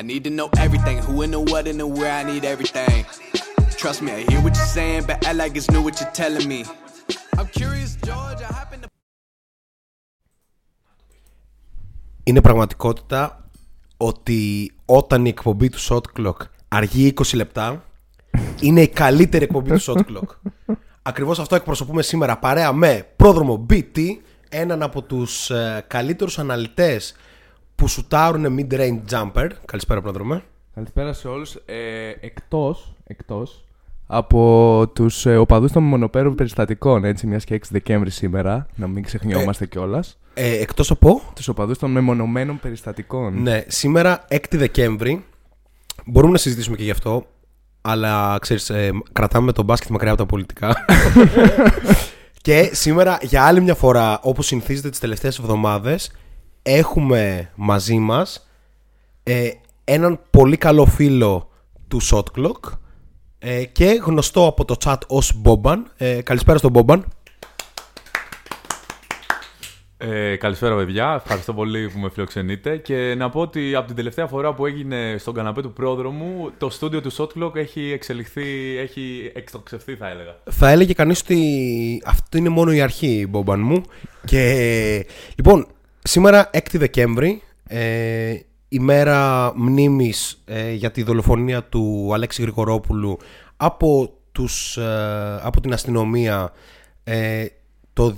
I need to know everything. Who and the what and the where. I need everything. Trust me, I hear what you're saying, but act like it's new what you're telling me. I'm curious, George. I happen to. Είναι πραγματικότητα ότι όταν η εκπομπή του Shot Clock αργεί 20 λεπτά, είναι η καλύτερη εκπομπή του Shot Clock. Ακριβώς αυτό εκπροσωπούμε σήμερα παρέα με πρόδρομο BT, έναν από τους ε, καλύτερους αναλυτές που σουτάρουν mid-range jumper. Καλησπέρα πρόδρομε. Καλησπέρα σε όλους. Ε, εκτός, εκτός από τους ε, οπαδούς των μονοπέρων περιστατικών, έτσι, μιας και 6 Δεκέμβρη σήμερα, να μην ξεχνιόμαστε κιόλας. Ε, εκτός από... Τους οπαδούς των μεμονωμένων περιστατικών. Ναι, σήμερα 6 Δεκέμβρη, μπορούμε να συζητήσουμε και γι' αυτό, αλλά ξέρεις, ε, κρατάμε τον μπάσκετ μακριά από τα πολιτικά. και σήμερα για άλλη μια φορά, όπως συνηθίζεται τις τελευταίες εβδομάδες, έχουμε μαζί μας ε, έναν πολύ καλό φίλο του Shot Clock ε, και γνωστό από το chat ως Μπόμπαν. Ε, καλησπέρα στον Μπόμπαν. Ε, καλησπέρα, παιδιά. Ευχαριστώ πολύ που με φιλοξενείτε. Και να πω ότι από την τελευταία φορά που έγινε στον καναπέ του πρόδρομου, το στούντιο του Shotclock έχει εξελιχθεί, έχει εκτοξευθεί, θα έλεγα. Θα έλεγε κανείς ότι αυτό είναι μόνο η αρχή, Μπόμπαν μου. και λοιπόν, σήμερα 6 Δεκέμβρη, ε, ημέρα μνήμης ε, για τη δολοφονία του Αλέξη Γρηγορόπουλου από, τους, ε, από την αστυνομία ε, το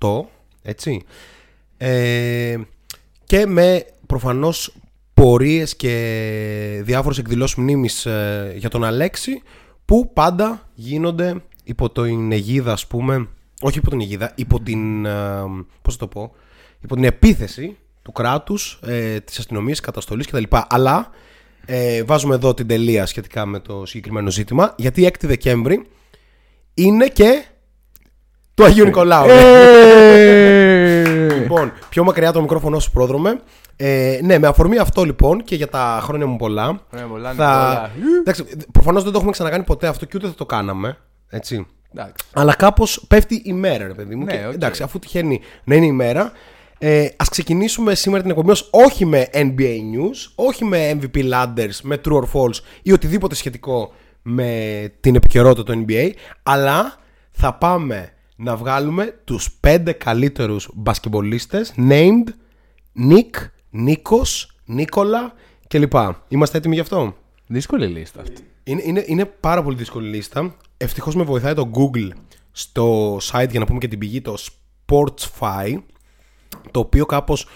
2008 έτσι ε, και με προφανώς πορείες και διάφορες εκδηλώσεις μνήμης ε, για τον Αλέξη που πάντα γίνονται υπό την αιγίδα ας πούμε όχι υπό την αιγίδα, υπό την πώς το πω υπό την επίθεση του κράτους, ε, της αστυνομίας, καταστολής κτλ. Αλλά ε, βάζουμε εδώ την τελεία σχετικά με το συγκεκριμένο ζήτημα γιατί 6 Δεκέμβρη είναι και του Αγίου Νικολάου. Ε! λοιπόν, πιο μακριά το μικρόφωνο σου πρόδρομε. Ε, ναι, με αφορμή αυτό λοιπόν και για τα χρόνια μου πολλά. Χρόνια πολλά, θα... Νικόλα. Εντάξει, προφανώς δεν το έχουμε ξανακάνει ποτέ αυτό και ούτε θα το κάναμε. Έτσι. Εντάξει. Αλλά κάπως πέφτει η μέρα, ρε παιδί μου. Ναι, και, οκ. Εντάξει, αφού τυχαίνει να είναι η μέρα. Ε, ας ξεκινήσουμε σήμερα την εκπομπή μας όχι με NBA News, όχι με MVP Ladders, με True or False ή οτιδήποτε σχετικό με την επικαιρότητα του NBA, αλλά θα πάμε να βγάλουμε τους πέντε καλύτερους μπασκεμπολίστες named Nick, Νίκος, Νίκολα κλπ. Είμαστε έτοιμοι γι' αυτό; Δύσκολη λίστα αυτή. Είναι, είναι, είναι πάρα πολύ δύσκολη λίστα. Ευτυχώς με βοηθάει το Google στο site για να πούμε και την πηγή το Sportsfy το οποίο κάπως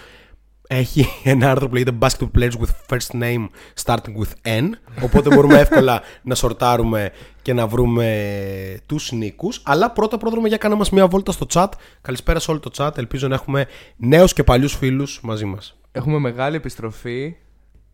έχει ένα άρθρο που λέγεται Basketball Players with first name starting with N οπότε μπορούμε εύκολα να σορτάρουμε και να βρούμε τους νίκους αλλά πρώτα πρόδρομε για κάνε μας μια βόλτα στο chat καλησπέρα σε όλο το chat ελπίζω να έχουμε νέους και παλιούς φίλους μαζί μας Έχουμε μεγάλη επιστροφή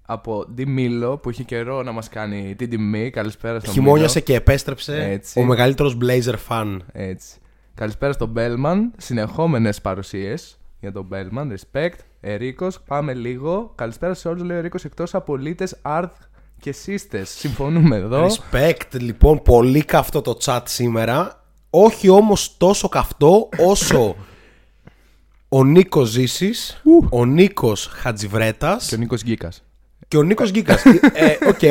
από Ντι Μίλο που είχε καιρό να μας κάνει την τιμή. Καλησπέρα στον χειμώνιασε Μίλο. και επέστρεψε Έτσι. ο μεγαλύτερος Blazer fan Έτσι. Καλησπέρα στον Μπέλμαν. Συνεχόμενες παρουσίες για τον Μπέλμαν. Respect. Ερίκος. Πάμε λίγο. Καλησπέρα σε όλους λέει ο Ερίκος εκτός από πολίτες, Αρθ και Σύστες. Συμφωνούμε εδώ. Respect, λοιπόν, πολύ καυτό το chat σήμερα. Όχι όμως τόσο καυτό όσο ο Νίκος Ζήσης, ο Νίκος Χατζιβρέτας Και ο Νίκος Γκίκας. και ο Νίκος Γκίκας. Ε, Οκ.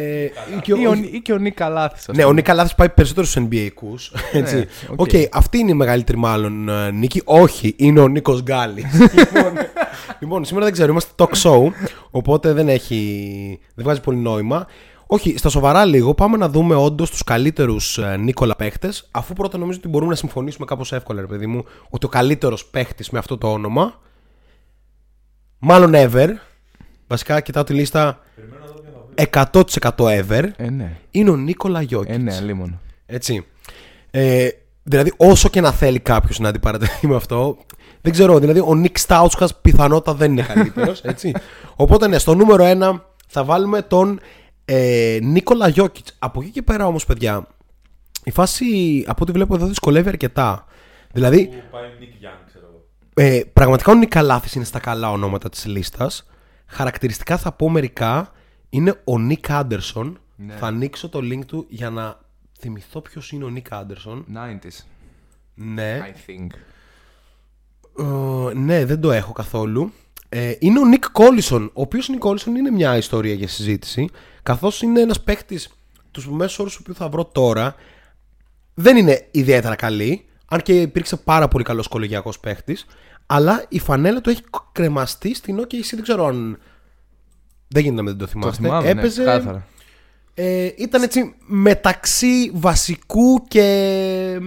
Ε, και Ή ο- ο, ή και ο Νικ Καλάθης, ας ναι, ο πούμε. Νικ Καλάθης πάει περισσότερο στους NBA-κούς. Έτσι. Ναι, Ok, ok. αυτή είναι η μεγαλύτερη μάλλον ε, νίκη. Όχι, είναι ο Νίκος Γκάλης. λοιπόν, λοιπόν, σήμερα δεν ξέρω, είμαστε talk show, οπότε δεν έχει, δεν βγάζει πολύ νόημα. Όχι, στα σοβαρά λίγο, πάμε να δούμε όντως τους καλύτερους Νίκολα παίχτες. Αφού πρώτα νομίζω ότι μπορούμε να συμφωνήσουμε κάπως εύκολα, ρε παιδί μου, ότι ο καλύτερος παίχτης με αυτό το όνομα, μάλλον ever, βασικά κοιτάω τη λίστα 100% ever, Ε, ναι. είναι ο Νίκολα Γιώκητς. Ε, ναι, αλίμονο. Έτσι. Ε, δηλαδή, όσο και να θέλει κάποιος να αντιπαρατεθεί με αυτό, δεν ξέρω. Δηλαδή, ο Νικ Στάουτσκας πιθανότατα δεν είναι καλύτερος. έτσι. Οπότε, ναι, στο νούμερο 1 θα βάλουμε τον ε, Νίκολα Γιώκητς. Από εκεί και πέρα όμως, παιδιά, η φάση από ό,τι βλέπω εδώ δυσκολεύει αρκετά. Δηλαδή, Που πάει Nick Young, ξέρω εγώ. ε, πραγματικά ο Νικαλάθης είναι στα καλά ονόματα της λίστας. Χαρακτηριστικά θα πω μερικά. Είναι ο Νίκ Άντερσον. Ναι. Θα ανοίξω το link του για να θυμηθώ ποιος είναι ο Νίκ Άντερσον. 90s, Ναι. I think. Ε, ναι, δεν το έχω καθόλου. ε, είναι ο Νικ Κόλισον. Ο οποίος Νικ Κόλισον είναι μια ιστορία για συζήτηση. Καθώς είναι ένας παίκτης τους μέσους όρους που θα βρω τώρα. Δεν είναι ιδιαίτερα καλή. Αν και υπήρξε πάρα πολύ καλός κολεγιακός παίκτης. Αλλά η φανέλα του έχει κρεμαστεί στην OKC. Δεν ξέρω αν. Δεν γίνεται να μην το Το θυμάστε. θυμάμαι, Έπαιζε. ναι, κάθαρα. Ε, ήταν έτσι μεταξύ βασικού και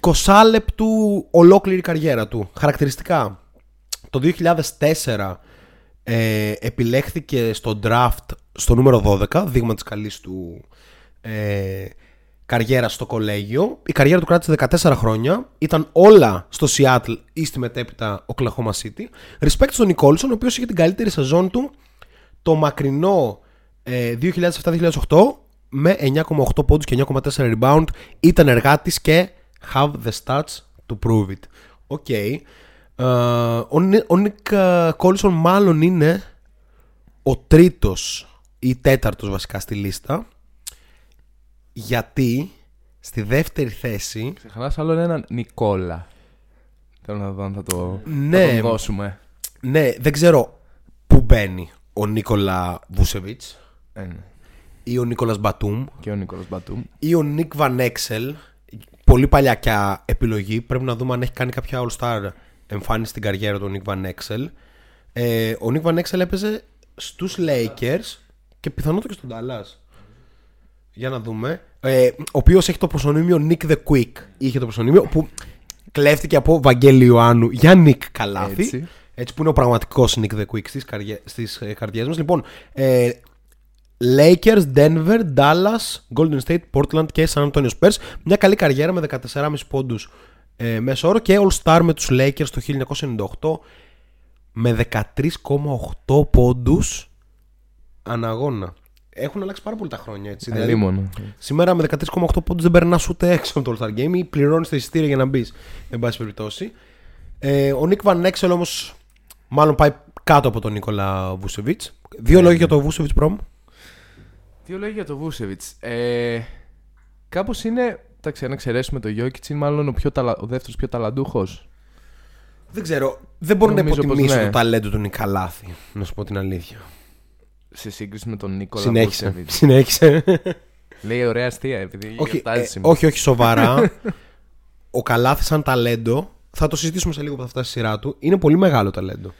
20 λεπτού ολόκληρη καριέρα του. Χαρακτηριστικά. Το 2004 ε, επιλέχθηκε στο draft στο νούμερο 12, δείγμα της καλής του ε, καριέρα στο κολέγιο. Η καριέρα του κράτησε 14 χρόνια. Ήταν όλα στο Seattle ή στη μετέπειτα Oklahoma City. Respect στον Νικόλσον, ο οποίος είχε την καλύτερη σεζόν του το μακρινό ε, 2007-2008 με 9,8 πόντους και 9,4 rebound ήταν εργάτης και have the stats to prove it. Ok. Ε, ο, Νι- ο Νικ Κόλισον μάλλον είναι ο τρίτος ή τέταρτος βασικά στη λίστα γιατί στη δεύτερη θέση Ξεχνάς άλλον έναν Νικόλα. Θέλω να δω αν θα το, Ναι. θα τον δώσουμε. ναι δεν ξέρω που μπαίνει ο Νίκολα Βούσεβιτς Ε, ναι. ή ο Νίκολας Μπατούμ Και ο Νίκολας Μπατούμ. ή ο Νίκ Βαν Έξελ. Πολύ παλιακιά επιλογή. Πρέπει να δούμε αν έχει κάνει κάποια All-Star εμφάνιση στην καριέρα του ο Νίκ Βαν Έξελ. Ε, ο Νίκ Βαν Έξελ έπαιζε στους Lakers και πιθανότατα και στον Dallas. Για να δούμε. Ε, ο οποίος έχει το προσωνύμιο Nick the Quick. Είχε το προσωνύμιο που κλέφτηκε από Βαγγέλη Ιωάννου για Nick Καλάθι. Έτσι. Έτσι που είναι ο πραγματικός Nick the Quick στις, καριέ, στις ε, καρδιές μας. Λοιπόν, ε, Lakers, Denver, Dallas, Golden State, Portland και San Antonio Spurs. Μια καλή καριέρα με 14,5 πόντους ε, μέσο όρο και All-Star με τους Lakers το 1998 με 13,8 πόντους αναγώνα. Έχουν αλλάξει πάρα πολύ τα χρόνια έτσι. δηλαδή, Αλίμονο. Σήμερα με 13,8 πόντους δεν περνάς ούτε έξω από το All-Star Game ή πληρώνεις τα εισιτήρια για να μπεις. Εν πάση περιπτώσει. Ε, ο Νίκ Βαν Έξελ όμως μάλλον πάει κάτω από τον Νίκολα Βούσεβιτς. Δύο λόγια για τον Βούσεβιτς πρόμ. Δύο λόγια για το Βούσεβιτς. Ε, Κάπως είναι. Εντάξει, αν εξαιρέσουμε το Γιώκητς, είναι μάλλον ο, πιο ταλα... ο δεύτερος πιο ταλαντούχος. Δεν ξέρω. Δεν μπορώ να Νομίζω πως υποτιμήσω ναι. το ταλέντο του Νικαλάθη. Να σου πω την αλήθεια. Σε σύγκριση με τον Νίκολα Συνέχισε. Βούσεβιτς. Συνέχισε. Λέει ωραία αστεία, επειδή όχι, γιορτάζει ε, σήμερα. όχι, όχι, σοβαρά. ο Καλάθης σαν ταλέντο, θα το συζητήσουμε σε λίγο που θα φτάσει η σειρά του, είναι πολύ μεγάλο ταλέντο.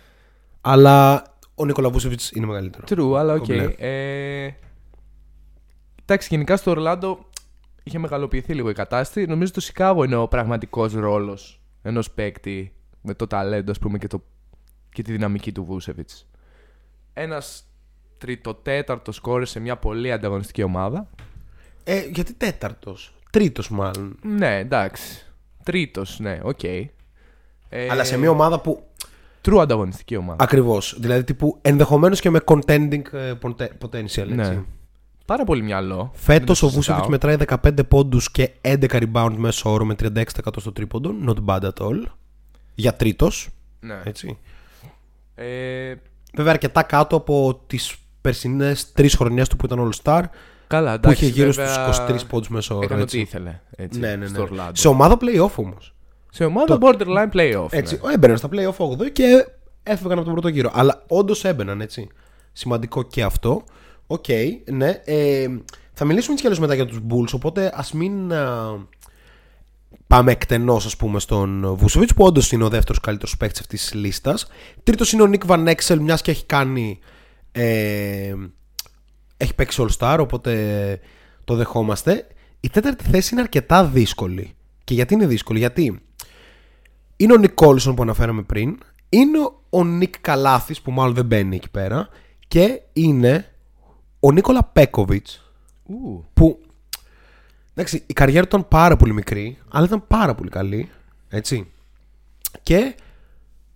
Αλλά ο Νίκολα Βούσεβιτς είναι μεγαλύτερο. True, αλλά οκ. Κομπλέ. Ε, εντάξει, γενικά στο Ορλάντο είχε μεγαλοποιηθεί λίγο η κατάσταση. Νομίζω το Σικάγο είναι ο πραγματικός ρόλος ενός παίκτη με το ταλέντο, ας πούμε, και, το, και τη δυναμική του Βούσεβιτς. Ένας τριτοτέταρτος scorer σε μια πολύ ανταγωνιστική ομάδα. Ε, γιατί τέταρτος; Τρίτος μάλλον. Ναι, εντάξει. Τρίτος, ναι, οκ. Ε, Αλλά σε μια ομάδα που. True ανταγωνιστική ομάδα. Ακριβώς. Δηλαδή τύπου ενδεχομένως και με contending ε, pote- potential. Έτσι. Ναι. Πάρα πολύ μυαλό. Δεν Φέτος το ο συζητάω. Βούσεβιτ μετράει 15 πόντους και 11 rebound μέσο όρο με 36% στο τρίποντο. Not bad at all. Για τρίτος. Ναι. Έτσι. Ε, Βέβαια αρκετά κάτω από τις περσινές τρεις χρονιές του που ήταν All Star. καλά, Που εντάξει. είχε γύρω βέβαια, στους 23 πόντους μέσο όρο. Έκανε έτσι. ό,τι ήθελε. Έτσι, Ναι, ναι, στο ναι. Ορλάντο. Σε ομάδα playoff όμως. Σε ομάδα borderline playoff. Έτσι. ναι. Έμπαιναν στα playoff 8 και έφευγαν από τον πρώτο γύρο. Αλλά όντως έμπαιναν έτσι. Σημαντικό και αυτό. Οκ, ναι. Ε, θα μιλήσουμε έτσι κι αλλιώς μετά για τους Bulls, οπότε ας μην α, πάμε εκτενώς ας πούμε στον Βούσοβιτς που όντως είναι ο δεύτερος καλύτερος παίκτης αυτής της λίστας. Τρίτος είναι ο Nick Van Exel, μιας και έχει κάνει ε, έχει παίξει All Star, οπότε το δεχόμαστε. Η τέταρτη θέση είναι αρκετά δύσκολη. Και γιατί είναι δύσκολη, γιατί είναι ο Νικ Κόλσον που αναφέραμε πριν, είναι ο Νικ Καλάθης που μάλλον δεν μπαίνει εκεί πέρα και είναι ο Νίκολα Πέκοβιτς Ου, που εντάξει, η καριέρα του ήταν πάρα πολύ μικρή, αλλά ήταν πάρα πολύ καλή. Έτσι. Και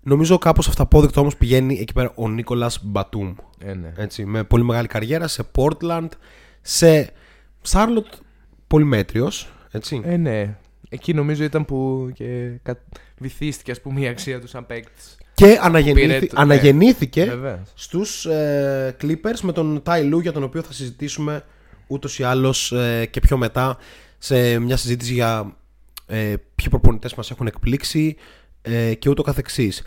νομίζω κάπως αυταπόδεικτο όμως πηγαίνει εκεί πέρα ο Νίκολας Μπατούμ. ε, ναι. Έτσι, με πολύ μεγάλη καριέρα σε Portland, σε Charlotte πολύ μέτριος, έτσι. Ε, ναι. Εκεί νομίζω ήταν που και κα... βυθίστηκε ας πούμε η αξία τους σαν παίκτη. και αναγεννήθη- πήρε το- ναι. αναγεννήθηκε Βεβαίως. στους ε, Clippers με τον Ty Lue για τον οποίο θα συζητήσουμε ούτως ή άλλως ε, και πιο μετά σε μια συζήτηση για ε, ποιοι προπονητές μας έχουν εκπλήξει ε, και ούτω καθεξής.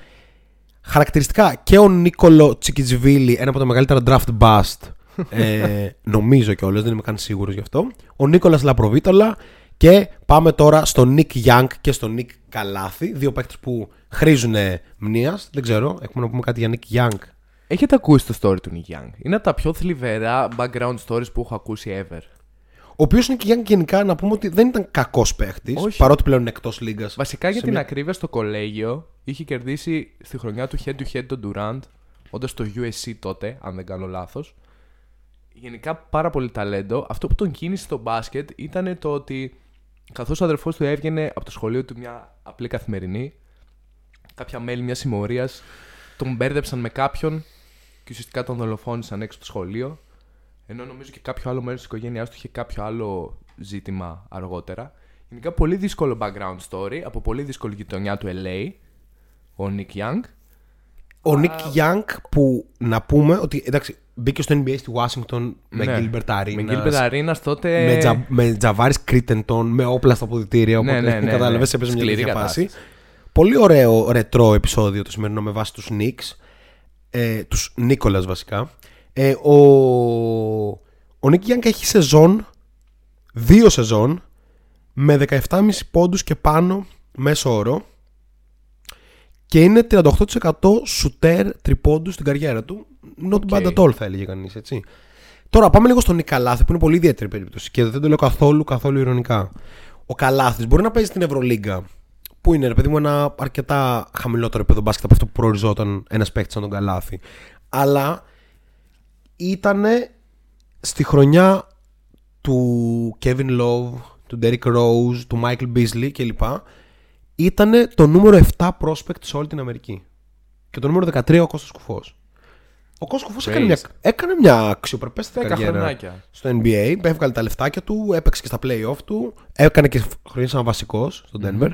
χαρακτηριστικά και ο Νίκολο Τσικιτζιβίλη, ένα από τα μεγαλύτερα draft bust. ε, νομίζω κιόλας, δεν είμαι καν σίγουρος γι' αυτό. Ο Νίκολας Λαπροβίτολα και πάμε τώρα στο Νίκ Young και στο Νίκ Καλάθη. Δύο παίκτες που χρήζουν μνήμα. Δεν ξέρω, έχουμε να πούμε κάτι για Νίκ Young. Έχετε ακούσει το story του Nick Young; Είναι από τα πιο θλιβερά background stories που έχω ακούσει ever. Ο οποίος Νίκ Young γενικά να πούμε ότι δεν ήταν κακός παίχτης, Όχι. παρότι πλέον είναι εκτός λίγας. Βασικά για την ακρίβεια στο κολέγιο είχε κερδίσει στη χρονιά του head to head τον Durant, όντας στο USC τότε, αν δεν κάνω λάθος. Γενικά πάρα πολύ ταλέντο. Αυτό που τον κίνησε στο μπάσκετ ήταν το ότι καθώς ο αδερφός του έβγαινε από το σχολείο του μια απλή καθημερινή, κάποια μέλη μια συμμορία τον μπέρδεψαν με κάποιον και ουσιαστικά τον δολοφόνησαν έξω από το σχολείο. Ενώ νομίζω και κάποιο άλλο μέρος της οικογένειάς του είχε κάποιο άλλο ζήτημα αργότερα. Γενικά πολύ δύσκολο background story από πολύ δύσκολη γειτονιά του LA. Ο Nick Young. Ο Νίκ Young που να πούμε ότι εντάξει, μπήκε στο NBA στη Washington με Ναι. Gilbert Arenas. Με Gilbert Arenas τότε. με, τζα, με Τζαβάρη Κρίτεντον, με όπλα στα αποδητήρια. Ναι, Οπότε ναι, ναι, κατάλαβες, ναι. έπαιζε μια Σκληρή τέτοια φάση. κατάσταση. Πολύ ωραίο ρετρό επεισόδιο το σημερινό με βάση τους Nicks. Ε, τους Νίκολας βασικά. Ε, ο ο Nick Young έχει σεζόν, δύο σεζόν, με 17,5 πόντους και πάνω μέσο όρο και είναι 38% σουτέρ τριπόντου στην καριέρα του. Not bad Οκ. at all θα έλεγε κανείς, έτσι. Τώρα πάμε λίγο στον Νικ Καλάθη που είναι πολύ ιδιαίτερη περίπτωση και δεν το λέω καθόλου, καθόλου ειρωνικά. Ο Καλάθης μπορεί να παίζει στην Ευρωλίγκα που είναι ρε παιδί μου ένα αρκετά χαμηλότερο επίπεδο μπάσκετ από αυτό που προοριζόταν ένας παίκτης σαν τον Καλάθη. Αλλά ήταν στη χρονιά του Kevin Love, του Derrick Rose, του Michael Beasley κλπ. Ήταν το νούμερο 7 prospect σε όλη την Αμερική. Και το νούμερο 13 ο Κώστας Κουφός. Ο Κώστας Κουφός έκανε μια, έκανε μια αξιοπρεπέστατη 10 καριέρα χρονάκια. στο NBA. Έβγαλε τα λεφτάκια του, έπαιξε και στα playoff του. Έκανε και χρονιά σαν βασικός στο Denver.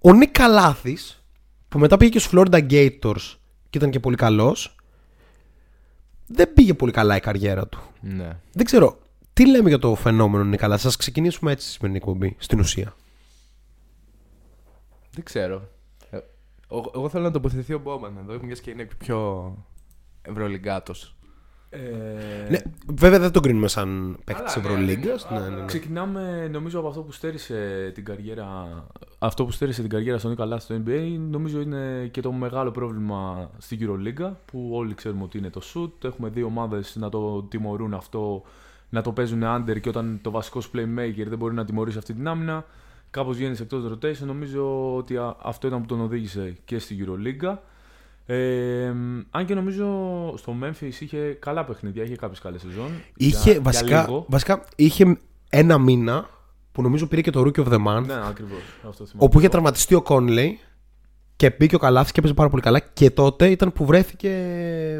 Ο Νίκ Καλάθης, που μετά πήγε και στους Florida Gators και ήταν και πολύ καλός, δεν πήγε πολύ καλά η καριέρα του. Ναι. Δεν ξέρω, τι λέμε για το φαινόμενο Νίκ Καλάθης; Ας ξεκινήσουμε έτσι στη σημερινή εκπομπή, στην ουσία. Δεν ξέρω. Ε, εγώ, εγώ θέλω να τοποθετηθεί ο Μπόμαν εδώ, μιας και είναι πιο ευρωλυγκάτος. Ε, Ναι, βέβαια δεν τον κρίνουμε σαν παίκτη Αλλά της ναι, Ευρωλίγκας. ναι, Ναι, ναι, ναι. Ξεκινάμε νομίζω από αυτό που στέρισε την καριέρα αυτό που στέρισε την καριέρα στον Νίκα στο NBA νομίζω είναι και το μεγάλο πρόβλημα στην EuroLeague που όλοι ξέρουμε ότι είναι το shoot έχουμε δύο ομάδες να το τιμωρούν αυτό να το παίζουν under και όταν το βασικός σου playmaker δεν μπορεί να τιμωρήσει αυτή την άμυνα κάπως βγαίνεις εκτός rotation νομίζω ότι α- αυτό ήταν που τον οδήγησε και στην EuroLeague ε, αν και νομίζω στο Memphis είχε καλά παιχνίδια, είχε κάποιες καλές σεζόν. Είχε, Για- για βασικά, λίγο. βασικά είχε ένα μήνα που νομίζω πήρε και το Rookie of the Month. Ναι, ακριβώς. Αυτό θυμάμαι. όπου είχε τραυματιστεί ο Κόνλεϊ και μπήκε ο Καλάθης και έπαιζε πάρα πολύ καλά. Και τότε ήταν που βρέθηκε.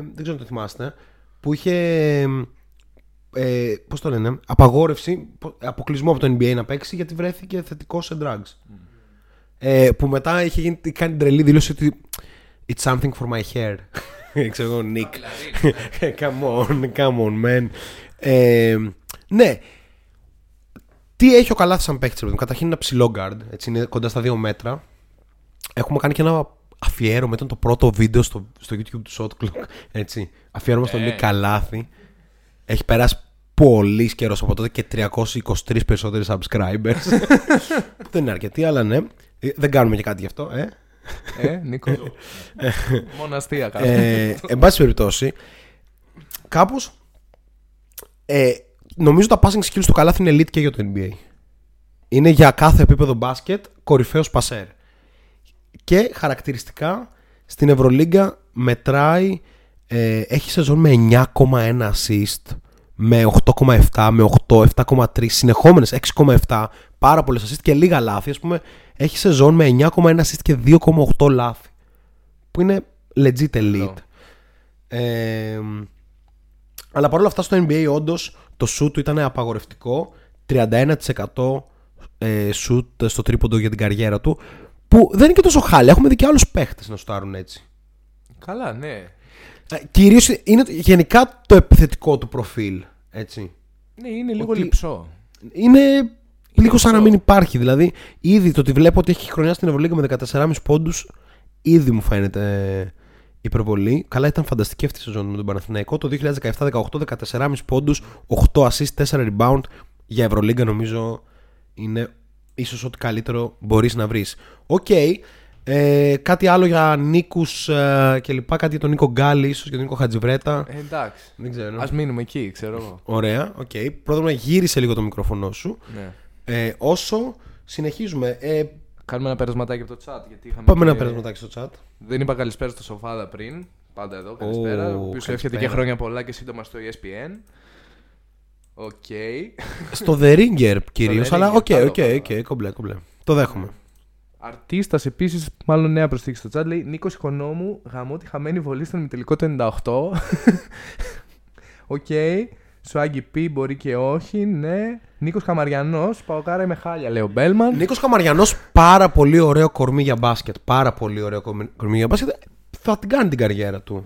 Δεν ξέρω αν το θυμάστε. Που είχε. Ε, Πώς το λένε, απαγόρευση, πο- αποκλεισμό από το NBA να παίξει γιατί βρέθηκε θετικός σε drugs. Ε, που μετά είχε γίνει, κάνει τρελή δήλωση ότι It's something for my hair. Ξέρω εγώ, Nick. come on, come on, man. Ε, ναι, τι έχει ο Καλάθι σαν παίκτης, παιδί μου; Καταρχήν είναι ένα ψηλό guard, έτσι είναι κοντά στα 2 μέτρα. Έχουμε κάνει και ένα αφιέρωμα, ήταν το πρώτο βίντεο στο, στο YouTube του Shot Clock. Έτσι. Αφιέρωμα στον Νίκ Καλάθι. Έχει περάσει πολύ καιρός από τότε και 323 περισσότεροι subscribers. Δεν είναι αρκετοί, αλλά ναι. Ε, Δεν κάνουμε και κάτι γι' αυτό, ε. Ε, Νίκο. Μόνο αστεία κάνω. ε, εν πάση περιπτώσει, κάπως ε, νομίζω τα passing skills του Καλάθι είναι elite και για το NBA. Είναι για κάθε επίπεδο μπάσκετ κορυφαίος πασέρ. Και χαρακτηριστικά στην Ευρωλίγκα μετράει, ε, έχει σεζόν με 9,1 assist, με 8,7, με 8, 7,3, συνεχόμενες 6,7, πάρα πολλές assist και λίγα λάθη. Ας πούμε, έχει σεζόν με 9,1 assist και 2,8 λάθη. Που είναι legit elite. Ε, αλλά παρόλα αυτά στο NBA όντως το shoot του ήταν απαγορευτικό. 31% ε, shoot στο τρίποντο για την καριέρα του. Που δεν είναι και τόσο χάλια. Έχουμε δει και άλλους παίχτες να σουτάρουν έτσι. Καλά, ναι. Ε, Κυρίως είναι γενικά το επιθετικό του προφίλ. Έτσι. Ναι, είναι λίγο Ότι- λυψό. Είναι λίγος σαν να μισό. μην υπάρχει. Δηλαδή, ήδη το ότι βλέπω ότι έχει χρονιά στην Ευρωλίγα με 14,5 πόντους, ήδη μου φαίνεται υπερβολή. Καλά, ήταν φανταστική αυτή η σεζόν με τον Παναθηναϊκό. Το 2017-18, 14,5 πόντους, 8 assist, 4 rebound. Για Ευρωλίγκα νομίζω είναι ίσως ό,τι καλύτερο μπορείς να βρεις. Οκ. Ε, κάτι άλλο για Νίκους ε, και λοιπά. Κάτι για τον Νίκο Γκάλη, ίσως για τον Νίκο Χατζηβρέττα. Ε, εντάξει. Δεν ξέρω. Ας μείνουμε εκεί, ξέρω εγώ. Ωραία, οκ. Πρώτα να γύρισε λίγο το μικρόφωνο σου. Ναι. Ε, όσο συνεχίζουμε. Ε, Κάνουμε ένα περασματάκι από το chat. Γιατί είχαμε πάμε και- να περάσουμε στο chat. Δεν είπα καλησπέρα στο Σοφάδα πριν. Πάντα εδώ, καλησπέρα. Ω, ο οποίος εύχεται καλησπέρα. και χρόνια πολλά και σύντομα στο E ESPN. Οκ. Στο The Ringer κυρίως, The αλλά Ringer, οκ, καλό, οκ, καλό. οκ, κομπλέ, κομπλέ. Το δέχομαι. Αρτίστας επίσης, μάλλον νέα προσθήκη στο chat, λέει Νίκος Οικονόμου, γαμώ τη χαμένη βολή στον ημιτελικό το 98. Οκ. Swaggy P μπορεί και όχι, ναι. Νίκος Καμαριανός, Παοκάρα είμαι χάλια, λέει ο Μπέλμαν. Νίκος Καμαριανός, πάρα πολύ ωραίο κορμί για μπάσκετ. Πάρα πολύ ωραίο κορμί κορμί για μπάσκετ. Θα την κάνει την καριέρα του.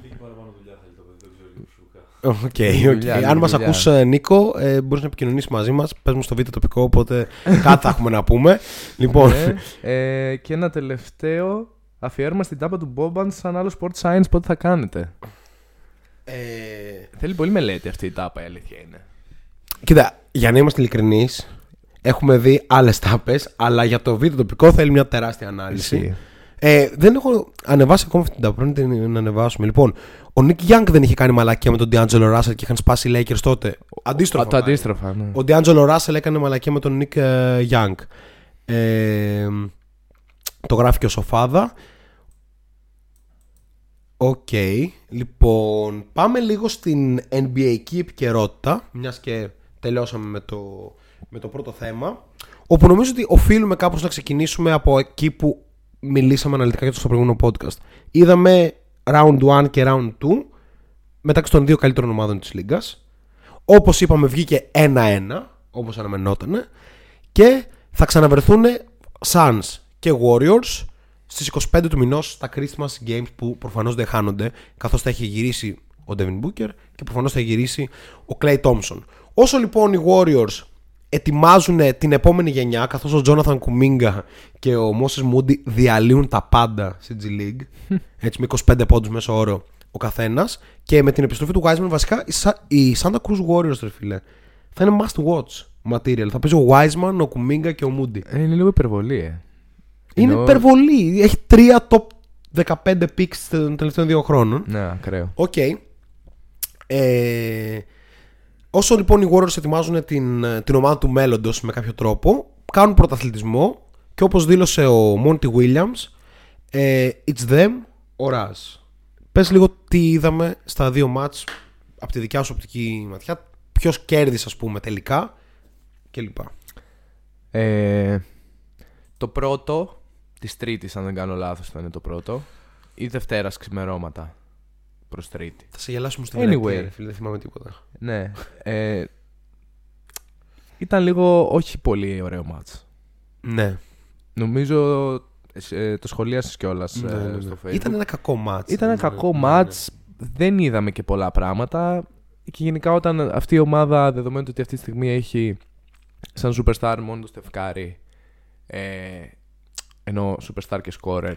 Οκ, οκ. δουλειά, Αν λίγη μας δουλειά. ακούς ε, Νίκο, ε, μπορείς να επικοινωνήσεις μαζί μας. Πες μου στο βίντεο τοπικό, οπότε κάτι θα έχουμε να πούμε. Λοιπόν, Ναι. Ε, και ένα τελευταίο αφιέρωμα στην τάπα του Μπόμπαν σαν άλλο sport science πότε θα κάνετε; Ε, Θέλει πολύ μελέτη αυτή η τάπα, η αλήθεια είναι. Κοίτα, για να είμαστε ειλικρινείς, έχουμε δει άλλες τάπες, αλλά για το βίντεο τοπικό θέλει μια τεράστια ανάλυση. Ισχύει. Ε, δεν έχω ανεβάσει ακόμα αυτή την τάπα. Πρέπει να την ανεβάσουμε. Λοιπόν, ο Nick Young δεν είχε κάνει μαλακία με τον D'Angelo Russell και είχαν σπάσει οι Lakers τότε. Αντίστροφα. Α, το πάει. αντίστροφα, ναι. Ο D'Angelo Russell έκανε μαλακία με τον Nick ε, Young. Ε, το γράφει και ο Σοφάδα. Οκ. Λοιπόν, πάμε λίγο στην NBA επικαιρότητα, μιας και τελειώσαμε με το, με το πρώτο θέμα, όπου νομίζω ότι οφείλουμε κάπως να ξεκινήσουμε από εκεί που μιλήσαμε αναλυτικά για το στο προηγούμενο podcast. Είδαμε round 1 και round 2 μεταξύ των δύο καλύτερων ομάδων της λίγκας. Όπως είπαμε βγήκε 1-1, όπως αναμενότανε, και θα ξαναβρεθούν Suns και Warriors στις 25 του μηνός στα Christmas Games που προφανώς δεν χάνονται, καθώς θα έχει γυρίσει ο Devin Booker και προφανώς θα έχει γυρίσει ο Clay Thompson. Όσο λοιπόν οι Warriors ετοιμάζουν την επόμενη γενιά, καθώς ο Jonathan Kuminga και ο Moses Moody διαλύουν τα πάντα στη G League, έτσι με 25 πόντους μέσο όρο ο καθένας, και με την επιστροφή του Wiseman βασικά οι Sa- οι Santa Cruz Warriors, ρε φίλε, θα είναι must watch material. Θα παίζει ο Wiseman, ο Kuminga και ο Moody. Ε, είναι λίγο υπερβολή, ε. Είναι Ενώ- υπερβολή. Έχει τρία top 15 picks των τελευταίων δύο χρόνων. Ναι, ακραίο. Οκ. Ε, όσο λοιπόν οι Warriors ετοιμάζουν την, την ομάδα του μέλλοντος με κάποιο τρόπο, κάνουν πρωταθλητισμό και όπως δήλωσε ο Monty Williams, ε, it's them or us. Πες λίγο τι είδαμε στα δύο μάτς από τη δικιά σου οπτική ματιά, ποιος κέρδισε ας πούμε τελικά κλπ. Ε, το πρώτο της Τρίτης, αν δεν κάνω λάθος, θα είναι το πρώτο. Ή Δευτέρας ξημερώματα προς Τρίτη. Θα σε γελάσουμε στο Anyway. anyway. φίλε, δεν θυμάμαι τίποτα. Ναι. Ε, ήταν λίγο όχι πολύ ωραίο μάτς. Ναι. Νομίζω ε, το σχολίασες κιόλας Ναι, ε, ναι, ναι. στο facebook. Ήταν ένα κακό μάτς. Ήταν ένα Ναι, κακό ναι, μάτς. Δεν είδαμε και πολλά πράγματα. Και γενικά όταν αυτή η ομάδα, δεδομένου ότι αυτή τη στιγμή έχει σαν superstar μόνο το Στεφκάρη, ε, ενώ superstar και scorer,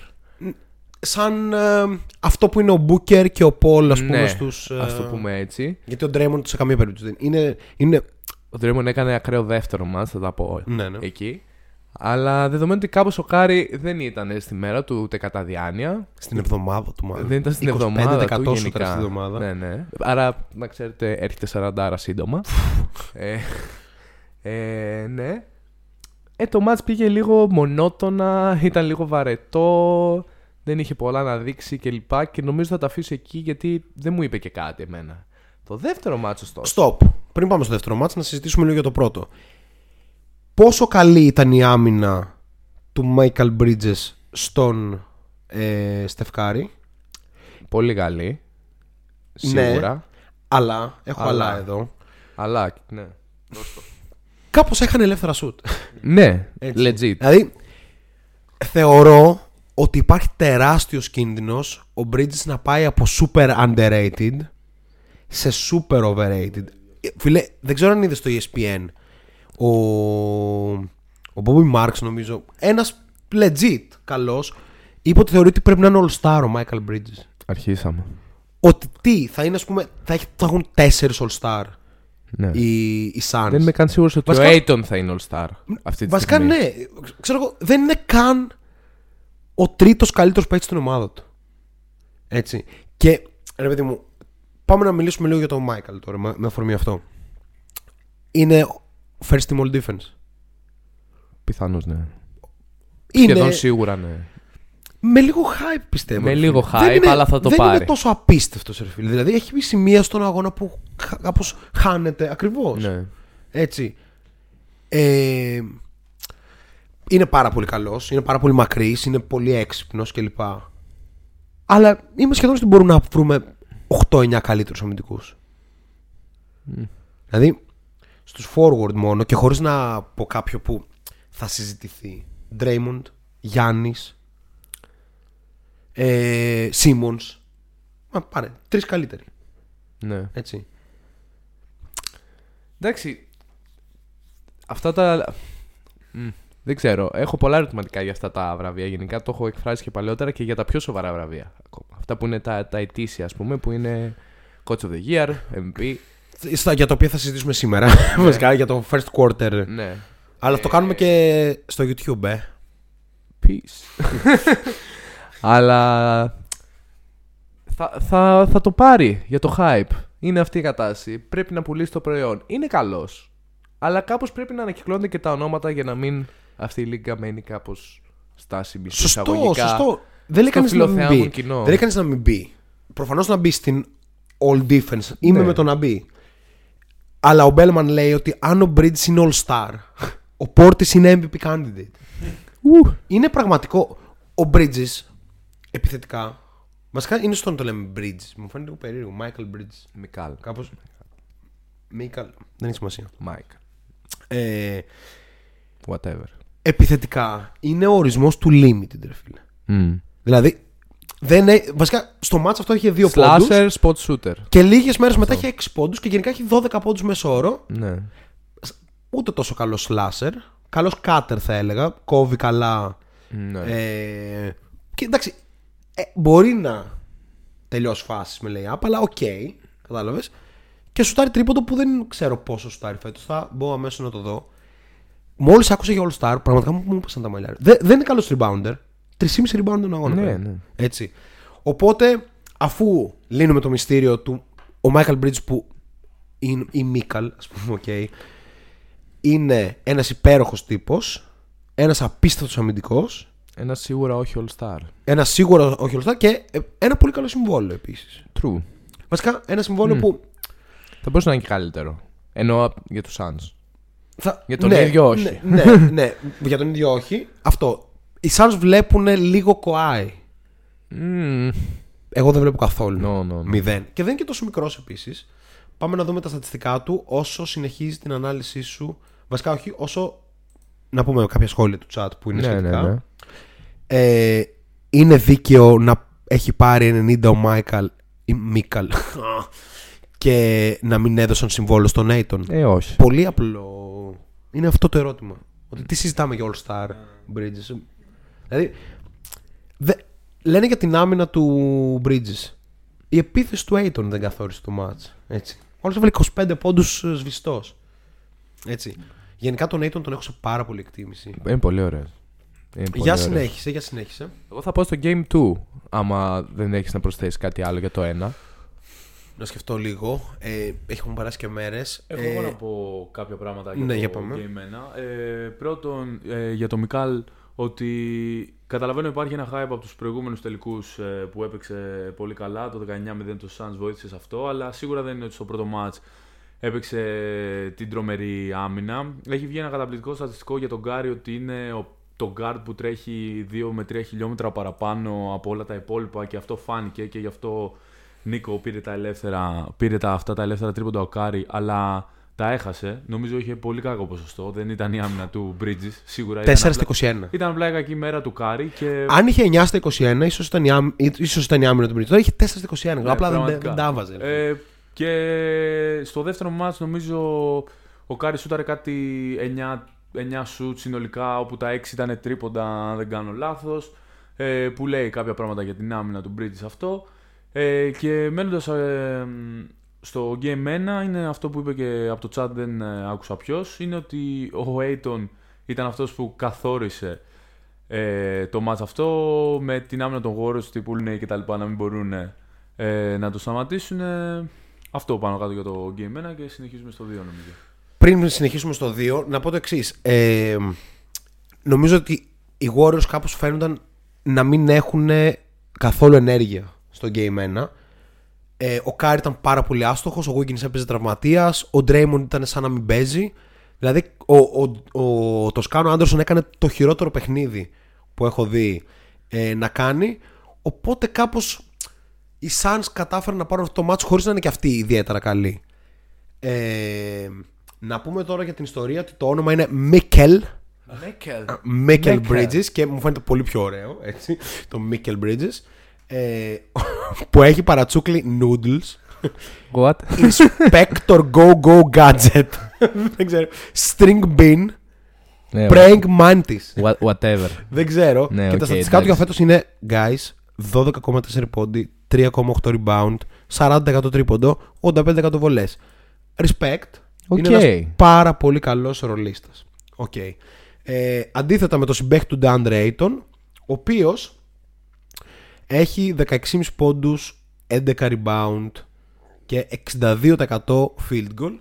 Σαν ε, αυτό που είναι ο Μπούκερ και ο Πολ, ας πούμε, ναι, στους... ε, ας το πούμε έτσι. Γιατί ο Ντρέμοντ σε καμία περίπτωση δεν είναι. είναι Ο Draymond έκανε ακραίο δεύτερο ματς, θα τα πω ναι, ναι. εκεί. Αλλά δεδομένου ότι κάπως ο Κάρι δεν ήταν στη μέρα του ούτε κατά διάνοια. Στην εβδομάδα του μάλλον. Δεν ήταν στην 25% εβδομάδα του σούτρα γενικά. στην εβδομάδα. Ναι, ναι. Άρα, να ξέρετε, έρχεται 40 σύντομα. ε, ε, ναι. Ε, το μάτς πήγε λίγο μονότονα, ήταν λίγο βαρετό, δεν είχε πολλά να δείξει κλπ. Και, και νομίζω θα το αφήσω εκεί γιατί δεν μου είπε και κάτι εμένα. Το δεύτερο μάτς ωστόσο. Stop. Πριν πάμε στο δεύτερο μάτς, να συζητήσουμε λίγο για το πρώτο. Πόσο καλή ήταν η άμυνα του Michael Bridges στον ε, Στεφκάρη; Πολύ καλή. Ναι. Σίγουρα. Αλλά, έχω Αλλά. αλλά, εδώ. Αλλά, ναι. Κάπως έκανε ελεύθερα σουτ. ναι, Έτσι. legit. Δηλαδή, θεωρώ ότι υπάρχει τεράστιος κίνδυνος ο Bridges να πάει από super underrated σε super overrated. Ε, Φίλε, δεν ξέρω αν είδες το E ESPN. Ο, ο Bobby Marks νομίζω, ένας legit καλός, είπε ότι θεωρεί ότι πρέπει να είναι all-star ο Michael Bridges. Αρχίσαμε. Ότι τι, θα είναι, ας πούμε, θα, έχει, θα έχουν 4 All-Star Ναι. οι, οι Suns. Δεν είμαι καν σίγουρος ότι Βασικά- ο Aiton θα είναι All Star αυτή τη Βασικά στιγμή. ναι, ξέρω εγώ, δεν είναι καν ο τρίτος καλύτερος παίκτης στην ομάδα του. Έτσι. Και ρε παιδί μου, πάμε να μιλήσουμε λίγο για τον Μάικαλ τώρα, με, με αφορμή αυτό. Είναι first team all defense. Πιθανώς ναι. Είναι Σχεδόν σίγουρα ναι. Με λίγο hype πιστεύω. Με ρε λίγο φίλε. Δεν hype, είναι- αλλά θα το δεν πάρει. είναι τόσο απίστευτος ρε φίλε. Δηλαδή έχει σημεία στον αγώνα που χα- κάπως χάνεται ακριβώς. ναι. Έτσι. Ε, είναι πάρα πολύ καλός, είναι πάρα πολύ μακρύς, είναι πολύ έξυπνος κλπ. Αλλά είμαι σχεδόν ότι μπορούμε να βρούμε 8-9 καλύτερους αμυντικούς. Δηλαδή, στους forward μόνο και χωρίς να πω κάποιο που θα συζητηθεί. Draymond, Γιάννης, ε, Simmons. Μα πάρε, τρεις καλύτεροι. ναι. Έτσι. Εντάξει. Αυτά τα. Μμ, Δεν ξέρω. Έχω πολλά ερωτηματικά για αυτά τα βραβεία. Γενικά το έχω εκφράσει και παλαιότερα και για τα πιο σοβαρά βραβεία. ακόμα. Αυτά που είναι τα, τα ετήσια, ας πούμε, που είναι Coach of the Year, MVP. Στα, για το οποίο θα συζητήσουμε σήμερα. Βασικά για το first quarter. Ναι. Αλλά το κάνουμε και στο YouTube, ε. Peace. Αλλά θα, θα, θα το πάρει για το hype. Είναι αυτή η κατάσταση. Πρέπει να πουλήσει το προϊόν. Είναι καλός. Αλλά κάπως πρέπει να ανακυκλώνονται και τα ονόματα για να μην αυτή η λίγα μένει κάπως στάσιμη. σε Σωστό, εισαγωγικά. σωστό. Δεν λέει στο κανείς να μην φιλοθεάμον μπει. κοινό. Δεν λέει κανείς να μην μπει. Προφανώς να μπει στην all defense. Είμαι Ναι. με το να μπει. Αλλά ο Μπέλμαν λέει ότι αν ο Bridges είναι all star, ο Portis είναι MVP candidate. Ου. Είναι πραγματικό. Ο Bridges επιθετικά. Βασικά είναι στο να το λέμε Bridges. Μου φαίνεται λίγο περίεργο. Michael Bridges. Μικάλ. Κάπω. Μίκαλ. Δεν έχει σημασία. Μάικ. Ε, Whatever. επιθετικά είναι ο ορισμός του limited, ρε φίλε. Mm. Δηλαδή, δεν έ- βασικά στο ματς αυτό είχε δύο πόντους Slasher, spot shooter. και λίγες μέρες μετά έχει 6 πόντους και γενικά έχει 12 πόντους μέσο όρο. Ναι. Ούτε τόσο καλός slasher. Καλός cutter θα έλεγα. Κόβει καλά. ναι. Ε, και εντάξει, ε, μπορεί να τελειώσει φάσεις με lay-up, αλλά οκ. κατάλαβες. Και σουτάρει τρίποντο που δεν ξέρω πόσο σουτάρει φέτος. Θα μπω αμέσως να το δω. Μόλις άκουσα για All Star, πραγματικά μου, μου πέσαν τα μαλλιά. Δεν, δεν είναι καλός rebounder. 3,5 rebound τον αγώνα. Ναι, παίρνει. ναι. Έτσι. Οπότε, αφού λύνουμε το μυστήριο του, ο Michael Bridges που είναι ή Μίκαλ, ας πούμε, οκ, είναι ένας υπέροχος τύπος, ένας απίστευτος αμυντικός, Ένα σίγουρα όχι all star. ένα σίγουρο όχι όλο και ε, ένα πολύ καλό συμβόλαιο επίσης. True. Βασικά, ένα συμβόλαιο που Θα μπορούσε να είναι και καλύτερο. Εννοώ για τους Suns. θα... Για τον ίδιο όχι. Ναι, ναι, ναι, για τον ίδιο όχι. Αυτό. Οι Suns βλέπουν λίγο κοάι. Mm. Εγώ δεν βλέπω καθόλου. No, no, no. Μηδέν. Και δεν είναι και τόσο μικρός επίσης. Πάμε να δούμε τα στατιστικά του όσο συνεχίζει την ανάλυση σου. Βασικά, όχι, όσο. Να πούμε κάποια σχόλια του chat που είναι Ναι, σχετικά. ναι, ναι. Ε, είναι δίκαιο να έχει πάρει 90 ο Μάικαλ ή Μίκαλ και να μην έδωσαν συμβόλαιο στον Νέιτον. Ε, όχι. Πολύ απλό. Είναι αυτό το ερώτημα. Ότι τι συζητάμε για All Star Bridges. Δηλαδή, δε, λένε για την άμυνα του Bridges. Η επίθεση του Aiton δεν καθόρισε το match. Έτσι. Όλος έβαλε 25 πόντους ε, σβηστός. Έτσι. Γενικά τον Aiton τον έχω σε πάρα πολύ εκτίμηση. Είναι πολύ ωραίος. Είναι πολύ Για ωραίος. συνέχισε, για συνέχισε. Εγώ θα πω στο Game 2. Άμα δεν έχεις να προσθέσεις κάτι άλλο για το 1. Να σκεφτώ λίγο. Ε, έχουν περάσει και μέρες. Έχω Ε, εγώ να πω κάποια πράγματα για ναι, το για πάμε. Game 1. Ε, πρώτον, ε, για το Μικάλ, ότι καταλαβαίνω υπάρχει ένα hype από τους προηγούμενους τελικούς ε, που έπαιξε πολύ καλά. Το 19-0 το Suns βοήθησε σε αυτό, αλλά σίγουρα δεν είναι ότι στο πρώτο match έπαιξε την τρομερή άμυνα. Έχει βγει ένα καταπληκτικό στατιστικό για τον Γκάρι ότι είναι ο, το guard που τρέχει 2 με 3 χιλιόμετρα παραπάνω από όλα τα υπόλοιπα και αυτό φάνηκε και γι' αυτό Νίκο πήρε τα ελεύθερα, πήρε τα, αυτά τα ελεύθερα τρίποντα ο Κάρι, αλλά τα έχασε. Νομίζω είχε πολύ κακό ποσοστό. Δεν ήταν η άμυνα του Bridges. Σίγουρα 4 ήταν στα απλά- 21. Ήταν απλά η κακή μέρα του Κάρι και. Αν είχε 9 στα 21, ίσως ήταν, η άμυ- ίσως ήταν η άμυνα του Bridges. Τώρα είχε 4 στα 21. Ναι, απλά δεν, πραγματικά. δεν τα έβαζε. ρε. Ε, και στο δεύτερο ματς νομίζω ο Κάρι σούταρε κάτι 9, 9 σουτ συνολικά όπου τα 6 ήταν τρίποντα αν δεν κάνω λάθος ε, που λέει κάποια πράγματα για την άμυνα του Bridges αυτό Ε, και μένοντας στο Game 1, είναι αυτό που είπε και από το chat, δεν ε, άκουσα ποιος. Είναι ότι ο Aiton ήταν αυτός που καθόρισε ε, το match αυτό με την άμυνα των Warriors τύπου είναι και τα λοιπά να μην μπορούν ε, να το σταματήσουν. Ε, αυτό πάνω κάτω για το Game 1 και συνεχίζουμε στο 2 νομίζω. Πριν συνεχίσουμε στο 2, να πω το εξής. Ε, νομίζω ότι οι Warriors κάπως φαίνονταν να μην έχουν καθόλου ενέργεια στο Game 1. Ε, ο Κάρι ήταν πάρα πολύ άστοχος, ο Wiggins έπαιζε τραυματίας, ο Draymond ήταν σαν να μην παίζει. Δηλαδή, ο, ο, ο, Τοσκάνο Άντερσον έκανε το χειρότερο παιχνίδι που έχω δει ε, να κάνει. Οπότε κάπως οι Suns κατάφεραν να πάρουν αυτό το match χωρίς να είναι και αυτοί ιδιαίτερα καλοί. Ε, να πούμε τώρα για την ιστορία ότι το όνομα είναι Mikal. Mikal. Bridges και μου φαίνεται πολύ πιο ωραίο έτσι, το Mikal Bridges ε, που έχει παρατσούκλι noodles. What? Inspector Go Go Gadget. Δεν ξέρω. String Bean. Ναι, Praying Mantis. What- Whatever. δεν ξέρω. Ναι, και οκ, τα στατιστικά του για εντάξει. φέτος είναι guys 12,4 πόντοι 3,8 rebound 40% τρίποντο 85% βολές. Respect Οκ. είναι ένας πάρα πολύ καλός ρολίστας Οκ. Ε, αντίθετα με το συμπαίκτη του DeAndre Ayton ο οποίος έχει 16,5 πόντους 11 rebound και 62% field goal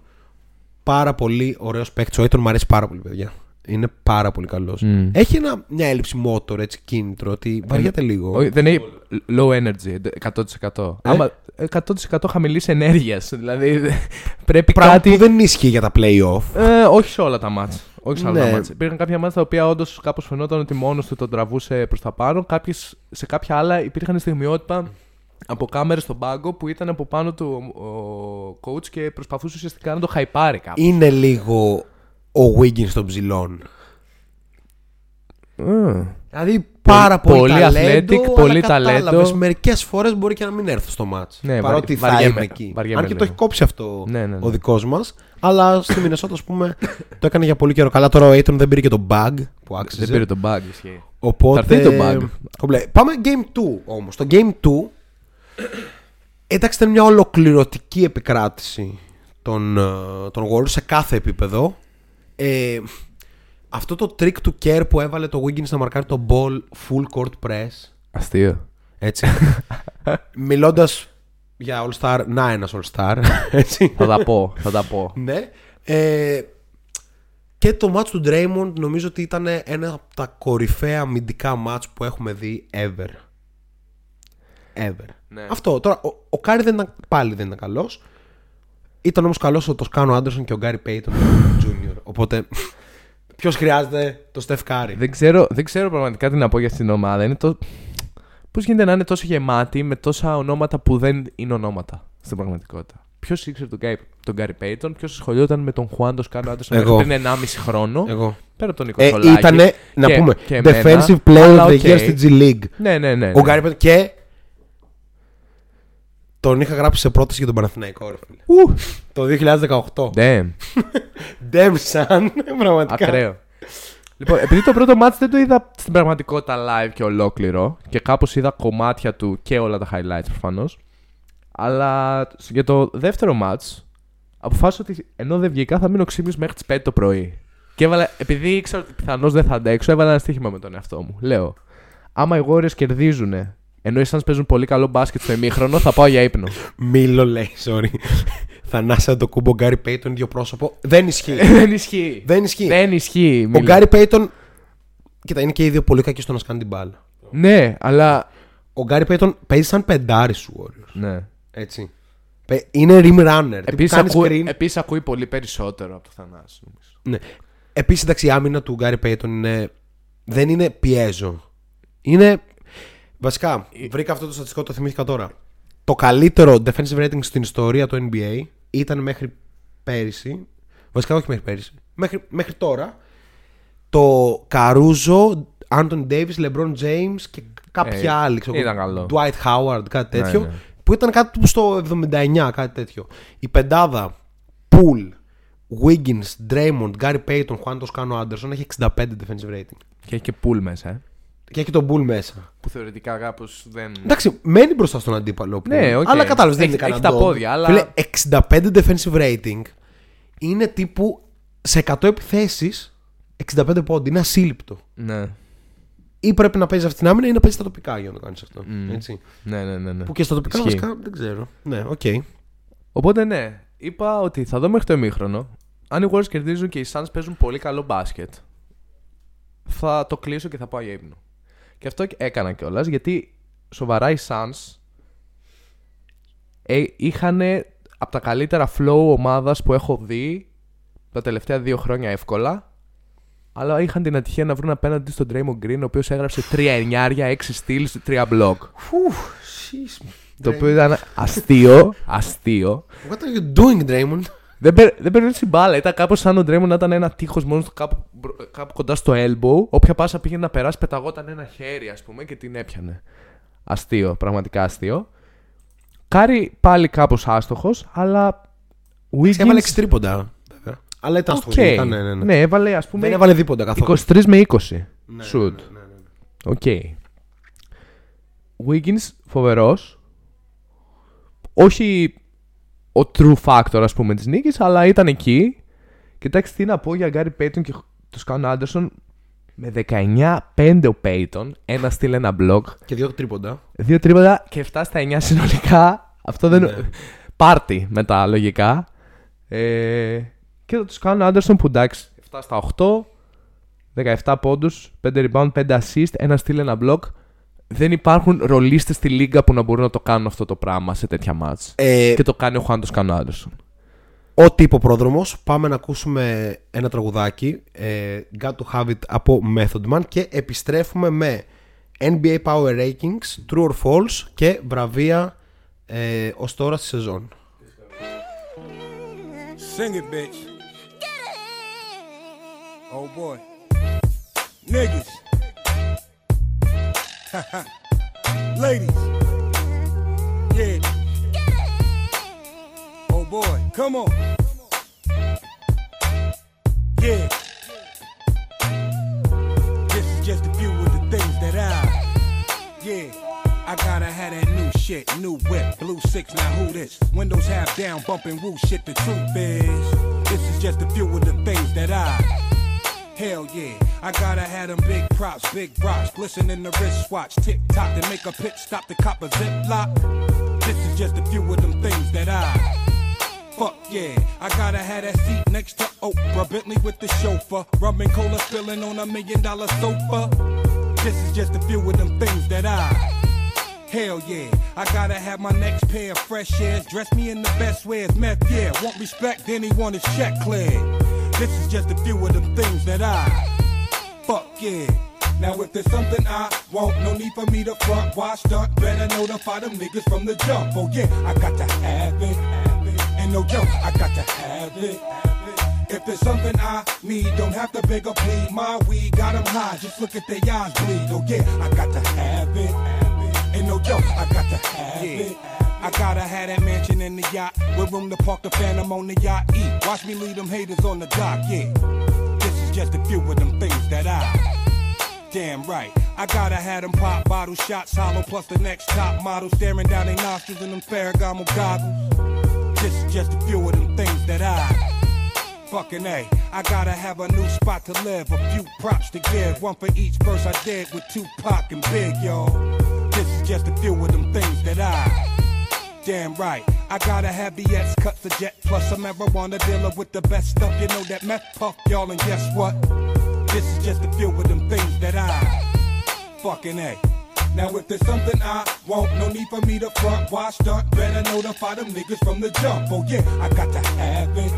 πάρα πολύ ωραίος παίκτης ο Ayton μου αρέσει πάρα πολύ παιδιά είναι πάρα πολύ καλός Μμ. έχει ένα, μια έλλειψη motor έτσι κίνητρο ότι βαριέται λίγο Όχι, δεν έχει low energy, 100%. Άμα 100% χαμηλής ενέργειας. Δηλαδή πρέπει Πράγμα κάτι. που δεν ισχύει για τα play-off Ε, όχι σε όλα τα μάτς. Όχι σε όλα Ναι. τα μάτς. Υπήρχαν κάποια μάτς τα οποία όντως κάπως φαινόταν ότι μόνος του τον τραβούσε προς τα πάνω. Κάποιες, σε κάποια άλλα υπήρχαν στιγμιότυπα από κάμερες στον πάγκο που ήταν από πάνω του ο, ο coach και προσπαθούσε ουσιαστικά να το χαϊπάρει κάπου. είναι λίγο ο Wiggins των ψηλών Δηλαδή πάρα πολύ, πολύ ταλέντο, athletic, αλλά πολύ κατάλαβες, ταλέντο. Μερικές φορές μπορεί και να μην έρθω στο μάτς. Ναι, Παρότι βαρι- θα βαριέμαι- είμαι εκεί. βαριέμαι Αν και το λίγο. έχει κόψει αυτό Ναι, ναι, ναι. ο δικός μας. Αλλά στη Μινεσότα, ας πούμε, το έκανε για πολύ καιρό. Καλά, τώρα ο Aiton δεν πήρε και το bug που άξιζε. Δεν πήρε τον bug, ισχύει. Οπότε. Θα έρθει το bug. Κομπλέ. Πάμε Game 2 όμως. Το Game 2. Εντάξει, ήταν μια ολοκληρωτική επικράτηση των, ε, των Warriors σε κάθε επίπεδο. Ε, αυτό το trick του Kerr που έβαλε το Wiggins να μαρκάρει το ball full court press. Αστείο. Έτσι. Μιλώντας για All Star, να ένας All Star. Έτσι. θα τα πω, θα τα πω. Ναι. Ε, και το match του Draymond νομίζω ότι ήταν ένα από τα κορυφαία αμυντικά match που έχουμε δει ever. Ever. Ναι. Αυτό. Τώρα, ο, ο Κάρι δεν ήταν, πάλι δεν ήταν καλός. Ήταν όμως καλός ο Τοσκάνο Άντερσον και ο Γκάρι Πέιτον Jr. Οπότε, ποιος χρειάζεται το Στεφ Κάρι. Δεν ξέρω, δεν ξέρω πραγματικά τι να πω για αυτήν την ομάδα. Είναι το... Πώς γίνεται να είναι τόσο γεμάτη με τόσα ονόματα που δεν είναι ονόματα στην πραγματικότητα; Ποιος ήξερε τον Γκάρι, τον Γκάρι Πέιτον, ποιος ασχολιόταν με τον Χουάν Τοσκάνο Άντερσον Εγώ. πριν 1,5 χρόνο; Εγώ. Πέρα από τον Ε, Νικολάκη. ήτανε, να και- πούμε, και εμένα. defensive player Αλλά of the οκ. year στη G League. Ναι, ναι, ναι. Ο ναι. Γκάρι Πέιτον και τον είχα γράψει σε πρόταση για τον Παναθηναϊκό. ρε φίλε. Ου, Το 2018. damn. Damn son, πραγματικά. Ακραίο. λοιπόν, επειδή το πρώτο match δεν το είδα στην πραγματικότητα live και ολόκληρο και κάπως είδα κομμάτια του και όλα τα highlights προφανώς αλλά για το δεύτερο match αποφάσισα ότι ενώ δεν βγήκα θα μείνω ξύπνιος μέχρι τις 5 το πρωί. Και έβαλα, επειδή ήξερα ότι πιθανώς δεν θα αντέξω, έβαλα ένα στοίχημα με τον εαυτό μου. Λέω, άμα οι Warriors κερδίζουν ενώ οι Suns παίζουν πολύ καλό μπάσκετ στο ημίχρονο, θα πάω για ύπνο. Μίλο λέει, sorry. Θανάσια το κούμπο Γκάρι Πέιτον, ίδιο πρόσωπο. Δεν ισχύει. δεν ισχύει. Δεν ισχύει. Δεν ισχύει. Ο Μίλα. Γκάρι Πέιτον. Κοίτα, είναι και οι δύο πολύ κακοί στο να σκάνει την μπάλα. Ναι, αλλά. Ο Γκάρι Πέιτον παίζει σαν πεντάρι σου Warriors. Ναι. Έτσι. Παι- Είναι rim runner. Επίσης κάνεις ακούει, screen. επίσης ακούει πολύ περισσότερο από το Θανάση. νομίζω. Ναι. Επίσης, εντάξει, η άμυνα του Γκάρι Πέιτον είναι... δεν είναι πιέζο. Είναι. Βασικά, βρήκα αυτό το στατιστικό, το θυμήθηκα τώρα. Το καλύτερο defensive rating στην ιστορία του NBA ήταν μέχρι πέρυσι. Βασικά, όχι μέχρι πέρυσι. Μέχρι, μέχρι τώρα. Το Καρούζο, Άντων Ντέιβι, Λεμπρόν James και κάποια Ε, άλλη. ξέρω εγώ, ήταν καλό. Dwight Howard, κάτι Ναι, τέτοιο. ναι. Που ήταν κάτι που στο 79, κάτι τέτοιο. Η πεντάδα Poole, Wiggins, Draymond, Gary Payton, Juan Toscano Anderson έχει 65 defensive rating. Και έχει και Poole μέσα, ε. Και έχει τον Poole μέσα. Που θεωρητικά κάπως δεν. Εντάξει, μένει μπροστά στον αντίπαλο. που- Ναι, οκ. Αλλά κατάλαβες, δεν Έχει- είναι κανένα έχει τα dog. πόδια, αλλά- Φίλε, 65 defensive rating είναι τύπου σε 100 επιθέσεις 65 πόντοι. Είναι ασύλληπτο. Ναι. Ή πρέπει να παίζεις αυτή την άμυνα ή να παίζεις στα τοπικά για να το κάνεις αυτό. Έτσι. Ναι, ναι, ναι. ναι. Που και στα τοπικά Ισχύει. βασικά δεν ξέρω. Ναι, οκ. Οπότε ναι, είπα ότι θα δω μέχρι το ημίχρονο. Αν οι Warriors κερδίζουν και οι Suns παίζουν πολύ καλό μπάσκετ, θα το κλείσω και θα πάω για ύπνο. Και αυτό έκανα κιόλας γιατί σοβαρά οι Suns ε, είχαν από τα καλύτερα flow ομάδας που έχω δει τα τελευταία δύο χρόνια εύκολα. Αλλά είχαν την ατυχία να βρουν απέναντι στον Draymond Green, ο οποίος έγραψε 3 εννιάρια, 6 steals, 3 block. Το οποίο ήταν αστείο, αστείο. What are you doing, Draymond? Δεν, πε, δεν παίρνει την μπάλα. Ήταν κάπως σαν ο Draymond να ήταν ένα τείχος μόνος του κάπου, μπρο- κάπου κοντά στο elbow. Όποια πάσα πήγαινε να περάσει, πεταγόταν ένα χέρι, ας πούμε, και την έπιανε. Αστείο, πραγματικά αστείο. Κάρι πάλι κάπως άστοχος, αλλά. Wiggins... Έβαλε 6 τρίποντα. βέβαια. Αλλά ήταν στο Οκ. ήταν, ναι, ναι, ναι. έβαλε ας πούμε. Δεν έβαλε δίποντα καθόλου. 23 με 20. Ναι, Shoot. ναι, ναι, ναι. Οκ. Wiggins φοβερός. Όχι ο true factor, ας πούμε, της νίκης, αλλά ήταν εκεί. Κοιτάξτε τι να πω για Γκάρι Πέιτον και Τοσκάνο Άντερσον. Με 19-5 ο Πέιτον, ένα steal, ένα block, Και δύο τρίποντα. δύο τρίποντα και 7 στα 9 συνολικά. Αυτό δεν. Ναι. Πάρτι μετά, λογικά. Ε, και τους Σκάουν Άντερσον που εντάξει, 7 στα 8, 17 πόντους, 5 rebound, 5 assist, ένα στυλ, ένα block. Δεν υπάρχουν ρολίστες στη λίγα που να μπορούν να το κάνουν αυτό το πράγμα σε τέτοια μάτς. Ε, Και το κάνει ο Χάντο Κάνάντερσον. Ό,τι είπε ο πρόδρομος, πάμε να ακούσουμε ένα τραγουδάκι ε, Got to have it από Method Man και επιστρέφουμε με NBA Power Rankings, True or False και βραβεία ε, ως τώρα στη σεζόν. Sing it, bitch. Oh boy. Niggas. Ladies. Yeah. Oh boy. Come on. Yeah. This is just a few of the things that I. Yeah. I gotta have that new shit, new whip, blue six, now who this? Windows half down, bumping woo shit, the truth is. This is just a few of the things that I. Hell yeah, I gotta have them big props, big rocks, glisten in the wristwatch, tick tock to make a pit stop the cop a zip lock. This is just a few of them things that I. Fuck yeah, I gotta have that seat next to Oprah, Bentley with the chauffeur, and cola spilling on a million dollar sofa. This is just a few of them things that I. Hell yeah, I gotta have my next pair of fresh airs. Dress me in the best ways, meth, yeah. Want respect, then he check cleared. This is just a few of them things that I. Fuck yeah. Now if there's something I want, no need for me to front, why stunt? Better notify them niggas from the jump. Oh yeah, I got to have it. And no joke, I got to have it. If there's something I need, don't have to beg or plead. My weed got 'em high, just look at their eyes bleed. Oh yeah, I got to have it. have it. And no joke, I got to have it. I gotta have that mansion in the yacht with room to park the phantom on the yacht. Watch me leave them haters on the dock. Yeah, this is just a few of them things that I. Damn right, I gotta have them pop bottle shots hollow plus the next top model staring down their nostrils in them Ferragamo goggles. This is just a few of them things that I. Fucking A, I gotta have a new spot to live, a few props to give, one for each verse I did with Tupac and Big, y'all. This is just a few of them things that I. Damn right, I gotta have the X cuts a jet plus a marijuana dealer with the best stuff. You know that meth puff, y'all, and guess what? This is just a few of them things that I. Fucking A. Now if there's something I want, no need for me to front. Why stunt? Better notify them niggas from the jump. Oh yeah, I got to have it.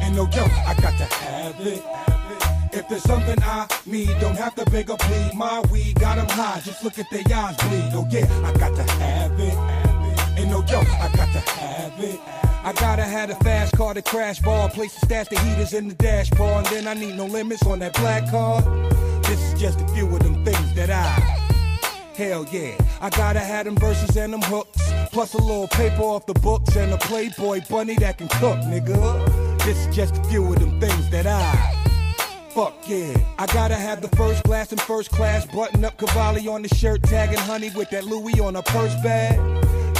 And no joke, I got to have it. have it. If there's something I need, don't have to beg or plead. My weed got 'em high, just look at their eyes bleed. Oh yeah, I got to have it. No joke, I got to have it. I gotta have a fast car to crash bar, place to stash the heaters in the dashboard, and then I need no limits on that black card. This is just a few of them things that I. Hell yeah, I gotta have them verses and them hooks. Plus a little paper off the books and a Playboy bunny that can cook, nigga. This is just a few of them things that I. Fuck yeah. I gotta have the first class and first class button up Cavalli on the shirt, tagging honey with that Louis on a purse bag.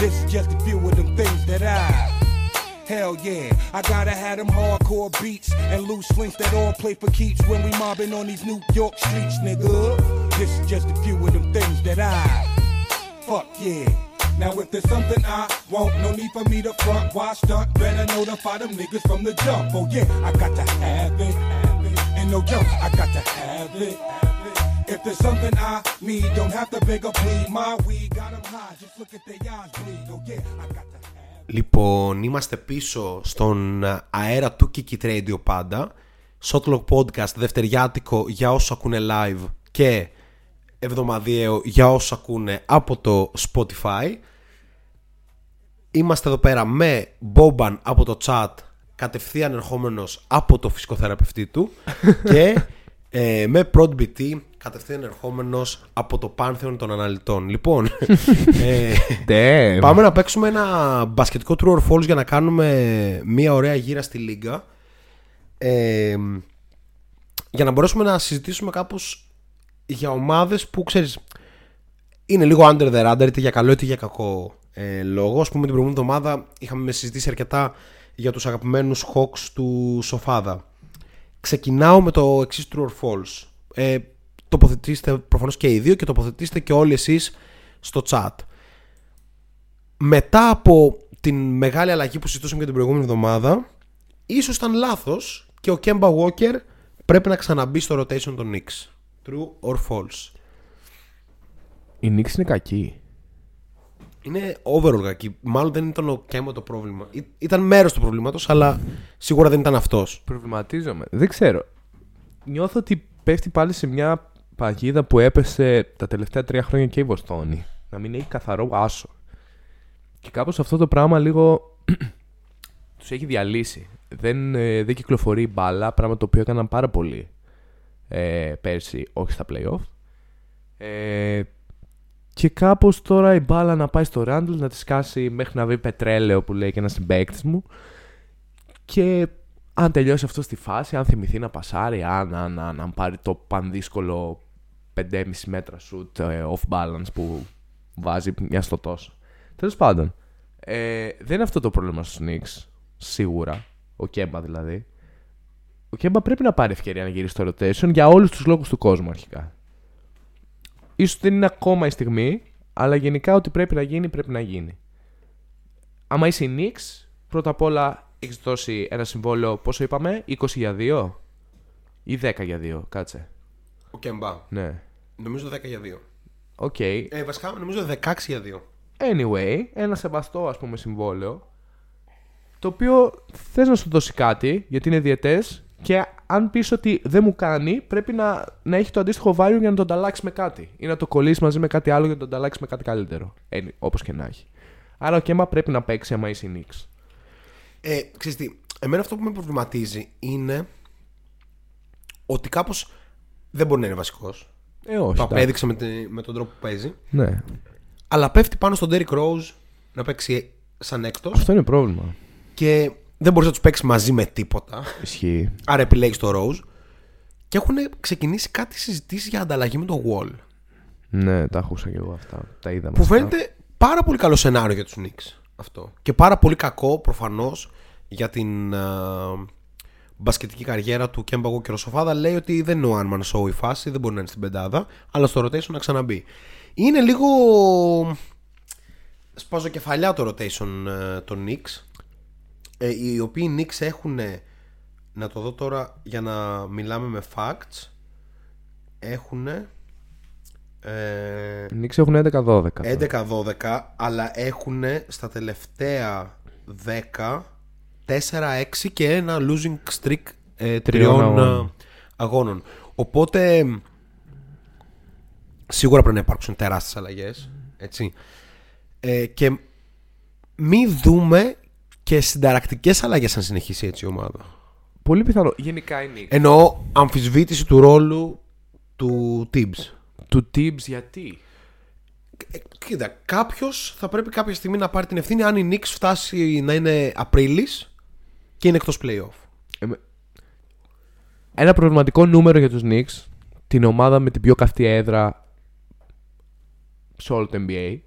This is just a few of them things that I. Hell yeah, I gotta have them hardcore beats and loose links that all play for keeps when we mobbing on these New York streets, nigga. This is just a few of them things that I. Fuck yeah. Now if there's something I want, no need for me to front. Why stunt? Better notify them niggas from the jump. Oh yeah, I got to have it. Have it. And no joke, I got to have it. Have it. If there's something I need, don't have to beg or plead. My weed got 'em high, just look at their eyes bleed. Oh yeah, I got to have it. Λοιπόν, είμαστε πίσω στον ε, αέρα του Kiki Radio πάντα. Shotlock Podcast, δευτεριάτικο για όσους ακούνε live και εβδομαδιαίο για όσους ακούνε από το Spotify. Είμαστε εδώ πέρα με Boban από το chat, κατευθείαν ερχόμενος από το φυσικοθεραπευτή του και ε, με Prod BT, κατευθείαν ερχόμενος από το πάνθεον των αναλυτών. Λοιπόν, ε, Damn. Πάμε να παίξουμε ένα μπασκετικό true or false για να κάνουμε μια ωραία γύρα στη λίγα. Ε, για να μπορέσουμε να συζητήσουμε κάπως για ομάδες που ξέρεις είναι λίγο under the radar είτε για καλό είτε για κακό ε, λόγο. Ας πούμε την προηγούμενη εβδομάδα είχαμε συζητήσει αρκετά για τους αγαπημένους Hawks του Σοφάδα. Ξεκινάω με το εξής true or false. Ε, τοποθετήστε προφανώς και οι δύο και τοποθετήστε και όλοι εσείς στο chat μετά από την μεγάλη αλλαγή που συζητούσαμε για την προηγούμενη εβδομάδα, ίσως ήταν λάθος και ο Kemba Walker πρέπει να ξαναμπεί στο rotation των Knicks. True or false; Η Knicks είναι κακή. Είναι overall κακή. Μάλλον δεν ήταν ο Kemba το πρόβλημα. Ή- Ήταν μέρος του προβλήματος, αλλά σίγουρα δεν ήταν αυτός. Προβληματίζομαι. Δεν ξέρω. Νιώθω ότι πέφτει πάλι σε μια παγίδα που έπεσε τα τελευταία τρία χρόνια και η Βοστόνη. Να μην έχει καθαρό άσο. Και κάπως αυτό το πράγμα λίγο τους έχει διαλύσει. Δεν, ε, δεν κυκλοφορεί μπάλα, πράγμα το οποίο έκαναν πάρα πολύ ε, πέρσι, όχι στα playoff. Ε, και κάπως τώρα η μπάλα να πάει στο Ράντλ να τη σκάσει μέχρι να βρει πετρέλαιο που λέει και ένας συμπαίκτης μου. Και αν τελειώσει αυτό στη φάση, αν θυμηθεί να πασάρει, αν, αν, αν, αν πάρει το πανδύσκολο 5,5 μέτρα shoot ε, off balance που βάζει μια στο τόσο. Τέλος πάντων, ε, δεν είναι αυτό το πρόβλημα στους Knicks, σίγουρα. Ο Κέμπα δηλαδή. Ο Kemba πρέπει να πάρει ευκαιρία να γυρίσει στο rotation για όλους τους λόγους του κόσμου αρχικά. Ίσως δεν είναι ακόμα η στιγμή, αλλά γενικά ό,τι πρέπει να γίνει, πρέπει να γίνει. Άμα είσαι οι Knicks, πρώτα απ' όλα έχεις δώσει ένα συμβόλαιο, πόσο είπαμε, 20 για 2 ή 10 για 2, κάτσε. Ο Kemba. Ναι. Νομίζω 10 για 2. Οκ. Ε, βασικά νομίζω 16 για 2. Anyway, ένα σεβαστό ας πούμε συμβόλαιο, το οποίο θες να σου δώσει κάτι, γιατί είναι διαιτές, και αν πεις ότι δεν μου κάνει, πρέπει να, να έχει το αντίστοιχο value για να το ανταλλάξεις με κάτι. Ή να το κολλήσεις μαζί με κάτι άλλο για να το ανταλλάξεις με κάτι καλύτερο. Any, όπως και να έχει. Άρα ο Κέμπα πρέπει να παίξει άμα είσαι η Knicks. Ε, ξέρεις τι, εμένα αυτό που με προβληματίζει είναι ότι κάπως δεν μπορεί να είναι βασικός. Ε, όχι. Το εντάξει. απέδειξε με, τη- με τον τρόπο που παίζει. Ναι. Αλλά πέφτει πάνω στον Derrick Rose να παίξει σαν έκτος Αυτό είναι πρόβλημα. και δεν μπορείς να τους παίξεις μαζί με τίποτα. Ισχύει. Άρα επιλέγεις το Rose. Και έχουν ξεκινήσει κάτι συζητήσεις για ανταλλαγή με το Wall. Ναι, τα άκουσα και εγώ αυτά. Τα είδαμε. Που αυτά. φαίνεται πάρα πολύ καλό σενάριο για τους Knicks αυτό. Και πάρα πολύ κακό προφανώς για την α, μπασκετική καριέρα του Kemba Walker. Ο Σοφάδα λέει ότι δεν είναι ο Άνμαν Show η φάση, δεν μπορεί να είναι στην πεντάδα, αλλά στο rotation να ξαναμπεί. Είναι λίγο σπαζοκεφαλιά το rotation ε, των Knicks. Ε, οι οποίοι Knicks έχουν, να το δω τώρα για να μιλάμε με facts, έχουν... Ε, Οι Knicks έχουν 11-12. 11-12, αλλά έχουν στα τελευταία 10 4-6 και ένα losing streak ε, τριών αγώνων. ε, αγώνων. Οπότε σίγουρα πρέπει να υπάρξουν τεράστιες αλλαγές. Έτσι. Ε, και μη δούμε και συνταρακτικές αλλαγές αν συνεχίσει έτσι η ομάδα. Πολύ πιθανό. Γενικά οι Knicks. Εννοώ αμφισβήτηση του ρόλου του Tibbs. Του Tibbs γιατί; Ε, Κοίτα, κάποιος θα πρέπει κάποια στιγμή να πάρει την ευθύνη αν η Knicks φτάσει να είναι Απρίλης και είναι εκτός playoff. Ε, με- ένα προβληματικό νούμερο για τους Knicks, την ομάδα με την πιο καυτή έδρα σε όλο το NBA,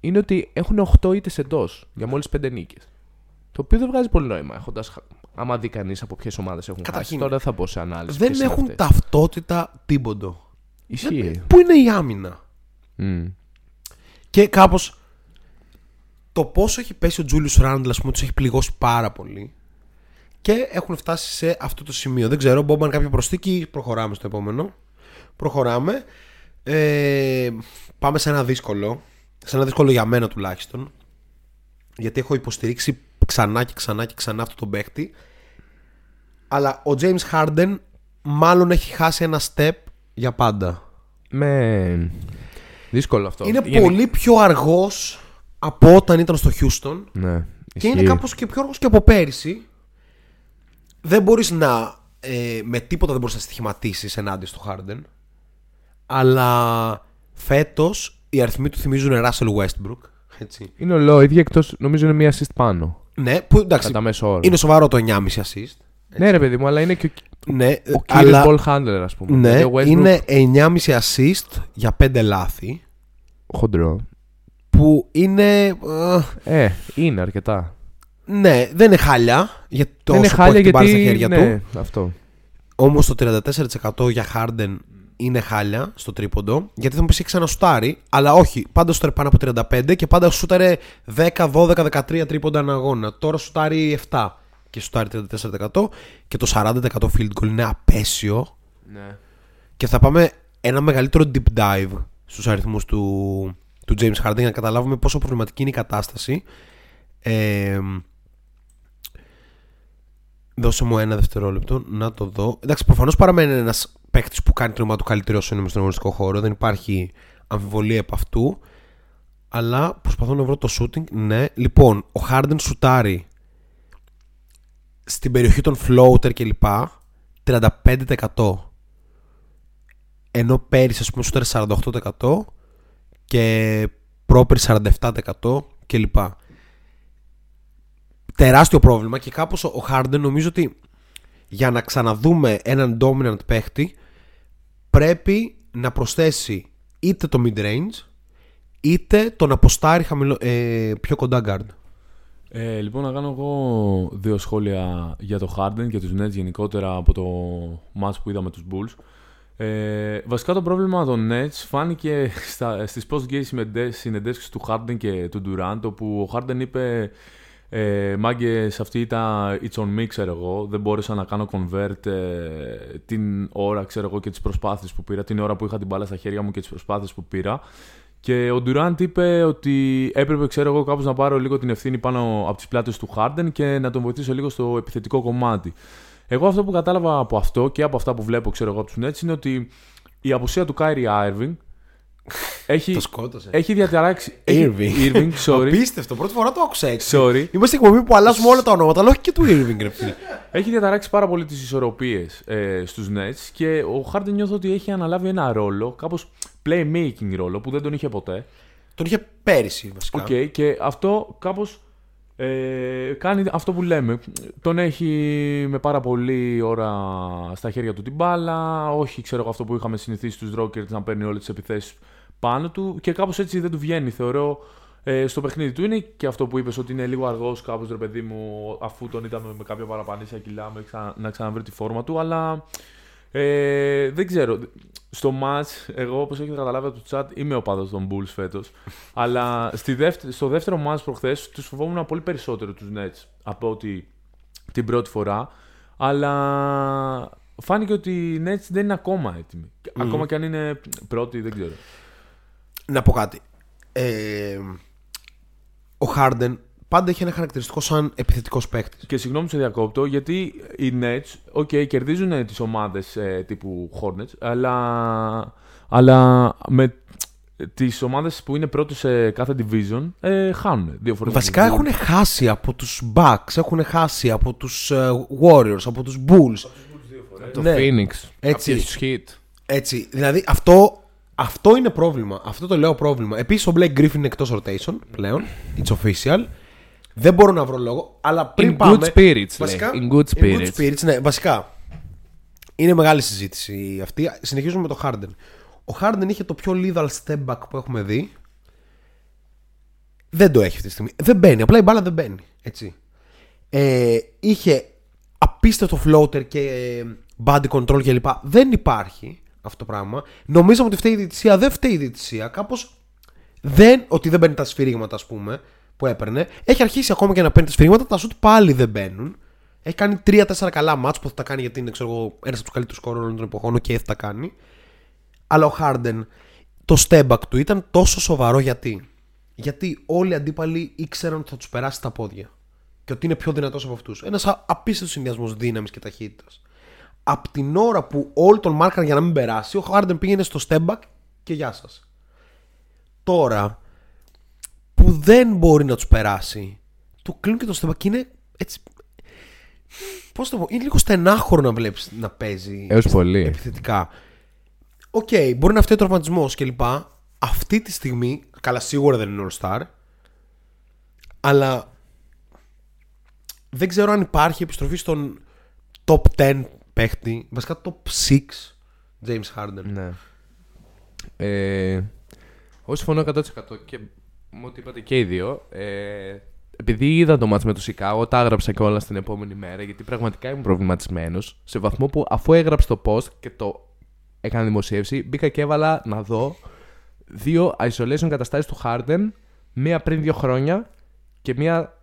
είναι ότι έχουν 8 ήττες εντός για μόλις 5 νίκες. Το οποίο δεν βγάζει πολύ νόημα, έχοντας, άμα δει κανείς από ποιες ομάδες έχουν Καταρχήν, χάσει. Τώρα δεν θα πω σε ανάλυση. Δεν ποιες είναι έχουν αυτές. ταυτότητα τίποντο. Ισχύει. Πού είναι η άμυνα; Μμ. Και κάπως το πόσο έχει πέσει ο Τζούλιους Ράντλ, ας πούμε, τους έχει πληγώσει πάρα πολύ. Και έχουν φτάσει σε αυτό το σημείο. Δεν ξέρω, Μπόμπαν κάποια προσθήκη. Προχωράμε στο επόμενο. Προχωράμε. Ε, πάμε σε ένα δύσκολο. Σε ένα δύσκολο για μένα τουλάχιστον. Γιατί έχω υποστηρίξει ξανά και ξανά και ξανά αυτό τον παίχτη. Αλλά ο James Harden μάλλον έχει χάσει ένα step για πάντα. Με... Δύσκολο αυτό. Είναι Γενι- πολύ πιο αργός από όταν ήταν στο Houston Ναι. και είναι ισχύει. κάπως και πιο αργός και από πέρυσι. Δεν μπορείς να ε, με τίποτα δεν μπορείς να στοιχηματίσεις ενάντια στο Harden. Αλλά φέτος οι αριθμοί του θυμίζουν Russell Westbrook. Έτσι. Είναι ολό, ίδια εκτός νομίζω είναι μία assist πάνω. Ναι, που εντάξει, Κατά μέσο όρο. είναι σοβαρό το 9,5 assist. Ναι, ρε παιδί μου, αλλά είναι και ο, Ναι, ο κύριος αλλά ball handler, ας πούμε. ναι, Δηλαδή, ο Westbrook, είναι 9,5 assist για 5 λάθη. Χοντρό. Που είναι. ε, Ε, είναι αρκετά. ναι, δεν είναι χάλια. Για το Δεν είναι όσο που χάλια έχει την μπάλα στα γιατί. χέρια Ναι, του. αυτό. Όμως το 34% για Harden είναι χάλια στο τρίποντο. Γιατί θα μου πεις έχει ξανασουτάρει, αλλά όχι. Πάντα σουτάρει πάνω από 35 και πάντα σουτάρε 10, 12, 13 τρίποντα ένα αγώνα. Τώρα σουτάρει 7 και σουτάρει 34% και το 40% field goal είναι απέσιο. Ναι. Και θα πάμε ένα μεγαλύτερο deep dive στους αριθμούς του, του James Harden για να καταλάβουμε πόσο προβληματική είναι η κατάσταση. Ε, δώσε μου ένα δευτερόλεπτο να το δω. Εντάξει, προφανώς παραμένει ένας παίκτης που κάνει την ομάδα του καλύτερο όσο είναι μες στον αγωνιστικό χώρο. Δεν υπάρχει αμφιβολία επ' αυτού. Αλλά προσπαθώ να βρω το shooting. Ναι. Λοιπόν, ο Harden σουτάρει στην περιοχή των floater κλπ. 35% ενώ πέρυσι ας πούμε σούταρε 48% και πρόπερι 47% κλπ. Τεράστιο πρόβλημα και κάπως ο Harden νομίζω ότι για να ξαναδούμε έναν dominant παίχτη πρέπει να προσθέσει είτε το mid-range είτε τον αποστάρει χαμηλό, ε, πιο κοντά guard. Ε, λοιπόν, να κάνω εγώ δύο σχόλια για το Harden και τους Nets γενικότερα από το match που είδαμε τους Bulls. Ε, βασικά το πρόβλημα των Nets φάνηκε στα, στις post-game συνεντεύξεις- συνεντεύξεις του Harden και του Durant όπου ο Harden είπε ε, μάγκες αυτή ήταν it's on me ξέρω εγώ δεν μπόρεσα να κάνω convert ε, την ώρα ξέρω εγώ και τις προσπάθειες που πήρα την ώρα που είχα την μπάλα στα χέρια μου και τις προσπάθειες που πήρα και ο Durant είπε ότι έπρεπε, ξέρω εγώ, κάπως να πάρω λίγο την ευθύνη πάνω από τις πλάτες του Harden και να τον βοηθήσω λίγο στο επιθετικό κομμάτι. Εγώ αυτό που κατάλαβα από αυτό και από αυτά που βλέπω, ξέρω εγώ, από τους Nets είναι ότι η απουσία του Kyrie Irving έχει, Το σκότωσε. έχει διαταράξει... έχει- Irving. Irving, sorry. Απίστευτο, πρώτη φορά το άκουσα έτσι. sorry. Είμαστε εκπομπή που αλλάζουμε όλα τα ονόματα, αλλά όχι και του Irving, ρε φίλε. Έχει διαταράξει πάρα πολύ τις ισορροπίες ε, στους Nets και ο Harden νιώθω ότι έχει αναλάβει ένα ρόλο, κάπως playmaking ρόλο που δεν τον είχε ποτέ. Τον είχε πέρυσι βασικά. Οκ, και αυτό κάπως ε, κάνει αυτό που λέμε. Τον έχει με πάρα πολύ ώρα στα χέρια του την μπάλα. Όχι, ξέρω εγώ, αυτό που είχαμε συνηθίσει στους Rockets να παίρνει όλες τις επιθέσεις πάνω του. Και κάπως έτσι δεν του βγαίνει, θεωρώ, ε, στο παιχνίδι του. Είναι και αυτό που είπες ότι είναι λίγο αργός κάπως, ρε παιδί μου, αφού τον είδαμε με κάποια παραπανήσια κιλά με ξα- να ξαναβρεί τη φόρμα του. Αλλά ε, δεν ξέρω. Στο match, εγώ όπως έχετε καταλάβει από το chat, είμαι ο πάδος των Bulls φέτος. αλλά στη δεύτερη, στο δεύτερο match προχθές τους φοβόμουν πολύ περισσότερο τους Nets από ότι την πρώτη φορά. Αλλά φάνηκε ότι οι Nets δεν είναι ακόμα έτοιμοι. Ακόμα και αν είναι πρώτοι, δεν ξέρω. Να πω κάτι. Ε, ο Harden πάντα έχει ένα χαρακτηριστικό σαν επιθετικός παίκτης. Και συγγνώμη που σε διακόπτω, γιατί οι Nets, ok, κερδίζουν τις ομάδες ε, τύπου Hornets, αλλά, αλλά με τις ομάδες που είναι πρώτοι σε κάθε division, ε, χάνουν δύο φορές. Βασικά έχουν χάσει από τους Bucks, έχουν χάσει από τους ε, Warriors, από τους Bulls. Το Ναι. Phoenix. Έτσι. Από τους Heat. Έτσι, δηλαδή αυτό, αυτό είναι πρόβλημα. Αυτό το λέω πρόβλημα. Επίσης ο Blake Griffin είναι εκτός rotation πλέον. It's official. Δεν μπορώ να βρω λόγο, αλλά πριν In πάμε. good spirits, βασικά, λέει. In good In good spirits. spirits, ναι, βασικά. Είναι μεγάλη συζήτηση αυτή. Συνεχίζουμε με το Harden. Ο Harden είχε το πιο lethal step back που έχουμε δει. Δεν το έχει αυτή τη στιγμή. Δεν μπαίνει. Απλά η μπάλα δεν μπαίνει. Έτσι. Ε, είχε απίστευτο floater και ε, body control κλπ. Δεν υπάρχει αυτό το πράγμα. Νομίζαμε ότι φταίει η διαιτησία. Δεν φταίει η διαιτησία. Κάπως δεν. Ότι δεν παίρνει τα σφυρίγματα, ας πούμε, που έπαιρνε. Έχει αρχίσει ακόμα και να παίρνει τα σφυρίγματα. Τα σουτ πάλι δεν μπαίνουν. Έχει κάνει 3-4 καλά μάτς που θα τα κάνει γιατί είναι ξέρω, εγώ, ένας από τους καλύτερους σκόρου όλων των εποχών και θα τα κάνει. Αλλά ο Harden, το step back του ήταν τόσο σοβαρό γιατί. Γιατί όλοι οι αντίπαλοι ήξεραν ότι θα τους περάσει τα πόδια. Και ότι είναι πιο δυνατός από αυτούς. Ένας απίστευτος συνδυασμός δύναμης και ταχύτητας. Απ' την ώρα που όλοι τον μάρκαν για να μην περάσει, ο Harden πήγαινε στο step back και γεια σας. Τώρα που δεν μπορεί να τους περάσει, του κλείνουν και το step back και είναι έτσι. Πώς το πω, είναι λίγο στενάχωρο να βλέπεις να παίζει έως πολύ. επιθετικά. Οκ, μπορεί να φταίει ο τραυματισμός κλπ. Αυτή τη στιγμή, καλά σίγουρα δεν είναι All Star, αλλά δεν ξέρω αν υπάρχει επιστροφή στον top 10 παίχτη, βασικά top 6 James Harden. Ναι. Ε, εγώ συμφωνώ 100% και με ό,τι είπατε και οι δύο. Ε, επειδή είδα το μάτς με το Σικάγο, τα έγραψα και όλα στην επόμενη μέρα, γιατί πραγματικά ήμουν προβληματισμένος. Σε βαθμό που αφού έγραψε το post και το έκανα δημοσίευση, μπήκα και έβαλα να δω δύο isolation καταστάσεις του Harden, μία πριν δύο χρόνια και μία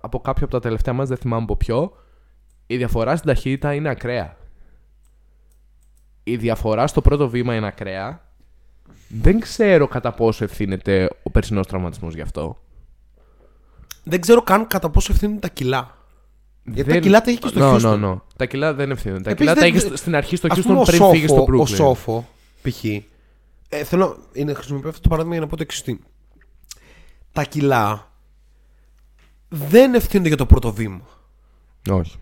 από κάποιο από τα τελευταία μας, δεν θυμάμαι από ποιο. Η διαφορά στην ταχύτητα είναι ακραία. Η διαφορά στο πρώτο βήμα είναι ακραία. Δεν ξέρω κατά πόσο ευθύνεται ο περσινός τραυματισμός γι' αυτό. Δεν ξέρω καν κατά πόσο ευθύνουν τα κιλά. Γιατί τα κιλά τα έχει και στο no, Houston. no, no. Τα κιλά δεν ευθύνονται. Τα Επίσης κιλά τα δεν- έχει στο- στην αρχή στο Ας Houston πούμε, ο πριν Σόφο- φύγει στο Ο Brooklyn. Σόφο, π.χ. Ε, θέλω είναι, χρησιμοποιώ αυτό το παράδειγμα για να πω το εξής. Τα κιλά δεν ευθύνονται για το πρώτο βήμα. Όχι.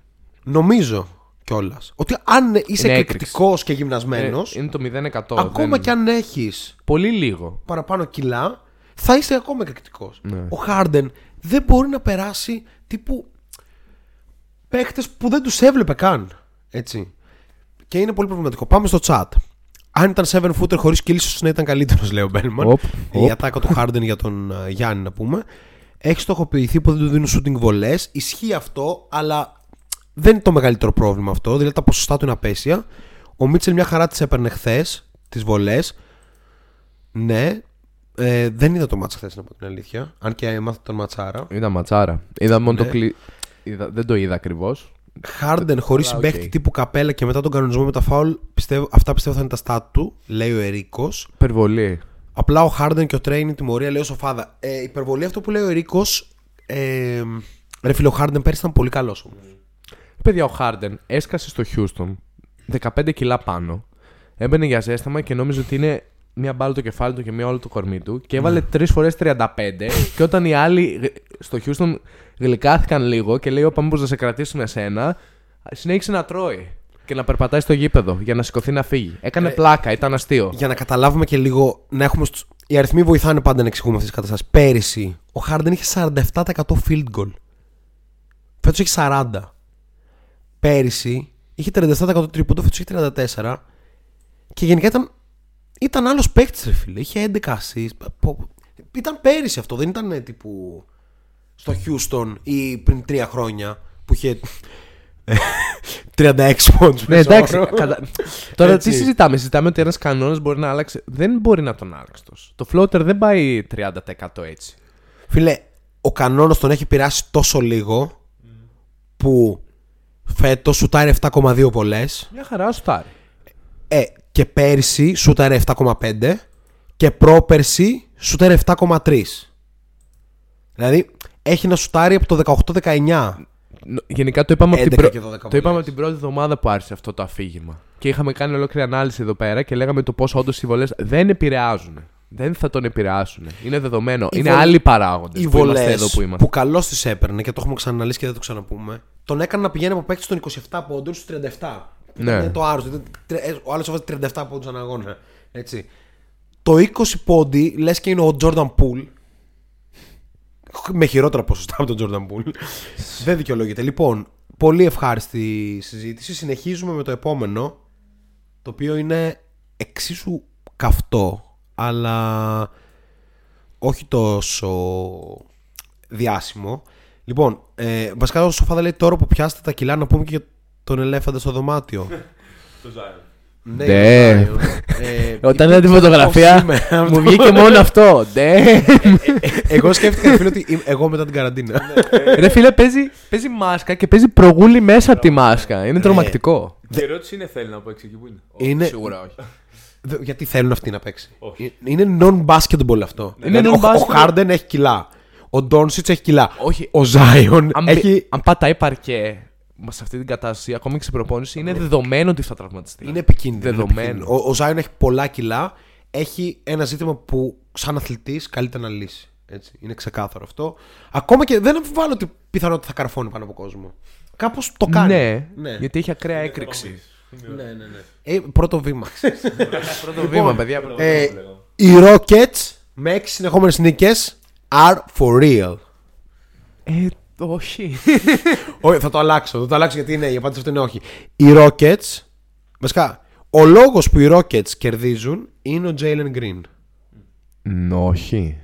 Νομίζω κιόλας. Ότι αν είσαι Είναι εκρηκτικός και γυμνασμένος, Ε, είναι το 0%. ακόμα δεν- κι αν έχεις Πολύ λίγο. παραπάνω κιλά, θα είσαι ακόμα εκρηκτικός. Ναι. Ο Χάρντεν δεν μπορεί να περάσει τύπου παίχτες που δεν τους έβλεπε καν. Έτσι. Και είναι πολύ προβληματικό. Πάμε στο chat. Αν ήταν 7 footer χωρίς kill, ίσως να ήταν καλύτερος, λέει ο Μπέλμαν. Οπ, Η οπ. ατάκα του Harden για τον ε, Γιάννη, να πούμε. Έχει στοχοποιηθεί που δεν του δίνουν shooting βολές. Ισχύει αυτό, αλλά δεν είναι το μεγαλύτερο πρόβλημα αυτό. Δηλαδή τα ποσοστά του είναι απαίσια. Ο Μίτσελ μια χαρά τις έπαιρνε χθες, τις βολές. Ναι. Ε, δεν είδα το ματς χθες, να πω την αλήθεια. Αν και έμαθα τη ματσάρα. Είδα ματσάρα. Είδα μόνο Ναι. το κλει... είδα... Δεν το είδα ακριβώς. Χάρντεν χωρίς Αλλά, οκ. συμπαίχτη τύπου Capela και μετά τον κανονισμό με τα φάουλ. Πιστεύω, αυτά πιστεύω θα είναι τα στάτ του, λέει ο Ερίκος. Υπερβολή. Απλά ο Χάρντεν και ο Τρέιν είναι τιμωρία, λέει ο Σοφάδα. Ε, υπερβολή αυτό που λέει ο Ερίκος. Ε, ρε φίλε, ο Χάρντεν πέρυσι ήταν πολύ καλός όμως. Παιδιά, ο Χάρντεν έσκασε στο Houston 15 κιλά πάνω. Έμπαινε για ζέσταμα και νόμιζε ότι είναι μία μπάλα το κεφάλι του και μία όλο το κορμί του. Και έβαλε τρεις φορές 35. και όταν οι άλλοι γ- στο Houston γλυκάθηκαν λίγο και λέει: Όπα, μήπως να σε κρατήσουμε εσένα, συνέχισε να τρώει και να περπατάει στο γήπεδο για να σηκωθεί να φύγει. Έκανε πλάκα, ήταν αστείο. Για να καταλάβουμε και λίγο, να έχουμε. στους- Οι αριθμοί βοηθάνε πάντα να εξηγούμε αυτές τις καταστάσεις. Πέρυσι, ο Χάρντεν είχε 47% field goal. Φέτος έχει 40. Πέρυσι είχε 37% τρίποντο, φέτο έχει 34. Και γενικά ήταν, ήταν άλλος παίκτης, ρε φίλε. Είχε 11 assists. Πω- Ήταν πέρυσι αυτό, δεν ήταν ε, τύπου στο Houston ή πριν τρία χρόνια που είχε 36 πόντους. Ναι, μέσο εντάξει. όρο. κατα- Τώρα Έτσι. τι συζητάμε. Συζητάμε ότι ένας κανόνας μπορεί να άλλξει. Δεν μπορεί να τον άλλξει τόσο. Το floater δεν πάει 30% έτσι. Φίλε, ο κανόνας τον έχει πειράσει τόσο λίγο που φέτος σουτάρει 7,2 πολλές. Μια χαρά σου τάρει. Ε, και πέρσι σούταρε 7,5 και πρόπερσι σούταρε 7,3. Δηλαδή έχει να σουτάρει από το 18-19. Νο- Γενικά το είπαμε, από την, 11 πρω- και 12 το είπαμε βολές. από την πρώτη εβδομάδα που άρχισε αυτό το αφήγημα. Και είχαμε κάνει ολόκληρη ανάλυση εδώ πέρα και λέγαμε το πώ όντως οι βολές δεν επηρεάζουν. Δεν θα τον επηρεάσουν. Είναι δεδομένο. Οι Είναι βολ- άλλοι παράγοντες Οι που είμαστε βολές εδώ που που, είμαστε. καλώς τις έπαιρνε και το έχουμε ξαναναλύσει και δεν το ξαναπούμε, τον έκανε να πηγαίνει από παίκτης των 27 πόντων στους 37. Ναι. Ήταν το άρρωστο. Ήταν τρε- ε, Ο άλλος έβαζε 37 πόντους ανά αγώνα. Έτσι. Το 20 πόντι λες και είναι ο Jordan Poole. Με χειρότερα ποσοστά από τον Jordan Poole. δεν δικαιολογείται. Λοιπόν, πολύ ευχάριστη συζήτηση. Συνεχίζουμε με το επόμενο, το οποίο είναι εξίσου καυτό, αλλά όχι τόσο διάσημο. Λοιπόν, ε, βασικά ο Σοφάδα λέει τώρα που πιάσετε τα κιλά να πούμε και για τον ελέφαντα στο δωμάτιο. Το Zion. ναι, Ναι. για τον Zion. Ε, Όταν είπε είδα τη πώς φωτογραφία, είμαι. μου βγήκε μόνο αυτό. Ναι. Εγώ σκέφτηκα ρε φίλε ότι είμαι- εγώ μετά την καραντίνα. Ρε φίλε, παίζει, παίζει μάσκα και παίζει προγούλη μέσα από τη μάσκα. Είναι τρομακτικό. Η ερώτηση είναι θέλει να παίξει εκεί που είναι; είναι... Σίγουρα όχι. Δε- Γιατί θέλουν αυτοί να παίξει. Όχι. Ε, Είναι non-basketball αυτό. Είναι Δηλαδή, ο- Ο non-basketball. Χάρντεν έχει κιλά. Ο Ντόνσιτς έχει κιλά. Όχι. Ο Ζάιον Αν, μπει- έχει. αν πατάει παρκέ σε αυτή την κατάσταση, ακόμη και σε προπόνηση, είναι δεδομένο ότι θα τραυματιστεί. Είναι επικίνδυνο. είναι Δεδομένο. επικίνδυνο. Ο, ο Ζάιον έχει πολλά κιλά. Έχει ένα ζήτημα που σαν αθλητής καλείται να λύσει. Έτσι. Είναι ξεκάθαρο αυτό. Ακόμα και δεν αμφιβάλλω ότι πιθανότητα θα καρφώνει πάνω από κόσμο. Κάπως το κάνει. Ναι, γιατί έχει ακραία έκρηξη. ναι, ναι, ναι. Ε, πρώτο βήμα. Πρώτο βήμα, παιδιά. πρώτο ε, βήμα. οι Rockets με 6 συνεχόμενες νίκες are for real. Ε, όχι. Όχι, θα το αλλάξω. Θα το αλλάξω γιατί είναι, η απάντηση αυτή είναι όχι. Οι Rockets. Βασικά, ο λόγος που οι Rockets κερδίζουν είναι ο Jalen Green. Ν, όχι.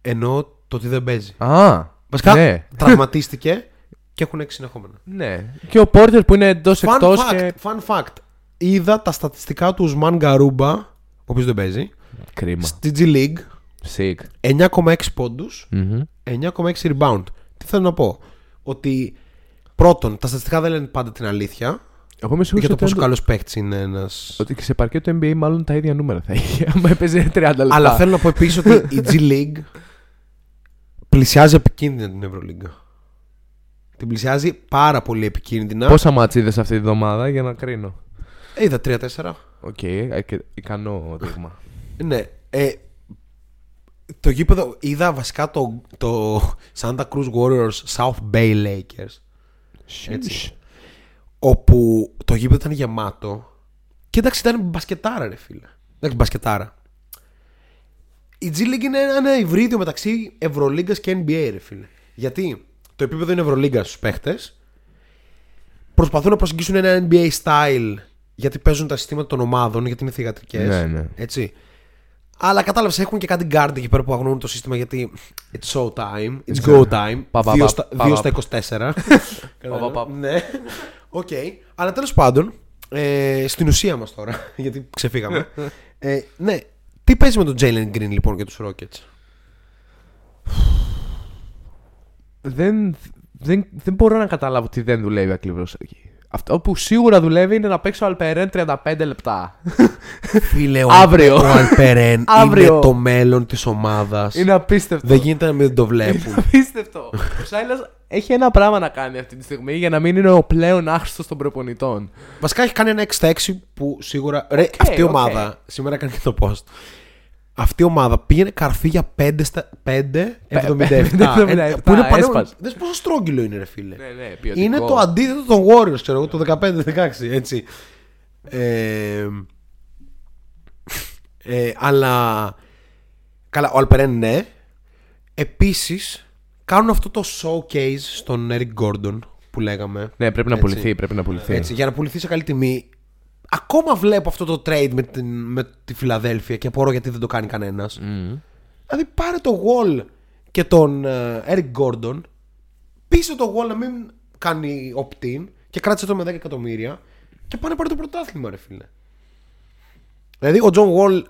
Ενώ το ότι δεν παίζει. Α, Βασικά, ναι. τραυματίστηκε και έχουν 6 συνεχόμενα. ναι. Και ο Πόρτερ που είναι εντός Fun εκτός fact, και. fun fact. Είδα τα στατιστικά του Ουσμάν Γκαρούμπα, ο οποίος δεν παίζει, Κρίμα. στη G League. Sick. 9,6 πόντους, Μμμ. 9,6 rebound. Τι θέλω να πω. Ότι πρώτον, τα στατιστικά δεν λένε πάντα την αλήθεια Εγώ είμαι για σίγουρο το ότι, πόσο αν- καλός παίκτης είναι ένα. ότι και σε παρκέ του NBA μάλλον τα ίδια νούμερα θα είχε. Άμα έπαιζε 30 λεπτά. Αλλά θέλω να πω επίσης ότι η G League πλησιάζει επικίνδυνα την Ευρωλίγκα. Την πλησιάζει πάρα πολύ επικίνδυνα. Πόσα μάτς είδες αυτή τη βδομάδα για να κρίνω; Ε, Είδα 3-4. Οκ, ε, και- ικανό δείγμα. Ναι. Ε, το γήπεδο είδα βασικά το, το Santa Cruz Warriors South Bay Lakers. Έτσι. Όπου το γήπεδο ήταν γεμάτο. Και εντάξει, ήταν μπασκετάρα, ρε φίλε. Εντάξει, μπασκετάρα. Η G League είναι ένα υβρίδιο μεταξύ Ευρωλίγκας και NBA, ρε φίλε. Γιατί το επίπεδο είναι Ευρωλίγκα στους παίχτες. Προσπαθούν να προσεγγίσουν ένα NBA style γιατί παίζουν τα συστήματα των ομάδων, γιατί είναι θυγατρικές. Ναι, ναι. Έτσι. Αλλά κατάλαβες, έχουν και κάτι guard εκεί πέρα που αγνοούν το σύστημα γιατί it's show time, it's go time. Πα, πα, δύο πα, στα- πα, δύο πα. στα 24. Πα, πα, πα. Ναι. Οκ. Αλλά τέλος πάντων, ε, στην ουσία μας τώρα, γιατί ξεφύγαμε. ε, ναι. Τι παίζει με τον Jalen Green λοιπόν για τους Rockets; δεν, δεν, δεν μπορώ να καταλάβω τι δεν δουλεύει ακριβώς εκεί. Αυτό που σίγουρα δουλεύει είναι να παίξει ο Alperen 35 λεπτά. Φίλε, ο, Αύριο. ο Alperen Αύριο. είναι το μέλλον της ομάδας. είναι απίστευτο. Δεν γίνεται να μην το Είναι βλέπουν. απίστευτο. ο Silas έχει ένα πράγμα να κάνει αυτή τη στιγμή για να μην είναι ο πλέον άχρηστος των προπονητών. Βασικά έχει κάνει ένα 6 6 που σίγουρα. Ρε, αυτή η οκ. ομάδα. Σήμερα έκανε και το post. Αυτή η ομάδα πήγαινε καρφί για 5 στα 5 77. 5,77, Ε, που είναι πανέμορφο. έσπασε. Δες πόσο στρόγγυλο είναι, ρε φίλε. Ναι, ναι, ποιοτικό. είναι το αντίθετο των Warriors, ξέρω εγώ, το 15-16, έτσι. Ε, ε, αλλά. Καλά, ο Αλπερέν ναι. Επίσης, κάνουν αυτό το showcase στον Eric Gordon που λέγαμε. Ναι, πρέπει να Έτσι. πουληθεί, πρέπει να πουληθεί. Έτσι, για να πουληθεί σε καλή τιμή. Ακόμα βλέπω αυτό το trade με, την, με τη Φιλαδέλφια και απορώ γιατί δεν το κάνει κανένας. Μμμ. Δηλαδή πάρε το Wall και τον ε, Eric Gordon, πείσε το Wall να μην κάνει opt-in και κράτησε το με 10 εκατομμύρια και πάνε πάρε το πρωτάθλημα, ρε φίλε. Δηλαδή ο John Wall,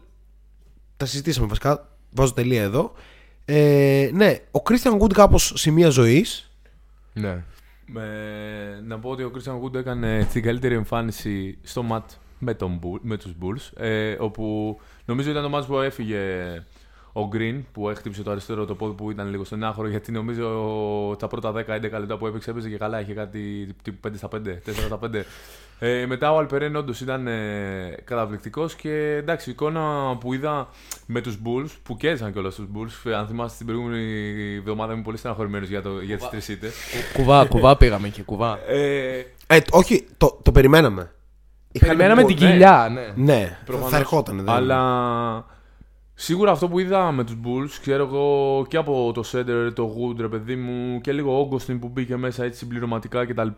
τα συζητήσαμε βασικά, βάζω τελεία εδώ. Ε, ναι, ο Christian Wood κάπως σημεία ζωής Ναι. Με, να πω ότι ο Christian Wood έκανε την καλύτερη εμφάνιση στο ματ με, τον, Bull- με τους Bulls ε, όπου νομίζω ήταν το μάτς που έφυγε ο Green που έχτυψε το αριστερό το πόδι που ήταν λίγο στενάχωρο γιατί νομίζω τα πρώτα 10-11 λεπτά που έπαιξε έπαιζε και καλά είχε κάτι τύπου 5 στα 5, 4 στα 5 ε, μετά ο Αλπερέν όντως ήταν ε, καταπληκτικός και εντάξει, η εικόνα που είδα με τους Bulls, που κέρδισαν κιόλας τους Bulls. Αν θυμάστε την προηγούμενη εβδομάδα είμαι πολύ στεναχωρημένος για, το, για τις τρεις ήττες. κουβά, κουβά πήγαμε και κουβά. Ε, ε, Όχι, το, το περιμέναμε Είχαν Περιμέναμε πολύ- την κοιλιά, ναι. Ναι, προφανώς. θα ερχόταν δεν- Αλλά Σίγουρα αυτό που είδα με τους Bulls, ξέρω εγώ και από το Center, το Wood, ρε παιδί μου, και λίγο Augustin που μπήκε μέσα έτσι συμπληρωματικά κτλ.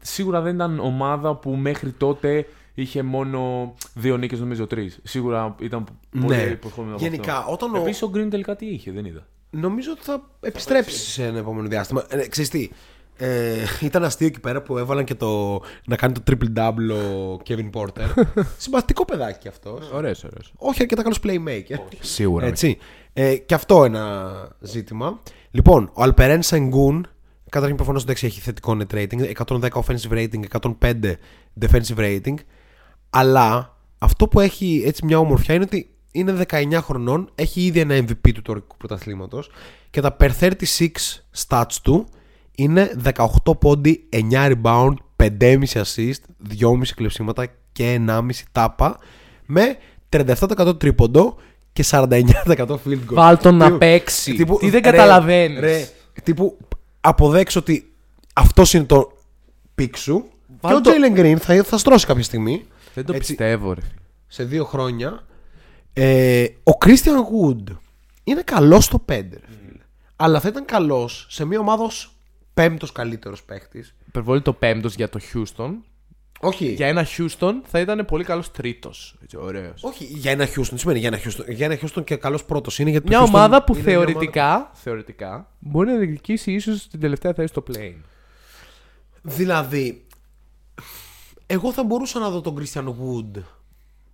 Σίγουρα δεν ήταν ομάδα που μέχρι τότε είχε μόνο δύο νίκες, νομίζω τρεις. Σίγουρα ήταν πολύ Ναι. υποσχόμενο από Γενικά, αυτό. όταν ο- Επίσης ο Green τελικά τι είχε, δεν είδα. Νομίζω ότι θα επιστρέψει σε ένα επόμενο διάστημα. Ε, ξέρεις τι, ε, ήταν αστείο εκεί πέρα που έβαλαν και το να κάνει το triple double ο Kevin Porter. Συμπαθητικό παιδάκι αυτό. Ωραίος, ωραίος. Όχι αρκετά καλός playmaker. Σίγουρα. Έτσι. Ε, και αυτό ένα ζήτημα. Λοιπόν, ο Αλπερέν Σενγκούν, καταρχήν προφανώς εντάξει έχει θετικό net rating, 110 offensive rating, 105 defensive rating. Αλλά αυτό που έχει έτσι μια ομορφιά είναι ότι είναι 19 χρονών, έχει ήδη ένα MVP του τωρικού πρωταθλήματος και τα per 36 stats του είναι 18 πόντι, 9 rebound, 5,5 assist, 2,5 κλεψίματα και 1,5 τάπα με 37% τρίποντο και 49% field goal. Βάλ τον να Τύπου- παίξει. τύπου, Τι δεν ρε, καταλαβαίνεις. ρε, τύπου αποδέξου ότι αυτός είναι το pick σου Βάλ και ο το- Jalen Green θα, θα στρώσει κάποια στιγμή Δεν το Έτσι. πιστεύω, ρε. σε δύο χρόνια. Ε, ο Christian Wood είναι καλός στο 5, ρε φίλε. Αλλά θα ήταν καλός σε μια ομάδα ως πέμπτος καλύτερος παίχτης. Υπερβολή το πέμπτος για το Houston. Όχι, Για ένα Houston θα ήταν πολύ καλός τρίτος. Ωραίος. όχι για ένα Houston. Τι σημαίνει για ένα Houston; Για ένα Houston και καλός πρώτος είναι γιατί το Μια Houston ομάδα που είναι μια θεωρητικά, θεωρητικά μπορεί να διεκδικήσει ίσως την τελευταία θέση στο play. Δηλαδή, εγώ θα μπορούσα να δω τον Christian Wood.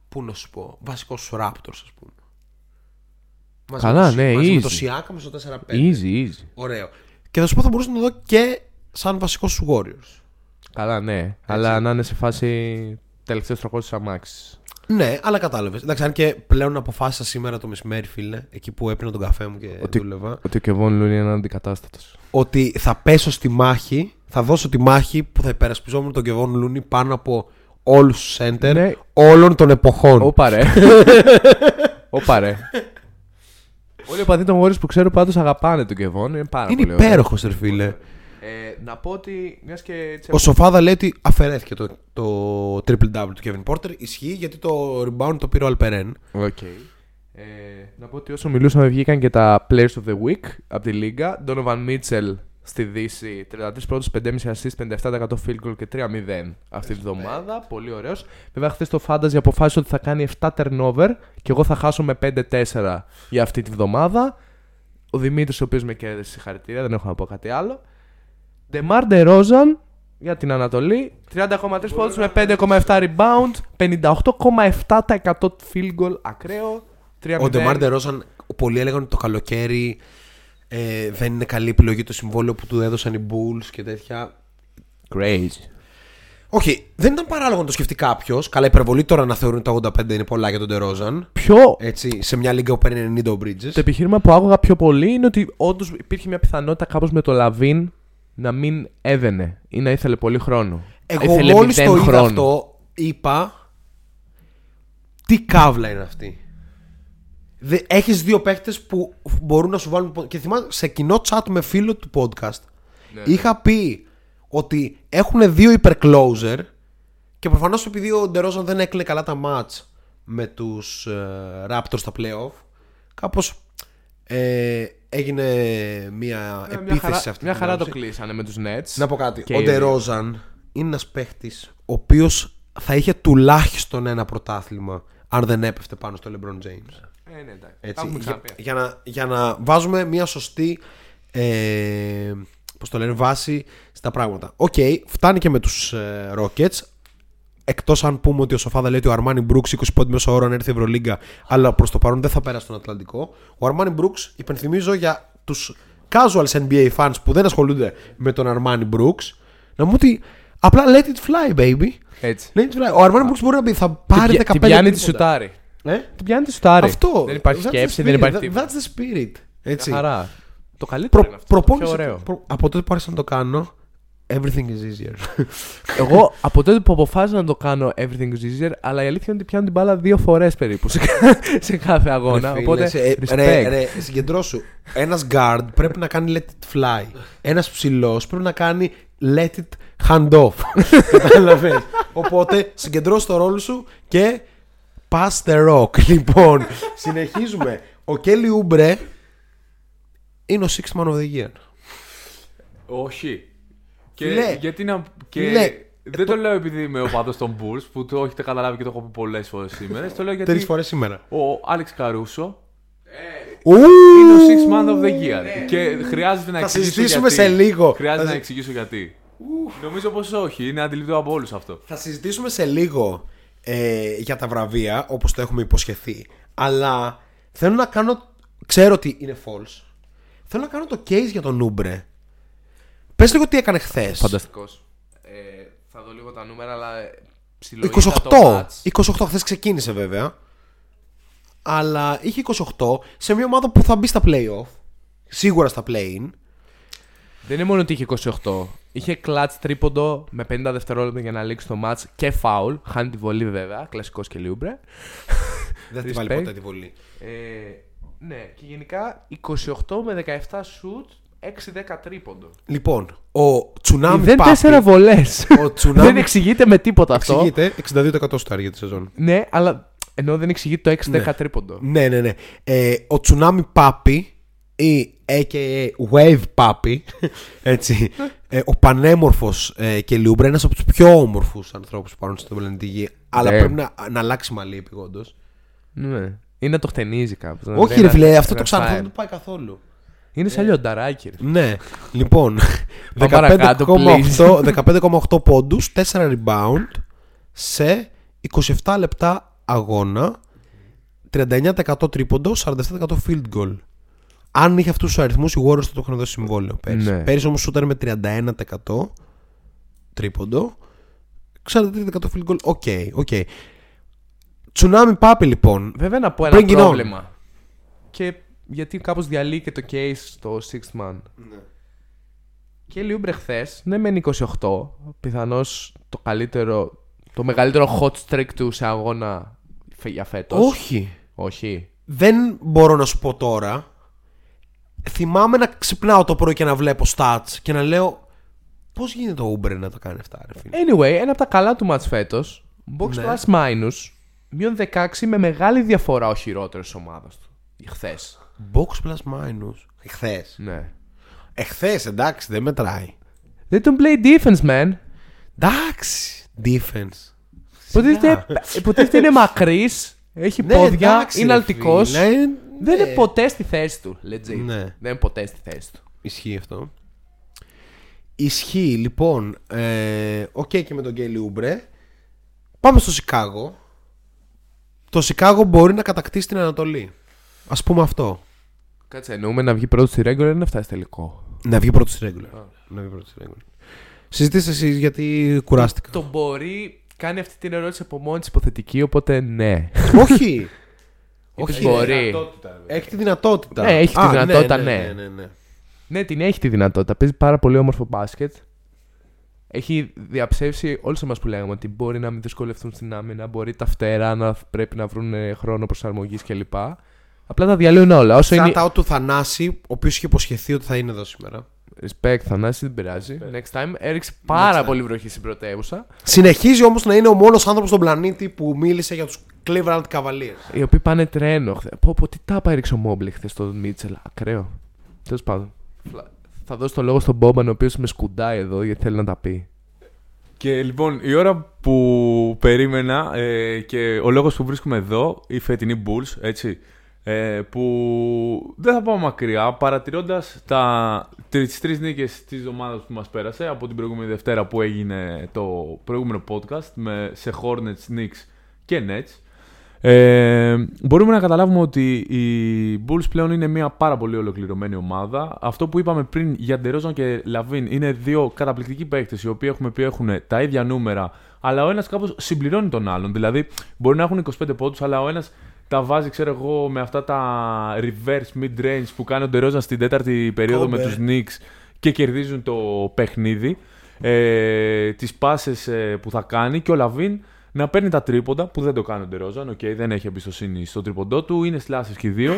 Πού να σου πω, βασικός σου Raptors, ας πούμε. Μαζί Καλά, με το- ναι, μαζί με easy. το Siakam στο 4-5. Easy, easy. Ωραίο. Και θα σου πω, θα μπορούσα να το δω και σαν βασικό σου Warriors. Καλά, ναι. Αλλά να είναι σε φάση τελευταίος τροχός της αμάξης. Ναι, αλλά κατάλαβες. Εντάξει, αν και πλέον αποφάσισα σήμερα το μεσημέρι, φίλε, εκεί που έπαιρνα τον καφέ μου και Ότι- δούλευα, Ότι ο Κεβόν Λούνι είναι αντικατάστατος. ότι θα πέσω στη μάχη, θα δώσω τη μάχη που θα υπερασπιζόμουν τον Κεβόν Λούνι πάνω από όλους τους center Ναι. όλων των εποχών. Όπα ρε. Όπα ρε. Όλοι οι οπαδοί των Warriors που ξέρω πάντως αγαπάνε τον Κεβόν. Είναι πάρα Είναι πολύ ωραίο. υπέροχος, ρε φίλε. Ε, να πω ότι μιας και έτσι Ο Σοφάδα λέει ότι αφαιρέθηκε το, το triple double του Kevin Porter. Ισχύει γιατί το rebound το πήρε ο Alperen. Οκ. Ε, να πω ότι όσο μιλούσαμε βγήκαν και τα Players of the Week από τη Λίγκα. Donovan Mitchell στη Δύση, 33 πόντους, 5,5 assist, 57% field goal και 3-0 αυτή τη βδομάδα. Πολύ ωραίος. Βέβαια χθες το Fantasy αποφάσισε ότι θα κάνει 7 turnover και εγώ θα χάσω με 5-4 για αυτή τη βδομάδα. Ο Δημήτρης ο οποίος με κέρδισε συγχαρητήρια, δεν έχω να πω κάτι άλλο. DeMar DeRozan για την Ανατολή. 30,3 πόντους με 5,7 rebound. 58,7% field goal ακραίο. 3-0. Ο Ντεμάρ Ντερόζαν, πολλοί έλεγαν ότι το καλοκαίρι ε, δεν είναι καλή επιλογή το συμβόλαιο που του έδωσαν οι Bulls και τέτοια. Crazy. Όχι, δεν ήταν παράλογο να το σκεφτεί κάποιος. Καλά, υπερβολή τώρα να θεωρούν τα 85 είναι πολλά για τον Ντερόζαν. Πιο Έτσι, σε μια λίγα που παίρνει 90 ο Bridges. Το επιχείρημα που άκουγα πιο πολύ είναι ότι όντως υπήρχε μια πιθανότητα κάπως με το Λαβίν να μην έβαινε ή να ήθελε πολύ χρόνο. Εγώ Ήθελε μόλις μηδέν το είδα χρόνο. αυτό, είπα. Τι κάβλα είναι αυτή. Δε, έχεις δύο παίχτες που μπορούν να σου βάλουν... Και θυμάμαι σε κοινό chat με φίλο του podcast Ναι. είχα πει ότι έχουν δύο υπερcloser και προφανώς επειδή ο Ντερόζαν δεν έκλεινε καλά τα match με τους ε, Raptors στα playoff κάπως ε, έγινε μια Ε, επίθεση μια χαρά, σε αυτή μια την χαρά το άποψη. κλείσανε με τους Nets. Να πω κάτι. Και ο οι δύο. Ντερόζαν είναι ένας παίχτης ο οποίος θα είχε τουλάχιστον ένα πρωτάθλημα αν δεν έπεφτε πάνω στο LeBron James. Ε, ναι, εντάξει. Τα Έτσι, έχουμε για, ξαναπεί. για να, για να βάζουμε μια σωστή ε, πώς το λένε, βάση στα πράγματα. Οκ, φτάνει και με τους ε, Rockets. Εκτός αν πούμε ότι ο Σοφάδα λέει ότι ο Αρμάνι Brooks 20 πόντι μέσω όρο αν έρθει η Ευρωλίγκα, αλλά προς το παρόν δεν θα πέρασε τον Ατλαντικό. Ο Αρμάνι Brooks, υπενθυμίζω για τους casuals NBA fans που δεν ασχολούνται με τον Αρμάνι Brooks, να μου ότι απλά let it fly, baby. Έτσι. Let it fly. Ο Αρμάνι Brooks μπορεί να πει θα πάρει 15 Την πιάνει τη τρίποτα. σουτάρι. Ε; Την πιάνει τη σουτάρι. Αυτό. Δεν υπάρχει That's the σκέψη, spirit. δεν υπάρχει That- τίποτα. That's the spirit. Έτσι. Μια Χαρά. Το καλύτερο Προ, είναι αυτό. το προπόνηση- πιο ωραίο. προ- από τότε που άρχισα να το κάνω, everything is easier. Εγώ από τότε που αποφάσισα να το κάνω everything is easier, αλλά η αλήθεια είναι ότι πιάνω την μπάλα δύο φορές περίπου σε, κα- σε κάθε αγώνα. Ρε οπότε. φίλε, σε- respect. ρε, ρε, συγκεντρώσου. Ένας guard πρέπει να κάνει let it fly. Ένας ψηλός πρέπει να κάνει let it hand off. Κατάλαβες. Οπότε συγκεντρώσου το ρόλο σου και Pass the rock. Λοιπόν, συνεχίζουμε. Ο Κέλι Ούμπρε είναι ο sixth man of the year. Όχι. Και Φιλέ. γιατί να. Και Φιλέ. δεν το λέω επειδή είμαι ο παδός των Bulls που το έχετε καταλάβει και το έχω πει πολλές φορές σήμερα. Το λέω γιατί Τρεις φορές σήμερα. ο Άλεξ Καρούσο Ου! είναι ο Six Man of the Year. Και χρειάζεται να Θα εξηγήσω. συζητήσουμε γιατί. σε λίγο. Χρειάζεται Θα να συ- εξηγήσω γιατί. Νομίζω πως όχι. Είναι αντιληπτό από όλους αυτό. Θα συζητήσουμε σε λίγο ε, για τα βραβεία, όπως το έχουμε υποσχεθεί. Αλλά θέλω να κάνω... Ξέρω ότι είναι false. Θέλω να κάνω το case για τον Ούμπρε. Πες λίγο τι έκανε χθες. Φανταστικός. Ε, θα δω λίγο τα νούμερα, αλλά ε, 28. ψιλοείδα το match. 28 χθες ξεκίνησε βέβαια. Αλλά είχε 28 σε μια ομάδα που θα μπει στα playoff. Σίγουρα στα play-in. Δεν είναι μόνο ότι είχε 28. Είχε κλατ τρίποντο με 50 δευτερόλεπτα για να λήξει το match και foul. Χάνει τη βολή βέβαια. Κλασικός και Λιούμπρε. Δεν θα τη βάλει Respect. ποτέ τη βολή. Ε, ναι, και γενικά 28 με 17 shoot, 6-10 τρίποντο. Λοιπόν, ο Τσουνάμι Δεν Πάπη. τέσσερα βολές. Ο Τσουνάμι- δεν εξηγείται με τίποτα αυτό. Εξηγείται 62% στο για τη σεζόν. Ναι, αλλά ενώ δεν εξηγείται το 6-10 Ναι. τρίποντο. Ναι, ναι, ναι. Ε, ο Τσουνάμι Πάπη ή AKA Wave Papi, έτσι, ε, ο πανέμορφος ε, και Λιούμπρα, ένας από τους πιο όμορφους ανθρώπους που υπάρχουν στην πλανήτη Γη, αλλά Ναι. πρέπει να, να αλλάξει μαλλί επιγόντως. Ναι. Ή να το χτενίζει κάπου. να Όχι λέει ρε ένα- φίλε, αυτό ένα το ξανά style. δεν του πάει καθόλου. Είναι σαν λιονταράκι. ρε. Ναι, λοιπόν, Πάμε παρακάτω, 15,8 15,8 πόντους, 4 rebound σε 27 λεπτά αγώνα, 39% τρίποντο, 47% field goal. Αν είχε αυτούς τους αριθμούς, οι Warriors θα το είχαν δώσει συμβόλαιο πέρυσι. Ναι. Πέρυσι όμως σούταρε με 31% τρίποντο, 43% field goal. Οκ, οκ. Tsunami Papi λοιπόν. Βέβαια να πω ένα Bring it on. πρόβλημα. Και γιατί κάπως διαλύει και το case στο Sixth Man. Ναι. Kelly Oubre χθες, ναι, μένει 28. Πιθανώς το καλύτερο, το μεγαλύτερο hot streak του σε αγώνα φε- για φέτος. Όχι. Όχι. Δεν μπορώ να σου πω τώρα. Θυμάμαι να ξυπνάω το πρωί και να βλέπω stats και να λέω Πώς γίνεται ο Uber να το κάνει αυτά, ρε φίλε; Anyway, ένα από τα καλά του match φέτος. Box Ναι. plus minus. Μείον 16 με μεγάλη διαφορά ο χειρότερος ομάδας του. Χθε. Box plus minus. Εχθές. Ναι. Εχθές, εντάξει, δεν μετράει. Δεν τον play defense, man. Εντάξει. Defense. Υποτίθεται, υποτίθεται είναι μακρύς, έχει Ναι, πόδια, εντάξει, είναι ρε αλτικός. φίλε, Δεν ναι. είναι ποτέ στη θέση του. Legit. Ναι. Δεν είναι ποτέ στη θέση του. Ισχύει αυτό. Ισχύει, λοιπόν. ε, Οκ και με τον Kelly Oubre. Πάμε στο Σικάγο. Το Σικάγο μπορεί να κατακτήσει την Ανατολή. Α πούμε αυτό. Κάτσε, εννοούμε να βγει πρώτος στη regular ή να φτάσει τελικό; Να βγει πρώτος στη regular. Να βγει πρώτος στη regular. Συζητήστε το εσείς γιατί κουράστηκα. Το μπορεί, κάνει αυτή την ερώτηση από μόνη της υποθετική, οπότε ναι. Όχι. Είπες Όχι. μπορεί. Έχει τη δυνατότητα. Ναι, έχει τη Α, δυνατότητα, ναι. ναι. ναι, ναι, ναι. ναι, την έχει τη δυνατότητα. Παίζει πάρα πολύ όμορφο μπάσκετ. Έχει διαψεύσει όλους εμάς που λέγαμε ότι μπορεί να μην δυσκολευτούν στην άμυνα, μπορεί τα φτερά να πρέπει να βρουν ε, χρόνο προσαρμογής κλπ. Απλά τα διαλύουν όλα. Όσο είναι. Shout out του Θανάση, ο οποίος είχε υποσχεθεί ότι θα είναι εδώ σήμερα. Respect, Θανάση, δεν πειράζει. Next time. Έριξε πάρα πολύ βροχή στην πρωτεύουσα. Συνεχίζει όμως να είναι ο μόνος άνθρωπος στον πλανήτη που μίλησε για τους Cleveland Cavaliers. Οι οποίοι πάνε τρένο. χθε. Πω, πω, τι τάπα έριξε ο Μόμπλε χθες στο Μίτσελ. Ακραίο. Τέλος πάντων. Φλα- Θα δώσω το λόγο στον Μπόμπαν, ο οποίος με σκουντάει εδώ γιατί θέλει να τα πει. Και λοιπόν, η ώρα που περίμενα ε, και ο λόγος που βρίσκομαι εδώ, η φετινή Bulls, έτσι, ε, που δεν θα πάω μακριά, παρατηρώντας τα, τις τρεις νίκες της εβδομάδας που μας πέρασε, από την προηγούμενη Δευτέρα που έγινε το προηγούμενο podcast, με, σε Hornets, Knicks και Nets, ε, μπορούμε να καταλάβουμε ότι οι Bulls πλέον είναι μια πάρα πολύ ολοκληρωμένη ομάδα. Αυτό που είπαμε πριν για Ντερόζαν και Λαβίν είναι δύο καταπληκτικοί παίκτες οι οποίοι έχουμε πει έχουν τα ίδια νούμερα, αλλά ο ένας κάπως συμπληρώνει τον άλλον. Δηλαδή μπορεί να έχουν 25 πόντους, αλλά ο ένας τα βάζει, ξέρω εγώ, με αυτά τα reverse mid-range που κάνει ο Ντερόζαν στην τέταρτη περίοδο με Κόμπε. τους Knicks και κερδίζουν το παιχνίδι. Ε, τις πάσες ε, που θα κάνει και ο LaVine να παίρνει τα τρίποντα που δεν το κάνει ο Ντερόζαν. Οκ, δεν έχει εμπιστοσύνη στο τρίποντό του. Είναι slashers και οι δύο.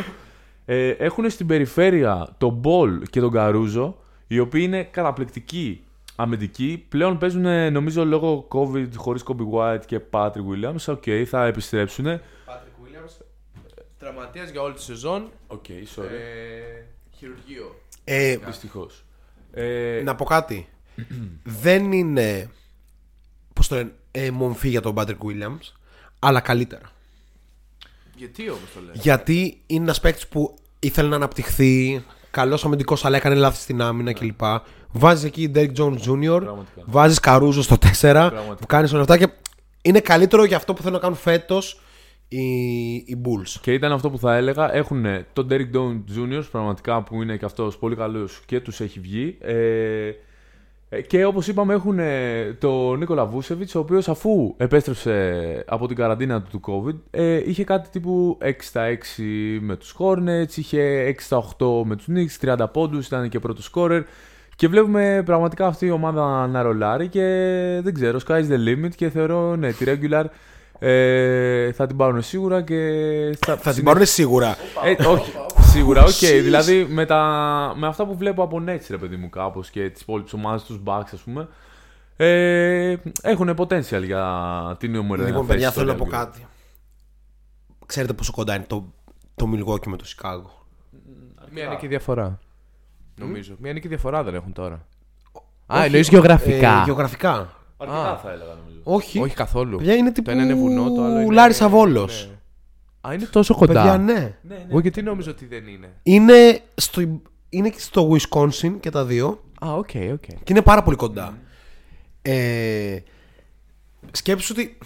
Ε, έχουν στην περιφέρεια τον Ball και τον Caruso, οι οποίοι είναι καταπληκτικοί αμυντικοί. Πλέον παίζουν, ε, νομίζω, λόγω COVID χωρίς Coby White και Patrick Williams. Οκ, θα επιστρέψουν. Τραυματίας για όλη τη σεζόν. Οκ, sorry. Ε, χειρουργείο. Ε, Δυστυχώς. Ε, να πω κάτι. Δεν είναι. Πώς το λένε. Ε, μομφή για τον Patrick Williams, αλλά καλύτερα. Γιατί όμως το λέω. Γιατί είναι ένας παίκτης που ήθελε να αναπτυχθεί. Καλός αμυντικός, αλλά έκανε λάθη στην άμυνα κλπ. Βάζεις εκεί Derek Jones Jr. Πραγματικά. Βάζεις Καρούζο στο 4. Πραγματικά. Που κάνεις όλα αυτά και είναι καλύτερο για αυτό που θέλουν να κάνουν φέτος οι, οι Bulls. Και ήταν αυτό που θα έλεγα. Έχουν τον Derek Down Jr. πραγματικά που είναι και αυτός πολύ καλός και τους έχει βγει. Ε, ε, και όπως είπαμε, έχουν τον Νίκολα Βούσεβιτς, ο οποίος αφού επέστρεψε από την καραντίνα του του COVID, ε, είχε κάτι τύπου 6 στα 6 με τους Hornets, είχε 6 στα 8 με τους Knicks, 30 πόντους, ήταν και πρώτος scorer. Και βλέπουμε πραγματικά αυτή η ομάδα να ρολάρει και δεν ξέρω, sky's the limit και θεωρώ ναι, τη regular ε, θα την πάρουν σίγουρα και θα, Θα την πάρουν σίγουρα. ε, όχι, σίγουρα, οκ. δηλαδή με, τα, με αυτά που βλέπω από Nets, ρε παιδί μου, κάπως και τις υπόλοιπες ομάδες, τους Bucks, ας πούμε. Ε, έχουν potential για την νούμερο Λοιπόν, ένα παιδιά, θέση θέλω να στο πω regular. κάτι. Ξέρετε πόσο κοντά είναι το, το Milwaukee με το Chicago; Μία νίκη διαφορά. Νομίζω. Μία νίκη διαφορά δεν έχουν τώρα. Α, Όχι, εννοείς γεωγραφικά. Ε, γεωγραφικά. Αρκετά θα έλεγα νομίζω. Όχι. Όχι καθόλου. Παιδιά είναι τύπου Το ένα είναι βουνό, το άλλο είναι. Λάρισα Βόλος. Ναι. Α, είναι τόσο κοντά. Παιδιά, ναι. Εγώ γιατί νόμιζα ότι δεν είναι. Είναι στο, είναι και στο Wisconsin και τα δύο Α, οκ, οκ. και είναι πάρα πολύ κοντά. Ε, σκέψου ότι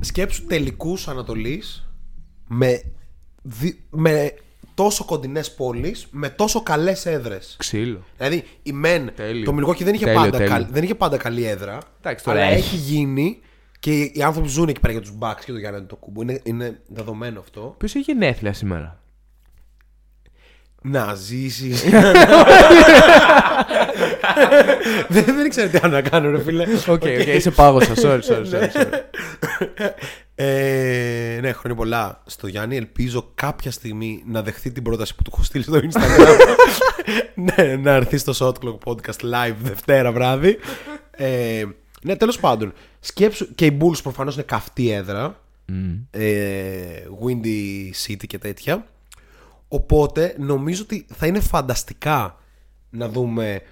σκέψου τελικούς Ανατολής με, δι- με τόσο κοντινές πόλεις με τόσο καλές έδρες. Ξύλο. Δηλαδή η μεν, Τέλειο. το Μιλγουόκι δεν είχε, Τέλειο, πάντα, τέλειο. καλ- δεν είχε πάντα καλή έδρα. Εντάξει, τώρα αλλά έχει. έχει γίνει και οι οι άνθρωποι ζουν εκεί πέρα για τους Bucks και το Γιάννη Αντετοκούνμπο. Είναι, είναι δεδομένο αυτό. Ποιος έχει γενέθλια σήμερα; Να ζήσει. δεν, δεν ήξερα τι άλλο να κάνω, ρε φίλε. Οκ, οκ, είσαι πάγωσα. Sorry, sorry, sorry. sorry. Ε, ναι, χρόνια πολλά στο Γιάννη. Ελπίζω κάποια στιγμή να δεχθεί την πρόταση που του έχω στείλει στο Instagram. ναι, να έρθει στο Shot Clock Podcast live Δευτέρα βράδυ. Ε, ναι, τέλος πάντων. Σκέψου και οι Bulls προφανώς είναι καυτή έδρα. Ε, windy City και τέτοια. Οπότε νομίζω ότι θα είναι φανταστικά να δούμε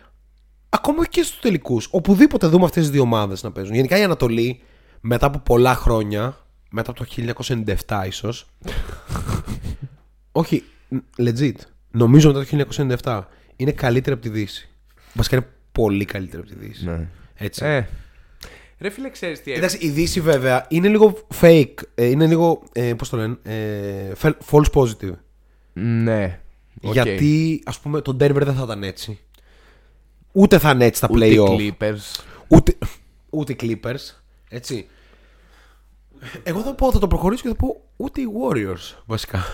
ακόμα και στους τελικούς οπουδήποτε δούμε αυτές τις δύο ομάδες να παίζουν. Γενικά η Ανατολή μετά από πολλά χρόνια, μετά από το 1997 ίσως, όχι, legit, νομίζω μετά το 1997 είναι καλύτερη από τη Δύση. Βασικά είναι πολύ καλύτερη από τη Δύση. Ναι. Έτσι. Ε. Ρε φίλε, ξέρεις τι Εντάξει, η Δύση βέβαια είναι λίγο fake, ε, είναι λίγο, ε, πώς το λένε, ε, fel- false positive. Ναι. Οκ. Γιατί, ας πούμε, το Denver δεν θα ήταν έτσι. Ούτε θα είναι έτσι τα Ούτε οι play-off. Clippers. Ούτε, ούτε οι Clippers. Έτσι. Εγώ θα πω, θα το προχωρήσω και θα πω ούτε οι Warriors βασικά.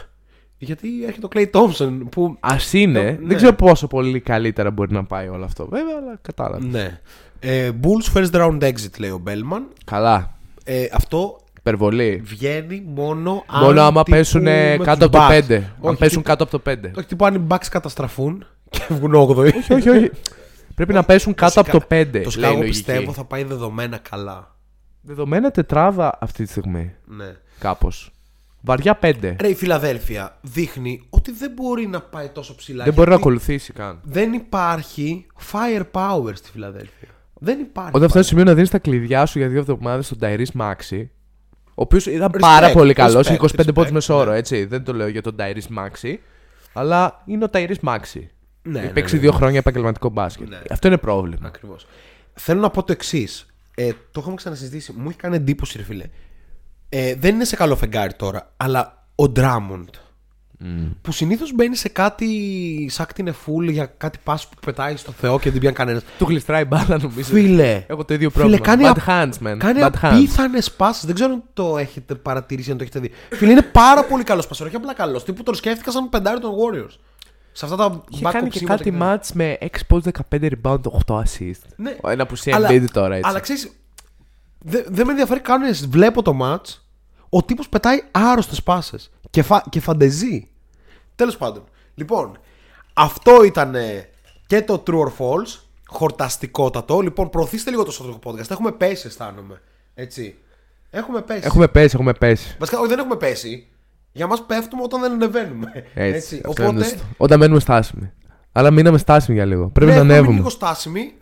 Γιατί έρχεται ο Clay Thompson που. Α είναι. Ναι. Δεν ξέρω πόσο πολύ καλύτερα μπορεί να πάει όλο αυτό. Βέβαια, αλλά κατάλαβα. Ναι. Ε, Bulls first round exit λέει ο Bellman. Καλά. Ε, αυτό Υπερβολή. βγαίνει μόνο αν. Μόνο άμα τύπου πέσουν με κάτω τους από το Bucks. 5. Αν Όχι, πέσουν τύπου- κάτω από το 5. Όχι, τύπου αν οι Bucks καταστραφούν και βγουν 8η. όχι, όχι, όχι. Πρέπει να πέσουν κάτω από το 5. Το Chicago πιστεύω θα πάει δεδομένα καλά. Δεδομένα τετράδα αυτή τη στιγμή. Ναι. Κάπως. Βαριά 5. Ρε, η Φιλαδέλφια δείχνει ότι δεν μπορεί να πάει τόσο ψηλά. Δεν μπορεί να γιατί ακολουθήσει καν. Δεν υπάρχει firepower στη Φιλαδέλφια. Δεν υπάρχει. Όταν φτάσει στο σημείο να δίνεις τα κλειδιά σου για δύο εβδομάδες στον Tyrese Maxi, ο οποίος ήταν Respect, πάρα πολύ καλός, respect, 25 respect, πόντου μεσόωρο, ναι. έτσι. Δεν το λέω για τον Tyrese Maxi, αλλά είναι ο Tyrese Maxi. Ναι, Έχει ναι, παίξει ναι, δύο ναι. χρόνια επαγγελματικό μπάσκετ. Ναι. Αυτό είναι πρόβλημα. Ακριβώς. Θέλω να πω το εξής. Ε, το είχαμε ξανασυζητήσει. Μου έχει κάνει εντύπωση, ρε φίλε. Ε, δεν είναι σε καλό φεγγάρι τώρα, αλλά ο Ντράμοντ. Που συνήθως μπαίνει σε κάτι σαν κτίνε φουλ για κάτι πάση που πετάει στο Θεό και δεν πιάνει κανένας. Του γλιστράει μπάλα, νομίζω. Φίλε. Έχω το ίδιο Φίλε, πρόβλημα. κάνει, Bad απ- hands, man. κάνει Bad hands. απίθανες πάσει. Δεν ξέρω αν το έχετε παρατηρήσει, αν το έχετε δει. Φίλε, είναι πάρα πολύ καλός πασόρο. Όχι απλά καλός. Τύπου τον σκέφτηκα σαν πεντάρι των Warriors. Σε αυτά τα Είχε back κάνει και κοψίματα κάτι τέτοια. match με 6 points, 15 rebound, 8 assist. Ναι. Ένα που σε Αλλά- Embiid τώρα έτσι. Αλλά ξέρεις, δεν δεν με ενδιαφέρει καν. εσύ. Βλέπω το match. Ο τύπος πετάει άρρωστες πάσες. Και, φα, και φαντεζεί. Τέλος πάντων. Λοιπόν, αυτό ήταν και το true or false. Χορταστικότατο. Λοιπόν, προωθήστε λίγο το σωτρικό podcast. Έχουμε πέσει, αισθάνομαι. Έτσι. Έχουμε πέσει. Έχουμε πέσει, έχουμε πέσει. Βασικά, όχι, δεν έχουμε πέσει. Για μας πέφτουμε όταν δεν ανεβαίνουμε. Έτσι. αυτό είναι Οπότε. στο- Όταν μένουμε στάσιμοι. Αλλά μείναμε στάσιμοι για λίγο. Πρέπει ναι, να έχουμε ανέβουμε. λίγο στάσιμοι.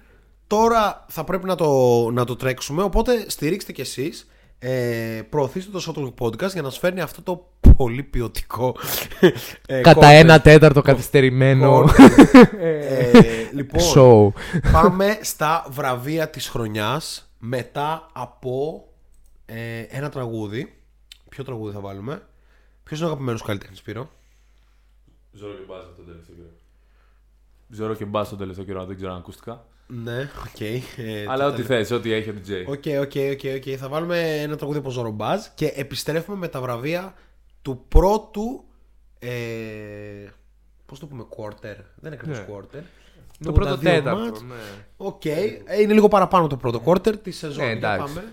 Τώρα θα πρέπει να το, να το τρέξουμε. Οπότε στηρίξτε κι εσείς. Ε, προωθήστε το Shotlock Podcast για να σας φέρνει αυτό το πολύ ποιοτικό. ε, Κατά content. ένα τέταρτο καθυστερημένο Ε, λοιπόν, show. πάμε στα βραβεία της χρονιάς μετά από ε, ένα τραγούδι. Ποιο τραγούδι θα βάλουμε; Ποιος είναι ο αγαπημένος καλλιτέχνης Σπύρο; Zoro και Buzz τον τελευταίο καιρό. Zoro και Buzz τον τελευταίο καιρό, δεν ξέρω αν ακούστηκα. Ναι, οκ. ε, Αλλά το ό,τι τέλε- θες, ό,τι έχει ο DJ. Οκ, οκ, οκ, οκ. Θα βάλουμε ένα τραγούδι από Zoro Buzz και επιστρέφουμε με τα βραβεία του πρώτου. Ε, Πώς το πούμε, quarter. Δεν είναι ακριβώς Ναι. quarter. Το 82 πρώτο match. τέταρτο. ναι. Οκ. Ε, Είναι λίγο παραπάνω το πρώτο quarter της σεζόν. Ναι, Για εντάξει. πάμε.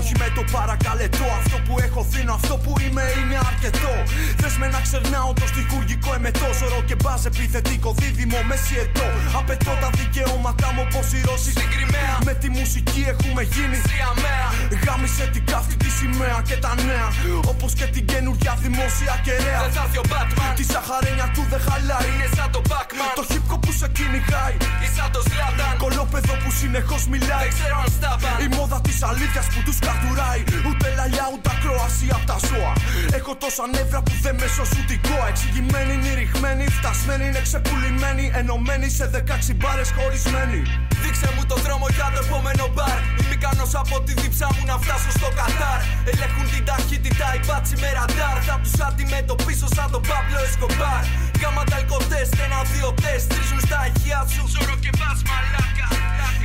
όχι με το παρακαλετό. Αυτό που έχω δίνω, αυτό που είμαι είναι αρκετό. Θες με να ξερνάω το στοιχουργικό εμετό. Ζωρό και μπάζ επιθετικό, δίδυμο με σιετό. Απαιτώ τα δικαιώματά μου όπω οι Ρώσοι στην Κρυμαία. Με τη μουσική έχουμε γίνει θριαμαία. Γάμισε την κάφτη τη σημαία και τα νέα. Όπως και την καινούργια δημόσια κεραία. Δεν θα έρθει ο Batman. Τη σαχαρένια του δεν χαλάει. Είναι σαν το Pac-Man. Το hip hop που σε κυνηγάει. Είσαι σαν το Zlatan. Κολόπεδο που συνεχώς μιλάει. Δεν ξέρω αν στάβαν. Η μόδα της αλήθειας που τους κατουράει. Ούτε λαλιά ούτε ακρόαση απ' τα ζώα. Έχω τόσα νεύρα που δεν με σώσουν την κόα. Εξηγημένοι, νυριχμένοι, φτασμένοι, είναι ξεπουλημένοι. Ενωμένοι σε 16 μπάρες χωρισμένοι. Δείξε μου το δρόμο για το επόμενο μπαρ. Είμαι ικανός από τη δίψα μου να φτάσω στο Κατάρ. Ελέγχουν την ταχύτητα, οι μπάτσι με ραντάρ. Θα τους αντιμετωπίσω σαν τον Παύλο Εσκομπάρ. Κάμα τα αλκοτέστ, ένα-δύο τεστ. Τρίζουν στα ηχεία σου. Ζωρό και μπας μαλάκα.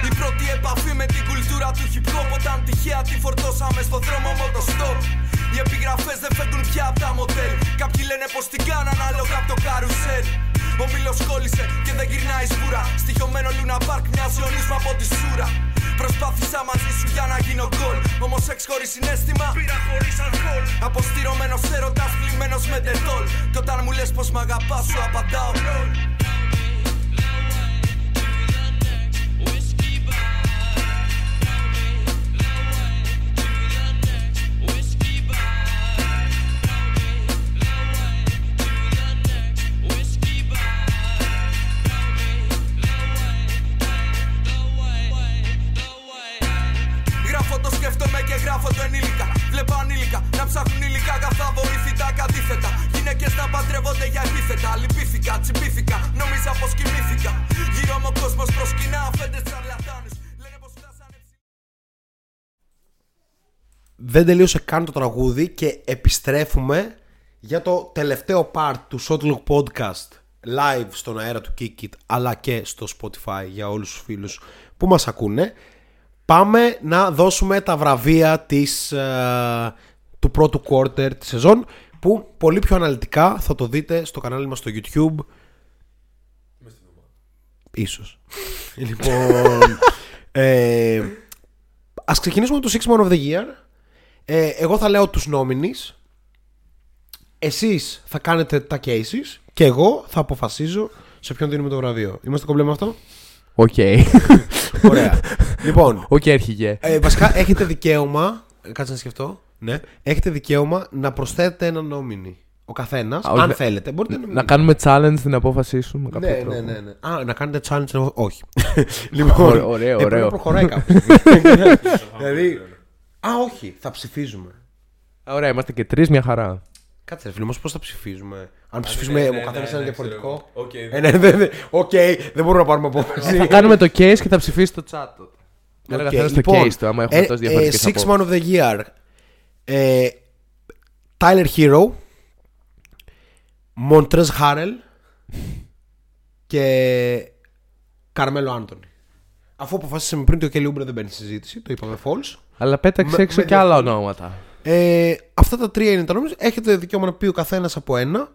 Η πρώτη επαφή με την κουλτούρα του hip hop Όταν τυχαία τη φορτώσαμε στο δρόμο μοτοστόπ Οι επιγραφές δεν φεύγουν πια από τα μοντέλ Κάποιοι λένε πως την κάναν ανάλογα από το καρουσέλ. Ο μήλος κόλλησε και δεν γυρνάει σβούρα Στοιχειωμένο Λούνα Πάρκ μοιάζει ο νους μου από τη σούρα. Προσπάθησα μαζί σου για να γίνω γκολ Όμως σεξ χωρίς συνέστημα. Πήρα χωρίς αλκοόλ. Αποστηρωμένος έρωτας κλειμμένος με τετόλ Κι όταν μου λες πως μ' αγαπάς σου απαντάω Δεν τελείωσε καν το τραγούδι και επιστρέφουμε για το τελευταίο part του Shotlock Podcast live στον αέρα του Kikit αλλά και στο Spotify για όλους τους φίλους που μας ακούνε. Πάμε να δώσουμε τα βραβεία της, ε, του πρώτου quarter της σεζόν που πολύ πιο αναλυτικά θα το δείτε στο κανάλι μας στο YouTube. Ίσως. λοιπόν, ε, ας ξεκινήσουμε με το Sixth Man of the Year. Ε, εγώ θα λέω τους nominees. Εσείς θα κάνετε τα cases και εγώ θα αποφασίζω σε ποιον δίνουμε το βραβείο. Είμαστε κομπλέ με αυτό; Οκ. Ωραία. λοιπόν, Οκ, αρχηγέ. ε, βασικά έχετε δικαίωμα. ε, Κάτσε να σκεφτώ. Ναι. Έχετε δικαίωμα να προσθέτετε ένα nominee. Ο καθένας, Α, όχι, αν να- θέλετε. Μπορείτε να, Να κάνουμε challenge την απόφασή σου με κάποιο Ναι, τρόπο. ναι, ναι, ναι. Α, να κάνετε challenge. ενώ- Όχι. λοιπόν, Ωραίο, ωραίο, ε, πρέπει ωραίο. να προχωράει κάποιο. δηλαδή. Α, όχι. Θα ψηφίζουμε. Ωραία, είμαστε και τρεις μια χαρά. Κάτσε, ρε φίλε, όμως πώς θα ψηφίζουμε; Αν ψηφίσουμε ναι, ο ναι, καθένας ναι, ένα ναι, διαφορετικό. ξέρω εγώ. Οκ, Ε, ναι, ναι, ναι. Οκ, δεν μπορούμε να πάρουμε απόφαση. Θα κάνουμε το case και θα ψηφίσει το chat. Ένα Οκ, καθένα το λοιπόν, case του, άμα έχουμε ε, τόσες ε, διαφορετικές Sixth Man of the Year. Ε, Tyler Herro. Montrez Harrell. Και Καρμέλο Άντωνη. Αφού αποφασίσαμε πριν ότι ο Kelly Oubre δεν μπαίνει στη συζήτηση, το είπαμε false. Αλλά πέταξε Με- έξω με και άλλα διαφορά. ονόματα. Ε, αυτά τα τρία είναι τα νόμια. Έχετε δικαίωμα να πει ο καθένας από ένα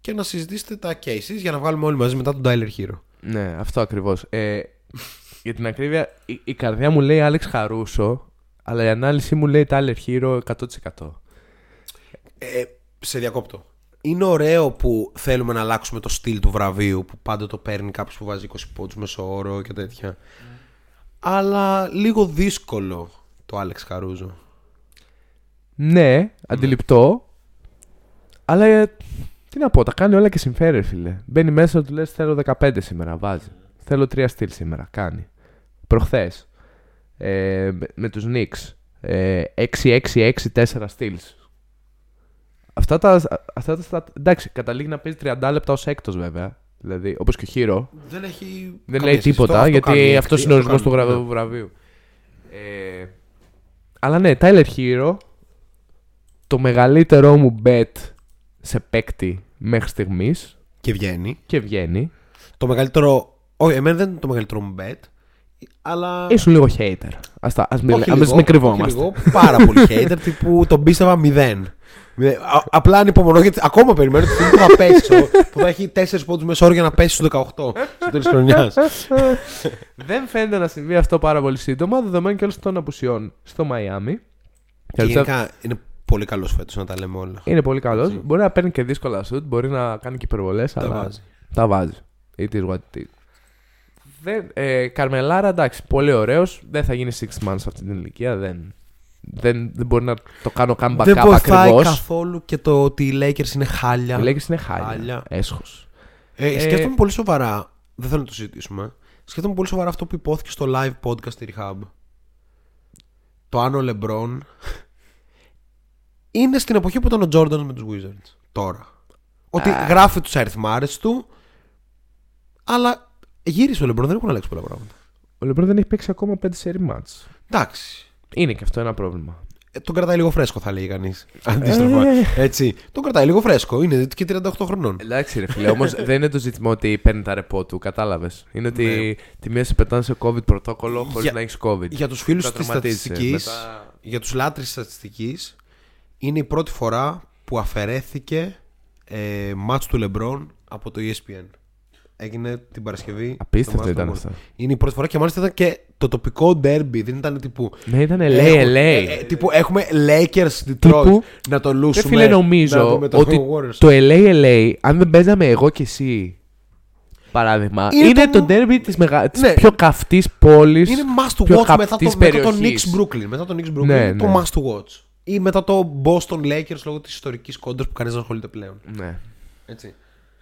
και να συζητήσετε τα cases για να βγάλουμε όλοι μαζί μετά τον Tyler Hero. Ναι, αυτό ακριβώς. Ε, για την ακρίβεια, η, η καρδιά μου λέει Άλεξ Χαρούσο, αλλά η ανάλυση μου λέει Tyler Hero 100%. Ε, σε διακόπτω. Είναι ωραίο που θέλουμε να αλλάξουμε το στυλ του βραβείου που πάντα το παίρνει κάποιος που βάζει 20 πόντους μέσω όρο και τέτοια. Αλλά λίγο δύσκολο το Άλεξ Χαρούζο. Ναι, αντιληπτό. Αλλά ε, τι να πω, τα κάνει όλα και συμφέρει, φίλε. Μπαίνει μέσα, του λες: Θέλω 15 σήμερα, βάζει. Θέλω 3 στυλ σήμερα, κάνει. Προχθές. Ε, με, με τους Knicks. Ε, 6-6-6-4 στυλς. Αυτά τα, αυτά τα. στα- Εντάξει, καταλήγει να παίζει 30 λεπτά ως έκτος βέβαια. Δηλαδή, όπως και ο Χείρο. Δεν έχει. Δεν καμία λέει σχέση. τίποτα Αυτό- αυτό γιατί κάνει αυτός έκτη, είναι ο ορισμός του κάνει, γρα- ναι. βραβείου. Ε, αλλά ναι, Tyler Hero, το μεγαλύτερό μου bet σε παίκτη μέχρι στιγμής Και βγαίνει. και βγαίνει. Το μεγαλύτερο. Όχι, εμένα δεν είναι το μεγαλύτερο μου bet. Αλλά. Ήσουν λίγο hater. Ας, τα, ας, μην, Όχι ας λίγο, μην κρυβόμαστε. όχι λίγο, πάρα πολύ hater τύπου τον πίστευα μηδέν. Μηδέν. Α- απλά ανυπομονώ γιατί ακόμα περιμένω τη στιγμή που θα πέσει. ξέρω, που θα έχει 4 πόντους μέσα όρο για να πέσει στους 18 στο τέλος της χρονιάς. Δεν φαίνεται να συμβεί αυτό πάρα πολύ σύντομα, δεδομένου και όλων των απουσιών στο Μαϊάμι. Και γενικά είναι πολύ καλός φέτος να τα λέμε όλα. Είναι πολύ καλός. Μπορεί να παίρνει και δύσκολα σουτ, μπορεί να κάνει και υπερβολές. Τα αλλά βάζει. Τα βάζει. It is what it is. Δεν, ε, Καρμελάρα, εντάξει, πολύ ωραίος. Δεν θα γίνει six months σε αυτή την ηλικία. Δεν, δεν, δεν μπορεί να το κάνω καν Δεν backup βοηθάει ακριβώς. καθόλου και το ότι οι Lakers είναι χάλια. Οι Lakers είναι χάλια. Χάλια. Έσχος. Ε, Ε, σκέφτομαι πολύ σοβαρά. Δεν θέλω να το συζητήσουμε. Σκέφτομαι πολύ σοβαρά αυτό που υπόθηκε στο live podcast στη Rehab. Το αν ο LeBron είναι στην εποχή που ήταν ο Jordan με τους Wizards. Τώρα. Ότι γράφει τους αριθμάρες του, αλλά γύρισε ο LeBron, δεν έχουν αλλάξει πολλά πράγματα. Ο Λεμπρόν δεν έχει παίξει ακόμα 5 σερι μάτς. Εντάξει. Είναι και αυτό ένα πρόβλημα. Ε, τον κρατάει λίγο φρέσκο, θα λέει κανείς. Αντίστροφα. Έτσι. Τον κρατάει λίγο φρέσκο. Είναι και 38 χρονών. Εντάξει, ρε φίλε, όμως δεν είναι το ζήτημα ότι παίρνει τα ρεπό του, κατάλαβες. Είναι ότι τη μία σε πετάνε σε COVID πρωτόκολλο χωρίς Ναι. Για- να έχεις COVID. Για τους φίλους Τα της τραυματίζεσαι. στατιστικής, Μετά- για τους λάτρεις της στατιστικής, είναι η πρώτη φορά που αφαιρέθηκε ε, μάτς του Λεμπρόν από το E ESPN. Έγινε την Παρασκευή. Απίστευτο το μάτς ήταν του αυτό. LeBron. Είναι η πρώτη φορά και μάλιστα ήταν και το τοπικό derby. Δεν ήταν τύπου. Ναι, ήταν LA, έχουμε- LA. ε, ε, τύπου έχουμε Lakers Detroit Τύπου- να το Ρε λούσουμε. φίλε, νομίζω να δούμε το ότι Warriors. το LA LA, αν δεν παίζαμε εγώ και εσύ, παράδειγμα, Είναι είναι, το- το derby της, μεγα... της Ναι. πιο καυτής πόλης. Είναι must to πιο watch μετά το, καυτής μετά το περιοχής. Knicks Brooklyn. Μετά το Knicks Brooklyn Ναι, είναι το ναι. must to watch. Ή μετά το Boston Lakers λόγω της ιστορικής κόντρας που κανείς δεν ασχολείται πλέον. Ναι. Έτσι.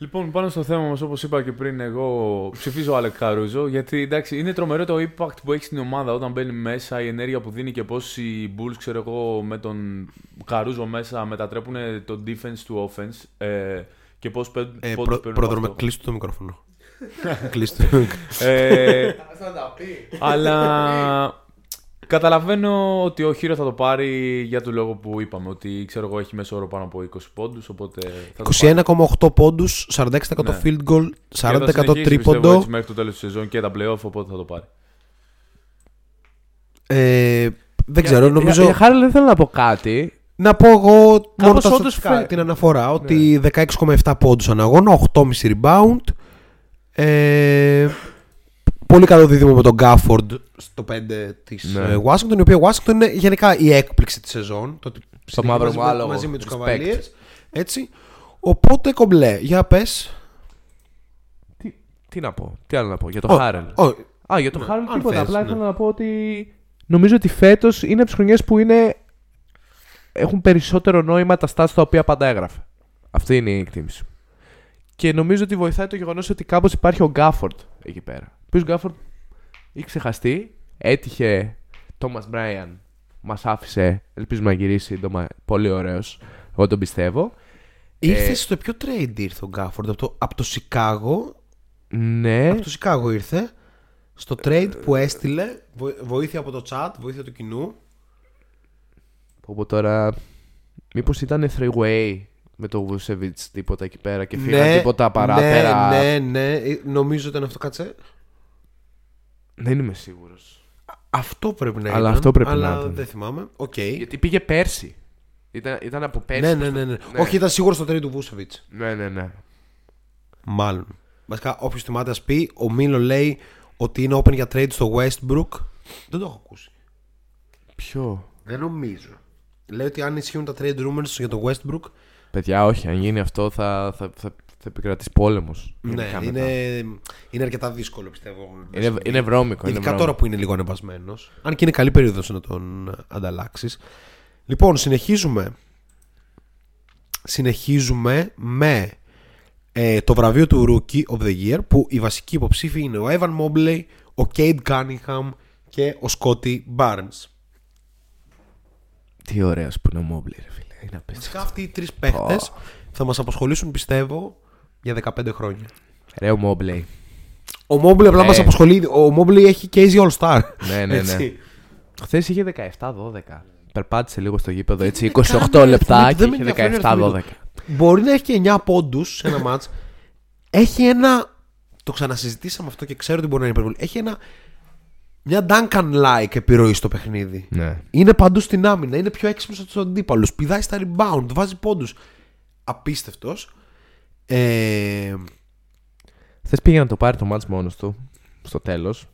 Λοιπόν, πάνω στο θέμα μας, όπως είπα και πριν, εγώ ψηφίζω Άλεξ Καρούζο. Γιατί εντάξει, είναι τρομερό το impact που έχει στην ομάδα όταν μπαίνει μέσα, η ενέργεια που δίνει και πώς οι Bulls, ξέρω εγώ, με τον Καρούζο μέσα μετατρέπουν το defense του offense. Ε, και πώς παίρνουν. Ε, πόντους προ, παίρνουν πρόδρομε, από αυτό. κλείστο το μικρόφωνο. κλείστο. Ε, αλλά καταλαβαίνω ότι ο Χείρο θα το πάρει για το λόγο που είπαμε. Ότι ξέρω εγώ έχει μέσο όρο πάνω από 20 πόντους. Οπότε θα το πάρει. 21,8 πόντους, 46% Ναι. field goal, Και θα 40% συνεχίσει, πιστεύω, τρίποντο. έτσι μέχρι το τέλος της σεζόν και τα playoff, οπότε θα το πάρει. Ε, δεν ξέρω, νομίζω. Για, για Χάρη δεν θέλω να πω κάτι. Να πω εγώ μόνο Κάπως τα όντως στατιστικά, φε- Ναι. την αναφορά ότι 16,7 πόντους ανά αγώνα, 8,5 rebound. Ε, πολύ καλό δίδυμο με τον Γκάφορντ στο 5 της Ναι. ε, Washington, η οποία Washington είναι γενικά η έκπληξη της σεζόν. Το, ότι συνεχίζει μαύρο μαζί, μου με- άλογο. μαζί με τους Respect. Cavaliers. Έτσι. Οπότε κομπλέ. Για πες. Τι, τι να πω, τι άλλο να πω για το Ω, Χάρελ. ω, Α, για το Ναι, Χάρελ αν τίποτα. θες, Απλά ναι. ήθελα να πω ότι νομίζω ότι φέτος είναι από τις χρονιές που είναι... έχουν περισσότερο νόημα τα stats τα οποία πάντα έγραφε. Αυτή είναι η εκτίμηση. μου. Και νομίζω ότι βοηθάει το γεγονός ότι κάπως υπάρχει ο Γκάφορντ εκεί πέρα. Ο οποίο Γκάφορντ είχε ξεχαστεί, έτυχε Τόμα Μπράιαν, μας άφησε, ελπίζουμε να γυρίσει σύντομα. Πολύ ωραίος, εγώ τον πιστεύω. Ήρθε Ε, στο ποιο trade ήρθε ο Γκάφορντ, από το, από το Σικάγο. Ναι. Από το Σικάγο ήρθε. Στο trade που έστειλε, βο- βοήθεια από το chat, βοήθεια του κοινού. Όπου τώρα. Μήπως ήταν three-way με το Vucevic τίποτα εκεί πέρα και φύγαν τίποτα παράπερα. Ναι, ναι, ναι. Ε, Νομίζω ήταν αυτό, κάτσε. Δεν είμαι σίγουρος. Αυτό πρέπει να Αλλά ήταν. αυτό πρέπει αλλά να ήταν. δεν θυμάμαι. Οκ. Γιατί πήγε πέρσι. Ήταν, ήταν από πέρσι. Ναι, που ναι, στο- ναι, ναι. Όχι, ήταν σίγουρο στο trade του Βούσεβιτς. Ναι, ναι, ναι. Μάλλον. Βασικά, όποιος θυμάται, α πει, ο Μίλο λέει ότι είναι open για trade στο Westbrook. Δεν το έχω ακούσει. Ποιο; Δεν νομίζω. Λέει ότι αν ισχύουν τα trade rumors για το Westbrook. Παιδιά, όχι. Αν γίνει αυτό θα, θα, θα, θα επικρατήσει πόλεμος. Ναι, είναι, είναι αρκετά δύσκολο πιστεύω. Είναι, είναι βρώμικο. Είναι Ειδικά βρώμικο. τώρα που είναι λίγο ανεβασμένος. Αν και είναι καλή περίοδος να τον ανταλλάξεις. Λοιπόν, συνεχίζουμε. Συνεχίζουμε με ε, το βραβείο του Rookie of the Year που οι βασικοί υποψήφοι είναι ο Evan Mobley, ο Kate Cunningham και ο Scotty Barnes. Τι ωραίος που είναι ο Μόμπλε, ρε φίλε. Είναι απίστευτο. Φυσικά αυτοί οι τρεις παίχτε θα μας απασχολήσουν πιστεύω για 15 χρόνια. Ρε ο Μόμπλε. Ο Mobley απλά Ναι. μας απασχολεί. Ο Mobley έχει και easy all star. Ναι, ναι, ναι. Έτσι. Χθες είχε 17-12. Περπάτησε λίγο στο γήπεδο έτσι 28 είναι καν λεπτά αριθμοί, και δεν με είχε ενδιαφέρει αριθμοί 17-12. Μπορεί να έχει και 9 πόντους σε ένα μάτς Έχει ένα. Το ξανασυζητήσαμε αυτό και ξέρω ότι μπορεί να είναι υπερβολή. Έχει ένα. Μια Duncan-like επιρροή στο παιχνίδι. Ναι. Είναι παντού στην άμυνα. Είναι πιο έξυπνος από τους αντίπαλους. Πηδάει στα rebound. Βάζει πόντους. Απίστευτος. Ε, Χθε πήγε να το πάρει το μάτς μόνος του στο τέλος.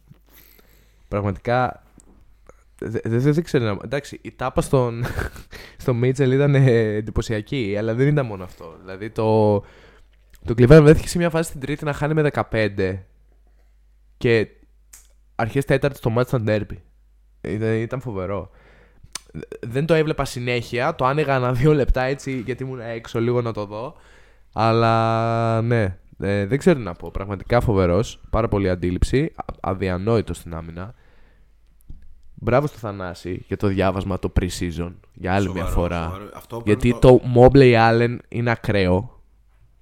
Πραγματικά δεν δε, δεν ξέρω να... Εντάξει, η τάπα στον, στο Μίτσελ ήταν ε, εντυπωσιακή, αλλά δεν ήταν μόνο αυτό. Δηλαδή το, το Cleveland βρέθηκε σε μια φάση στην τρίτη να χάνει με 15 και αρχές τέταρτης στο μάτς ήταν derby. Ήταν, ήταν φοβερό. Δεν το έβλεπα συνέχεια, το άνοιγα ένα δύο λεπτά έτσι γιατί ήμουν έξω λίγο να το δω. Αλλά ναι, ε, δεν ξέρω τι να πω. Πραγματικά φοβερός. Πάρα πολύ αντίληψη. Α- αδιανόητος στην άμυνα. Μπράβο στο Θανάση για το διάβασμα το pre-season. Για άλλη Σοβαρό, μια φορά. σοβαρό. Αυτό Γιατί πρέπει το Mobley Allen είναι ακραίο.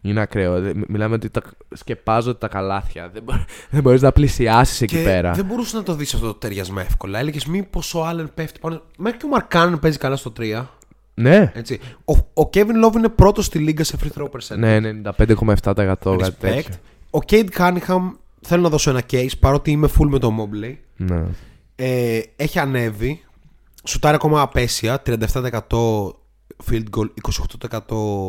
Είναι ακραίο. Δεν- Μιλάμε ότι τα σκεπάζονται τα καλάθια. Δεν, μπο- δεν μπορείς να πλησιάσεις εκεί και πέρα. δεν μπορούσες να το δεις αυτό το ταιριασμα εύκολα. Έλεγες μήπως ο Άλεν πέφτει πάνω. Μέχρι και ο Μαρκάνεν παίζει καλά στο 3. Ναι. Έτσι. Ο, ο Kevin Love είναι πρώτος στη λίγα σε free throw percentage. Ναι, 95,7% κάτι Respect. τέτοιο. Ο Kate Cunningham θέλω να δώσω ένα case παρότι είμαι full με το Mobley. Ναι. Ε, έχει ανέβει. Σουτάρει ακόμα απέσια. 37% field goal,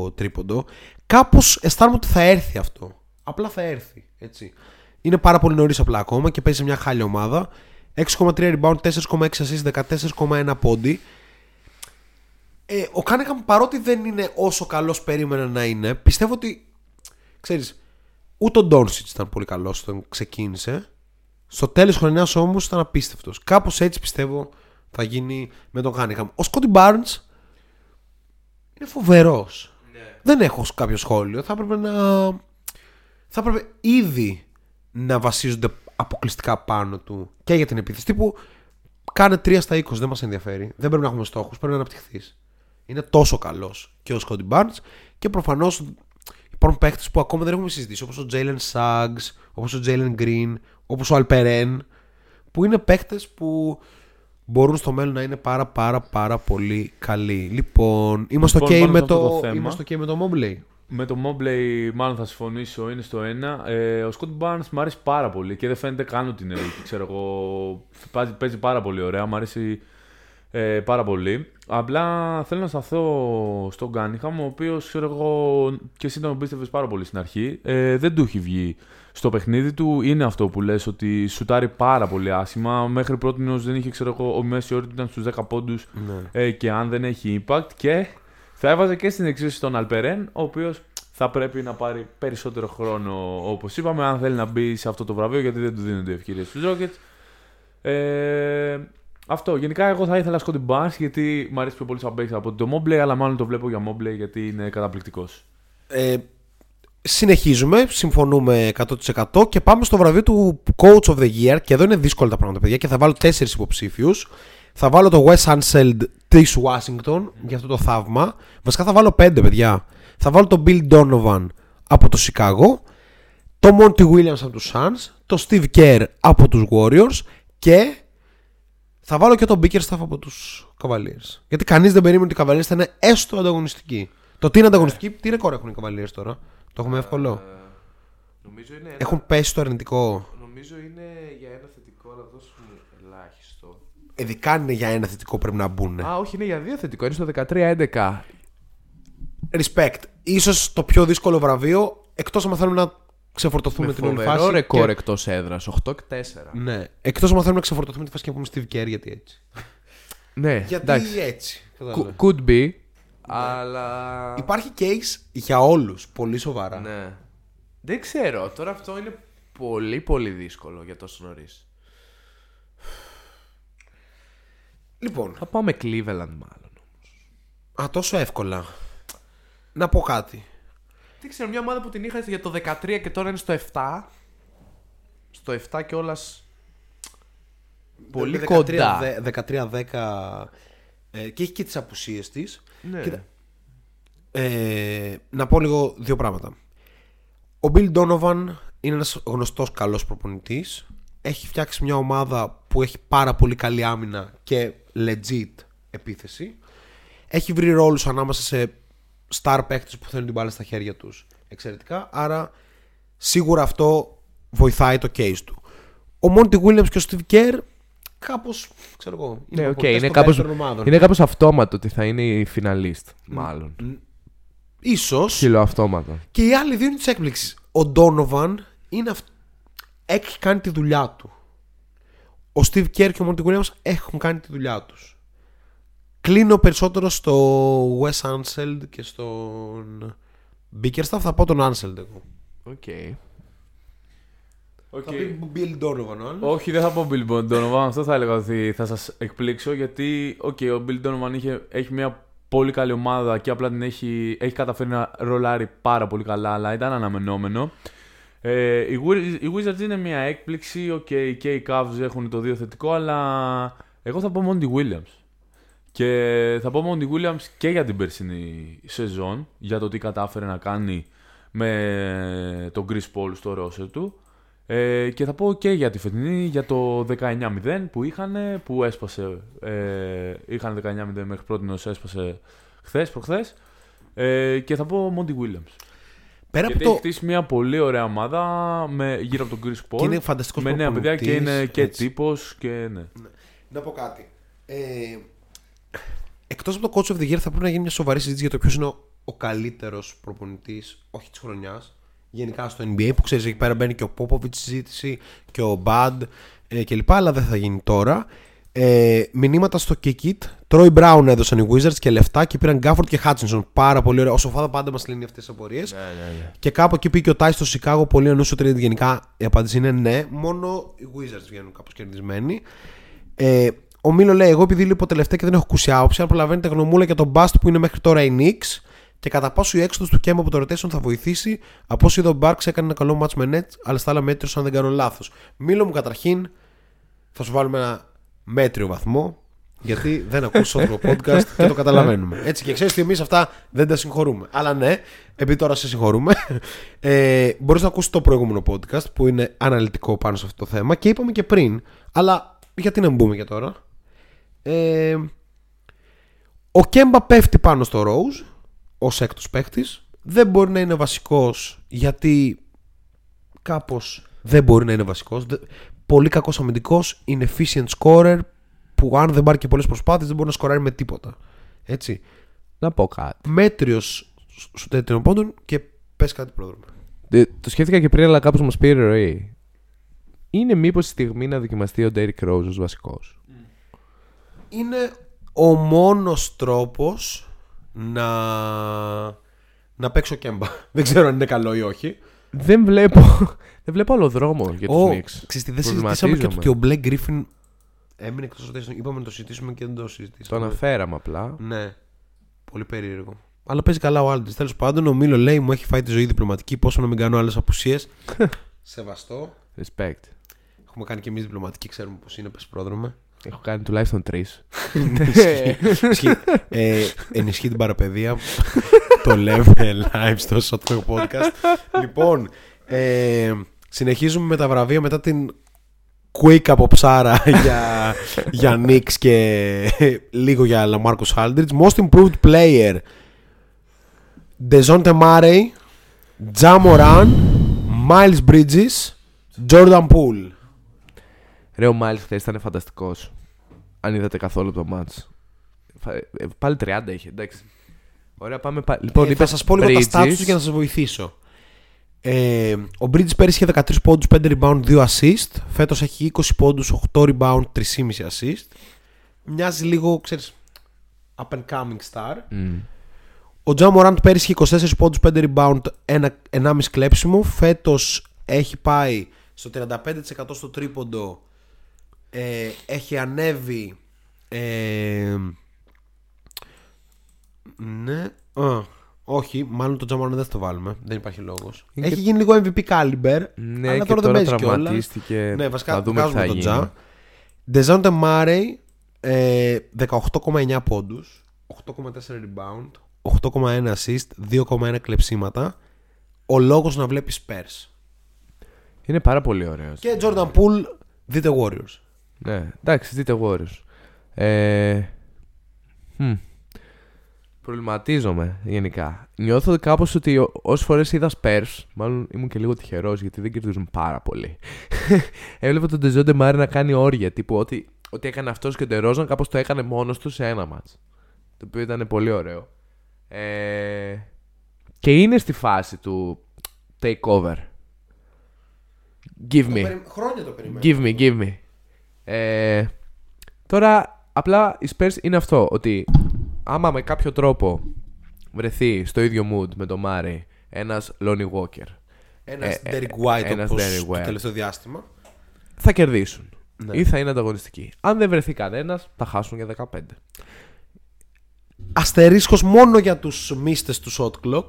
28% τρίποντο. Κάπως αισθάνομαι ότι θα έρθει αυτό. Απλά θα έρθει. Έτσι. Είναι πάρα πολύ νωρίς απλά ακόμα και παίζει σε μια χάλια ομάδα. 6,3 rebound, 4,6 assist, 14,1 πόντι. Ε, ο Κάνεχαμ παρότι δεν είναι όσο καλός περίμενα να είναι, πιστεύω ότι. ξέρεις, ούτε ο Ντόνσιτς ήταν πολύ καλός όταν ξεκίνησε. Στο τέλος της χρονιάς όμως ήταν απίστευτος. Κάπως έτσι πιστεύω θα γίνει με τον Κάνεχαμ. Ο Σκότι Μπάρνς είναι φοβερός. Δεν έχω κάποιο σχόλιο. Θα έπρεπε να. Θα έπρεπε ήδη να βασίζονται αποκλειστικά πάνω του και για την επίθεση. Τύπου κάνε 3 στα 20, δεν μας ενδιαφέρει. Δεν πρέπει να έχουμε στόχους, πρέπει να αναπτυχθείς. Είναι τόσο καλός και ο Σκόντι Barnes και προφανώς υπάρχουν παίχτε που ακόμα δεν έχουμε συζητήσει όπως ο Jalen Suggs, όπως ο Jalen Green, όπως ο Alperen που είναι παίχτε που μπορούν στο μέλλον να είναι πάρα πάρα πάρα πολύ καλοί. Λοιπόν, είμαστε Λοιπόν, ok πάνω με σε αυτό το, το θέμα. είμαστε okay με το Mobley; Με το Mobley μάλλον θα συμφωνήσω, είναι στο ένα. Ε, ο Scott Barnes μου αρέσει πάρα πολύ και δεν φαίνεται καν ότι είναι rookie, ξέρω εγώ. Παίζει, παίζει πάρα πολύ ωραία, μου αρέσει ε, πάρα πολύ. Απλά θέλω να σταθώ στον Γκάνιχαμ, ο οποίος ξέρω εγώ και εσύ τον πίστευες πάρα πολύ στην αρχή. Ε, δεν του έχει βγει στο παιχνίδι του. Είναι αυτό που λες ότι σουτάρει πάρα πολύ άσημα. Μέχρι πρώτη δεν είχε, ξέρω εγώ, ο μέσης όρο του ήταν στους 10 πόντους ε, και αν δεν έχει impact. Και θα έβαζε και στην εξίσωση τον Αλπερέν, ο οποίος θα πρέπει να πάρει περισσότερο χρόνο, όπως είπαμε, αν θέλει να μπει σε αυτό το βραβείο, γιατί δεν του δίνονται ευκαιρίες στους Rockets. Ε, αυτό. Γενικά, εγώ θα ήθελα Scotty Barnes γιατί μου αρέσει πιο πολύ σαν παίκτης από το Mobley, αλλά μάλλον το βλέπω για Mobley γιατί είναι καταπληκτικός. Ε, συνεχίζουμε, συμφωνούμε 100% και πάμε στο βραβείο του Coach of the Year. Και εδώ είναι δύσκολα τα πράγματα, παιδιά, και θα βάλω τέσσερις υποψήφιους. Θα βάλω το Wes Unseld της Washington για αυτό το θαύμα. Βασικά θα βάλω πέντε, παιδιά. Θα βάλω τον Bill Donovan από το Chicago, το Monty Williams από τους Suns, το Steve Kerr από τους Warriors και θα βάλω και τον Bickerstaff από τους Cavaliers. Γιατί κανείς δεν περίμενε ότι οι Cavaliers θα είναι έστω ανταγωνιστικοί. Το τι είναι ανταγωνιστική, τι ρεκόρ έχουν οι Cavaliers τώρα; Το έχουμε εύκολο; Νομίζω είναι, Έχουν πέσει το αρνητικό; νομίζω είναι για ένα θετικό, αλλά δώσουν ελάχιστο. Ειδικά αν είναι για ένα θετικό πρέπει να μπουν. Α, όχι, είναι για δύο θετικό. Είναι στο 13-11. Respect. Ίσως το πιο δύσκολο βραβείο, εκτός αν θέλουμε να ξεφορτωθούμε Με την όλη φοβερό φάση. ρεκόρ και- εκτός έδρας. 8 και 4. Ναι. Εκτός αν θέλουμε να ξεφορτωθούμε τη φάση και να πούμε Steve Kerr γιατί έτσι. Ναι, Γιατί εντάξει. έτσι. Cou- κατάλαβε. Could be, αλλά. Υπάρχει case για όλους, πολύ σοβαρά. Ναι. Δεν ξέρω. Τώρα αυτό είναι πολύ πολύ δύσκολο για τόσο νωρίς. Λοιπόν, Θα πάω με Cleveland μάλλον. α, τόσο εύκολα. Να πω κάτι. Δεν ξέρω, μια ομάδα που την είχα για το 13 και τώρα είναι στο 7. Στο 7 κιόλα. Πολύ 13, κοντά. δε- 13-10 ε, και έχει και τις απουσίες της. Ναι. Κοίτα, ε, να πω λίγο δύο πράγματα. Ο Bill Donovan είναι ένας γνωστός καλός προπονητής. Έχει φτιάξει μια ομάδα που έχει πάρα πολύ καλή άμυνα και legit επίθεση. Έχει βρει ρόλους ανάμεσα σε star παίκτες που θέλουν την μπάλα στα χέρια τους εξαιρετικά. Άρα σίγουρα αυτό βοηθάει το case του. Ο Monty Williams και ο Steve Kerr κάπως, ξέρω εγώ, Ναι, οκ, προπονητές είναι των κάπως, καλύτερων ομάδων. είναι κάπως αυτόματο ότι θα είναι η φιναλίστ, μάλλον. Ίσως Χιλό αυτόματο. Και οι άλλοι δύο είναι της έκπληξης. Ο Ντόνοβαν είναι αυ... έχει κάνει τη δουλειά του. Ο Steve Kerr και ο Monty Williams έχουν κάνει τη δουλειά τους. Κλίνω περισσότερο στο Wes Unseld και στον Bickerstaff. Θα πω τον Unseld εγώ. Οκ. Οκ. Θα πει Bill Donovan ο άλλος. Όχι, δεν θα πω Bill Donovan. Αυτό θα έλεγα ότι θα σας εκπλήξω γιατί οκ, ο Bill Donovan είχε, έχει μια πολύ καλή ομάδα και απλά την έχει, έχει καταφέρει να ρολάρει πάρα πολύ καλά, αλλά ήταν αναμενόμενο. Ε, οι, Wiz- οι Wizards είναι μια έκπληξη. Οκ, και οι Cavs έχουν το δύο θετικό, αλλά εγώ θα πω Monty Williams. Και θα πω Monty Williams και για την περσινή σεζόν, για το τι κατάφερε να κάνει με τον Chris Paul στο roster του. Ε, και θα πω και για τη φετινή, για το 19-0 που είχαν, που έσπασε, ε, είχαν 19-0 μέχρι πρώτη έσπασε χθες, προχθές. Ε, και θα πω Monty Williams. Πέρα από Γιατί το. έχει χτίσει μια πολύ ωραία ομάδα με, γύρω από τον Chris Paul. Και είναι φανταστικός Με νέα παιδιά και προπονητής, είναι και έτσι. τύπος και ναι. Να πω κάτι. Ε, Εκτός από το coach of the year, θα πρέπει να γίνει μια σοβαρή συζήτηση για το ποιος είναι ο, ο καλύτερος προπονητής, όχι της χρονιάς, γενικά στο NBA. Που ξέρεις, εκεί πέρα μπαίνει και ο Popovich στη συζήτηση και ο Bad ε, κλπ. Αλλά δεν θα γίνει τώρα. Ε, μηνύματα στο Kick It. Troy Brown έδωσαν οι Wizards και λεφτά και πήραν Gafford και Hutchinson. Πάρα πολύ ωραία. Ο Σοφάδα πάντα μας λύνει αυτές τις απορίες. Και κάπου εκεί πήγε ο Τάις στο Σικάγο. Πολύ ανούσιο ότι γενικά η απάντηση είναι ναι. Μόνο οι Wizards βγαίνουν κάπως κερδισμένοι. Ε, ο Μίλο λέει: Εγώ επειδή λείπω τελευταία και δεν έχω ακούσει άποψη, αν προλαβαίνετε γνωμούλα για τον Bast που είναι μέχρι τώρα η Knicks και κατά πόσο η έξοδος του Κέμπα από το rotation θα βοηθήσει. Από όσο είδα ο Barks έκανε ένα καλό match με Nets, αλλά στα άλλα μέτριο αν δεν κάνω λάθος. Μίλο μου καταρχήν θα σου βάλουμε ένα μέτριο βαθμό. Γιατί δεν ακούς το podcast και το καταλαβαίνουμε. Έτσι και ξέρεις ότι εμείς αυτά δεν τα συγχωρούμε. Αλλά ναι, επειδή τώρα σε συγχωρούμε, ε, μπορείς να ακούσεις το προηγούμενο podcast που είναι αναλυτικό πάνω σε αυτό το θέμα και είπαμε και πριν. Αλλά γιατί να μην μπούμε για τώρα; Ε, ο Κέμπα πέφτει πάνω στο Rose ως έκτος παίχτης. Δεν μπορεί να είναι βασικός γιατί κάπως δεν μπορεί να είναι βασικός. Δε- Πολύ κακός αμυντικός, inefficient scorer που αν δεν πάρει και πολλές προσπάθειες δεν μπορεί να σκοράρει με τίποτα. Έτσι. Να πω κάτι. Μέτριος σου τέτοιων πόντων και πες κάτι πρόδρομο. Ε, το σκέφτηκα και πριν, αλλά κάπως μας πήρε ροή. Είναι μήπως η στιγμή να δοκιμαστεί ο Derrick Rose ως βασικός; Είναι ο μόνος τρόπος να, να παίξω κέμπα. Δεν ξέρω αν είναι καλό ή όχι. Δεν βλέπω, δεν βλέπω άλλο δρόμο για τους Ο, Knicks. ξέρεις τι, δεν συζητήσαμε και το ότι Προβληματίζομαι. ο Μπλε Γκρίφιν έμεινε εκτός rotation. Είπαμε να το συζητήσουμε και δεν το Το συζητήσαμε. αναφέραμε απλά. Ναι. Πολύ περίεργο. Αλλά παίζει καλά ο Άλντι. Τέλος πάντων, ο Μίλο λέει: Μου έχει φάει τη ζωή διπλωματική. Πόσο να μην κάνω άλλες απουσίες. Σεβαστό. Respect. Έχουμε κάνει και εμείς διπλωματική, ξέρουμε πώς είναι, πες πρόδρομε. Έχω κάνει τουλάχιστον τρεις. Ισχύει. ε, ενισχύει την παραπαιδεία. το λέμε live στο Shot Clock Podcast. λοιπόν, ε, συνεχίζουμε με τα βραβεία μετά την quick από ψάρα για, για Knicks και λίγο για Lamarcus Aldridge. Most improved player Dejounte Murray, Ja Moran, Miles Bridges, Jordan Poole. Ρε, ο Μάιλς χθες ήταν φανταστικός. Αν είδατε καθόλου το match. Φα- ε, Πάλι 30 είχε, εντάξει. Ωραία, πάμε πάλι. Λοιπόν, Ε, θα είπες σας πω λίγο τα Bridges. stats τους για να σας βοηθήσω. Ε, ο Bridges πέρυσι είχε 13 πόντους, 5 rebound, 2 assist. Φέτος έχει 20 πόντους, 8 rebound, 3,5 assist. Μοιάζει λίγο, ξέρεις, up and coming star. Μμ. Ο Τζα Μοράντ πέρυσι είχε 24 πόντους, 5 rebound, 1, 1,5 κλέψιμο. Φέτος έχει πάει στο 35% στο τρίποντο. Ε, έχει ανέβει... Ε, ναι. Α, όχι, μάλλον το Τζαμόραν δεν θα το βάλουμε. Δεν υπάρχει λόγος. Είναι Έχει και- γίνει λίγο MVP caliber. Ναι, αλλά και τώρα, τώρα δεν παίζει κιόλας. τραυματίστηκε. Ναι, βασικά θα δούμε τι βγάζουμε θα τον γίνει. Τζα. Ντεζόντε Μάρεϊ, ε, 18,9 πόντους, 8,4 rebound, 8,1 assist, 2,1 κλεψίματα. Ο λόγος να βλέπεις Spurs. Είναι πάρα πολύ ωραίος. Και Jordan Poole, δείτε Warriors. Ναι, εντάξει, δείτε Warriors. Ε, μμ. Προβληματίζομαι γενικά. Νιώθω κάπως ότι όσες φορές είδα Spurs, μάλλον ήμουν και λίγο τυχερός γιατί δεν κερδίζουν πάρα πολύ. Έβλεπα τον Ντεζόντε Μάρι να κάνει όρια. Τύπου ότι, ότι έκανε αυτός και ο Ντερόζαν κάπως το έκανε μόνος του σε ένα μάτς. Το οποίο ήταν πολύ ωραίο. Ε, και είναι στη φάση του takeover. Give me. Χρόνια το περιμένω. Give me, give me. Ε, τώρα, απλά οι Spurs είναι αυτό. Ότι άμα με κάποιο τρόπο βρεθεί στο ίδιο mood με τον Μάρι ένας Lonnie Walker, Ένας Ε, ε, Derek White ένας όπως Derrick το White. τελευταίο διάστημα. θα κερδίσουν. Ναι. Ή θα είναι ανταγωνιστικοί. Αν δεν βρεθεί κανένας, θα χάσουν για 15. Αστερίσκος μόνο για τους μύστες του Shot Clock.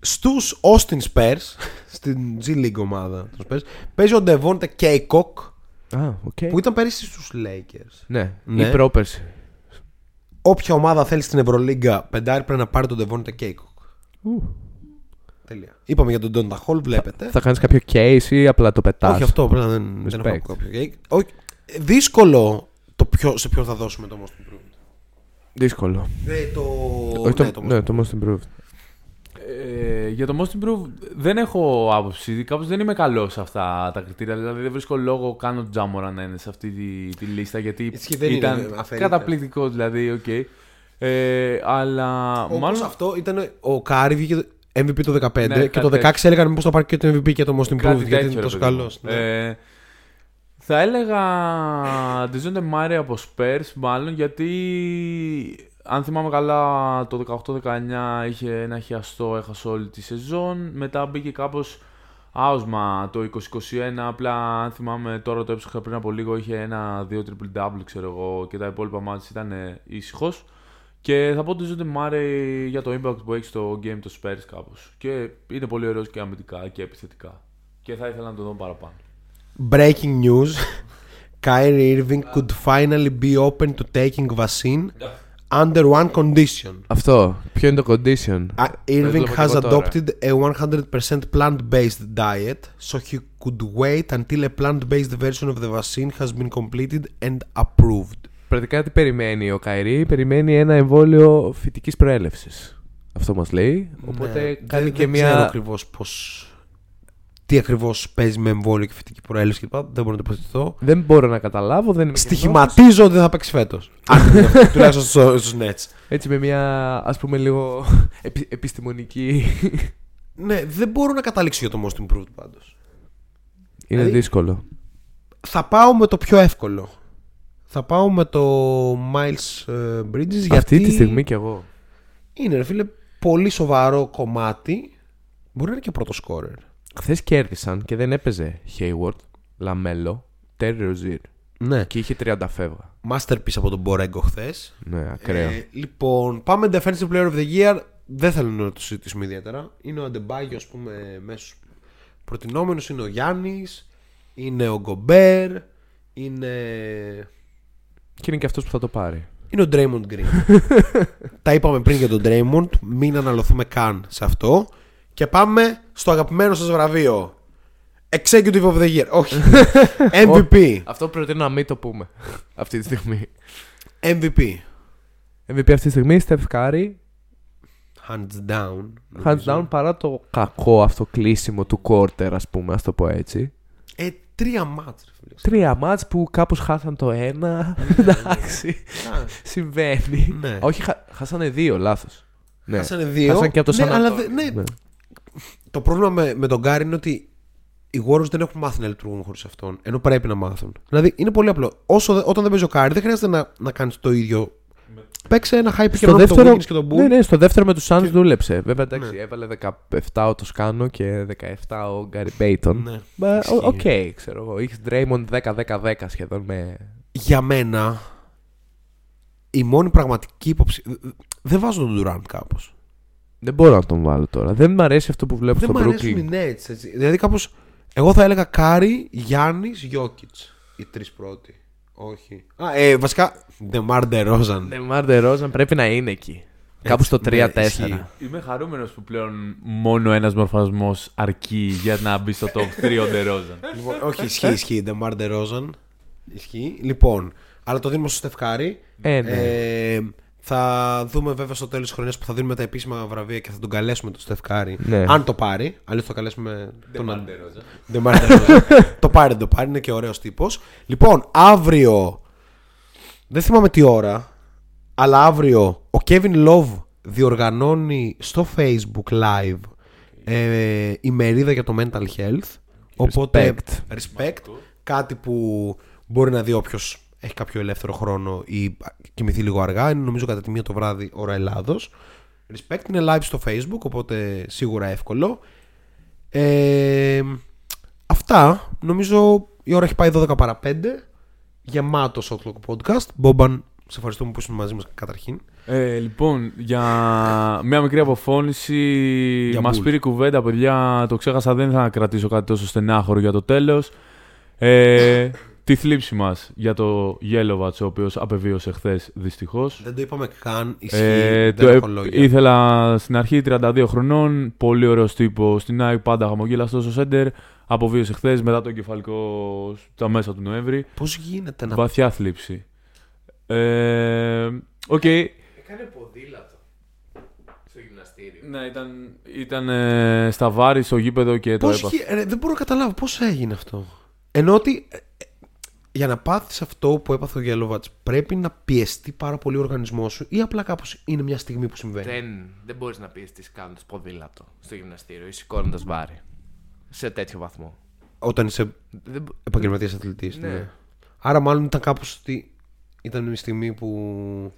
Στους Austin Spurs, στην G League ομάδα των Spurs, παίζει ο Devontae Cacok Α, οκ. που ήταν πέρυσι στους Lakers. Ναι, Ναι. ή πρόπερση. Όποια ομάδα θέλεις στην Ευρωλίγκα πεντάρι πρέπει να πάρει τον Devontae Cacok. Τέλεια. Είπαμε για τον Donta Hall, βλέπετε. Θα κάνεις κάποιο case ή απλά το πετάς; Όχι αυτό, πρέπει να δεν, δεν Respect. έχω κάποιο case. Όχι, δύσκολο το ποιο, σε ποιον θα δώσουμε το most improved. Δύσκολο. Ναι, το... Όχι το, ναι, το most ναι, το most improved. Ε, για το Most Improved δεν έχω άποψη. Κάπως δεν είμαι καλός σε αυτά τα κριτήρια. Δηλαδή δεν βρίσκω λόγο καν ο Ja Morant να είναι σε αυτή τη, τη λίστα. Γιατί Ισχύει, δεν είναι, ήταν αφαιρείται. καταπληκτικός δηλαδή. οκ. Ε, αλλά Όπως μάλλον αυτό ήταν ο Κάρι βγήκε MVP το 15 Ναι, και το κάτι 16 έλεγαν μήπως θα πάρει και το MVP και το Most Improved κάτι γιατί τέτοιο, είναι ρε τόσο παιδί μου. καλός. Ναι. Ε, θα έλεγα Dejounte Murray από Spurs μάλλον γιατί αν θυμάμαι καλά το 18-19 είχε ένα χιαστό, έχασε όλη τη σεζόν. Μετά μπήκε κάπως άοσμα το 2021. Απλά αν θυμάμαι τώρα το έψαχα πριν από λίγο είχε ένα-δύο triple double ξέρω εγώ και τα υπόλοιπα ματς ήταν ήσυχος. Και θα πω ότι ζούνται Μάρε για το impact που έχει στο game το Spurs κάπως. Και είναι πολύ ωραίος και αμυντικά και επιθετικά. Και θα ήθελα να τον δω παραπάνω. Breaking news. Kyrie Irving could finally be open to taking vaccine under one condition. Αυτό. Ποιο είναι το condition; Uh, Irving βλέπω has και εγώ τώρα. adopted a 100% plant-based diet, so he could wait until a plant-based version of the vaccine has been completed and approved. Πρακτικά τι περιμένει ο Καϊρή, περιμένει ένα εμβόλιο φυτικής προέλευσης. Αυτό μας λέει. Οπότε Ναι, κάνει δεν, και δεν ξέρω μια. ακριβώς πώς. Τι ακριβώς παίζει με εμβόλιο και φυτική προέλευση κλπ. Δεν μπορώ να το υποθετηθώ. Δεν μπορώ να καταλάβω, δεν είμαι Στοιχηματίζω ότι δεν θα παίξει φέτος. τουλάχιστον στους Nets. Έτσι με μια ας πούμε λίγο επι- επιστημονική. Ναι, δεν μπορώ να καταλήξω για το most improved πάντως. είναι Δηλαδή- δύσκολο. Θα πάω με το πιο εύκολο. Θα πάω με το Miles ε, Bridges γιατί Αυτή τη στιγμή κι εγώ. είναι ρε φίλε πολύ σοβαρό κομμάτι. Μπορεί να είναι και πρώτος scorer. Χθες κέρδισαν και δεν έπαιζε Hayward, LaMelo, Terry Rozier. Ναι. Και είχε 30 φεύγα. Masterpiece από τον Borrego χθες. Ναι, ακραίο. Ε, λοιπόν, πάμε Defensive Player of the Year. Δεν θέλω να το συζητήσουμε ιδιαίτερα. Είναι ο Αντεμπάγιο, ας πούμε, μέσω προτινόμενος. Είναι ο Γιάννης. Είναι ο Γκομπέρ. Είναι. Και είναι και αυτός που θα το πάρει. είναι ο Draymond Green. Τα είπαμε πριν για τον Draymond, μην αναλωθούμε καν σε αυτό. Και πάμε στο αγαπημένο σας βραβείο. Executive of the Year. Όχι. MVP. Αυτό προτείνω να μην το πούμε αυτή τη στιγμή. MVP. MVP αυτή τη στιγμή, Steph Curry. Hands down. Hands νομίζω. down παρά το κακό αυτό κλείσιμο του quarter, ας πούμε, ας το πω έτσι. Ε, τρία μάτς. ρε φίλε. Τρία μάτς που κάπως χάσαν το ένα. Εντάξει. Α, Συμβαίνει. Ναι. Όχι, χα- χάσανε δύο, λάθος. Ναι. Χάσανε δύο. Χάσαν και από το ναι, San αλλά Antonio. δε- ναι, Ναι. Το πρόβλημα με, με τον Γκάρι είναι ότι οι Warriors δεν έχουν μάθει να λειτουργούν χωρίς αυτόν. Ενώ πρέπει να μάθουν. Δηλαδή είναι πολύ απλό. Όσο, δε- όταν δεν παίζει ο Κάρι, δεν χρειάζεται να, να κάνεις το ίδιο. Παίξε ένα hype και Στο με τον δεύτερο, Wiggins και τον Poole. ναι, ναι, στο δεύτερο με τους Suns Και- δούλεψε. Βέβαια, εντάξει, Ναι. έβαλε 17 ο Toscano και 17 ο Gary Payton. Ναι. Μα, Ισχύει. ο- Οκ, ξέρω εγώ. Είχες Draymond 10-10-10 σχεδόν με. Για μένα, η μόνη πραγματική υποψη... Δεν βάζω τον Durant κάπως. Δεν μπορώ να τον βάλω τώρα. Δεν μου αρέσει αυτό που βλέπω Δεν στο μου αρέσουν οι Brooklyn. Nets. Έτσι. Δηλαδή κάπως. Εγώ θα έλεγα Κάρι, Γιάννης, Γιώκητς. Οι τρεις πρώτοι. Όχι. Α, ε, βασικά. DeMar DeRozan. Ναι, DeMar DeRozan πρέπει να είναι εκεί. Κάπου στο ναι, 3-4. ισχύει. Είμαι χαρούμενος που πλέον μόνο ένας μορφασμός αρκεί για να μπει στο top 3 ο Ντερόζαν. Λοιπόν, όχι, ισχύει, ισχύει. DeMar DeRozan. Ισχύει. Λοιπόν, αλλά το δίνουμε στο Steph Curry. Ε, ναι. Ε, θα δούμε βέβαια στο τέλος της χρονιάς που θα δίνουμε τα επίσημα βραβεία και θα τον καλέσουμε τον Steph Curry. Ναι. Αν το πάρει. Αλλιώς θα καλέσουμε τον DeMar Ντε- DeRozan. Ντεμάρ Ντερόζαν. το πάρει, δεν το πάρει. Είναι και ωραίος τύπος. Λοιπόν, αύριο. Δεν θυμάμαι τι ώρα. Αλλά αύριο ο Kevin Love διοργανώνει στο Facebook live ε, ημερίδα για το mental health. Οπότε, Respect. respect. Κάτι που μπορεί να δει όποιος έχει κάποιο ελεύθερο χρόνο ή κοιμηθεί λίγο αργά. Είναι νομίζω κατά τη μία το βράδυ ώρα Ελλάδος. Respect είναι live στο Facebook, οπότε σίγουρα εύκολο. Ε, αυτά. Νομίζω η ώρα έχει πάει 12 παρα 5. Γεμάτος Outlook Podcast. Μπόμπαν, σε ευχαριστούμε που ήσουν μαζί μας καταρχήν. Ε, λοιπόν, για μια μικρή αποφώνηση. Για Μας Bulls. πήρε η κουβέντα, παιδιά. Το ξέχασα, δεν θα κρατήσω κάτι τόσο στενάχωρο για το τέλος. Ε, τη θλίψη μας για το Γέλοβατ, ο οποίος απεβίωσε χθες δυστυχώς. Δεν το είπαμε καν. Ισχύει. Ε, δεν το, έχω ε, λόγια. ήθελα στην αρχή 32 χρονών, πολύ ωραίος τύπος. Στην ΑΕΚ πάντα χαμογελαστός ο σέντερ. Απεβίωσε χθες μετά το εγκεφαλικό στα μέσα του Νοέμβρη. Πώς γίνεται να... Βαθιά θλίψη. Ε, Οκ. Έκανε ποδήλατο στο γυμναστήριο. Ναι, ήταν, ήταν ε, στα βάρη στο γήπεδο και το Πώς έπαθε. γι- ρε, δεν μπορώ να καταλάβω πώς έγινε αυτό. Ενώ ότι ε, ε, για να πάθεις αυτό που έπαθε ο Γελόβατς πρέπει να πιεστεί πάρα πολύ ο οργανισμός σου ή απλά κάπως είναι μια στιγμή που συμβαίνει; Δεν, δεν μπορείς να πεις ότι κάνοντας ποδήλατο στο γυμναστήριο ή σηκώνοντας βάρη. Σε τέτοιο βαθμό. Όταν είσαι Δεν, μπο- επαγγελματίας αθλητής. Ναι. Ναι. Άρα μάλλον ήταν κάπως ότι ήταν μια στιγμή που...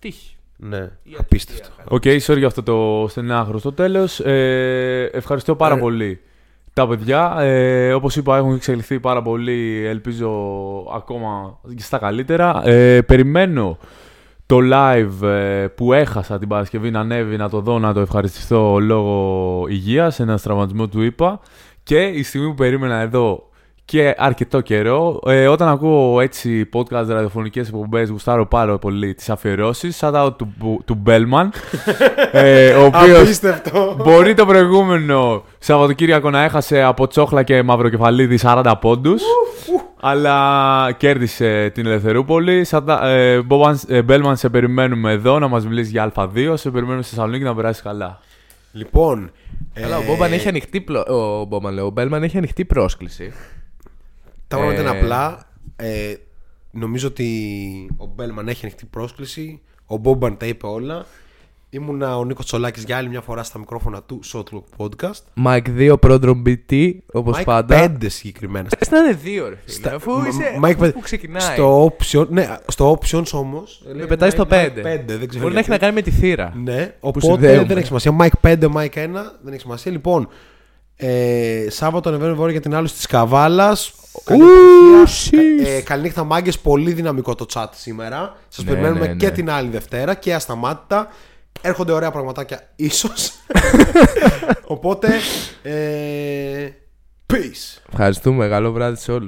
τύχη. Ναι, Η απίστευτο. ατυχία. Οκ, sorry για αυτό το στενάχωρο στο τέλος. Ε, ευχαριστώ πάρα Ε. πολύ τα παιδιά. Ε, Όπως είπα, έχουν εξελιχθεί πάρα πολύ. Ελπίζω ακόμα και στα καλύτερα. Ε, περιμένω το live ε, που έχασα την Παρασκευή να ανέβει να το δω, να το ευχαριστηθώ λόγω υγείας, ένα τραυματισμό του είπα. Και η στιγμή που περίμενα εδώ και αρκετό καιρό, ε, όταν ακούω έτσι podcast ραδιοφωνικές εκπομπές, γουστάρω πάρα πολύ τις αφιερώσεις. Shout out του, Μπου- του Bellman, ε, ο οποίος Απίστευτο. μπορεί το προηγούμενο Σαββατοκύριακο να έχασε από τσόχλα και μαυροκεφαλίδη 40 πόντους. αλλά κέρδισε την Ελευθερούπολη. Σαν τα- ε, Boban- ε, Bellman, σε περιμένουμε εδώ να μας μιλήσει για Α2. Σε περιμένουμε στη Θεσσαλονίκη να περάσει καλά. Λοιπόν... Καλά, ο ε, Μπόμπαν έχει ανοιχτή. Πλο... Ο Μπόμπαν, λέω, ο Μπέλμαν έχει ανοιχτή πρόσκληση. Τα πράγματα είναι Ε, απλά. Ε, νομίζω ότι ο Μπέλμαν έχει ανοιχτή πρόσκληση. Ο Μπόμπαν τα είπε όλα. Ήμουνα ο Νίκος Τσολάκης για άλλη μια φορά στα μικρόφωνα του Shotlook Podcast. Mike 2 πρόδρομ BT, όπως Mike πάντα. 5 συγκεκριμένα. Θες να είναι δύο, ρε φίλε. Στα- Αφού Μ- είσαι. Mike αφού 5. που ξεκινάει. Στο option, ναι, στο options όμω. Με πετάει στο 5. δεν ξέρω Μπορεί να έχει να γιατί. κάνει με τη θύρα. Ναι, οπότε συνδέουμε. δεν έχει σημασία. Mike 5, Mike 1, δεν έχει σημασία. Λοιπόν, ε, Σάββατο ανεβαίνουμε βόρεια για την άλλη της Καβάλας. Ε, καληνύχτα μάγκες, πολύ δυναμικό το chat σήμερα. Σας Ναι, περιμένουμε ναι, και ναι. την άλλη Δευτέρα και ασταμάτητα. Έρχονται ωραία πραγματάκια, ίσως. Οπότε. Ε, peace. Ευχαριστούμε. Καλό βράδυ σε όλους.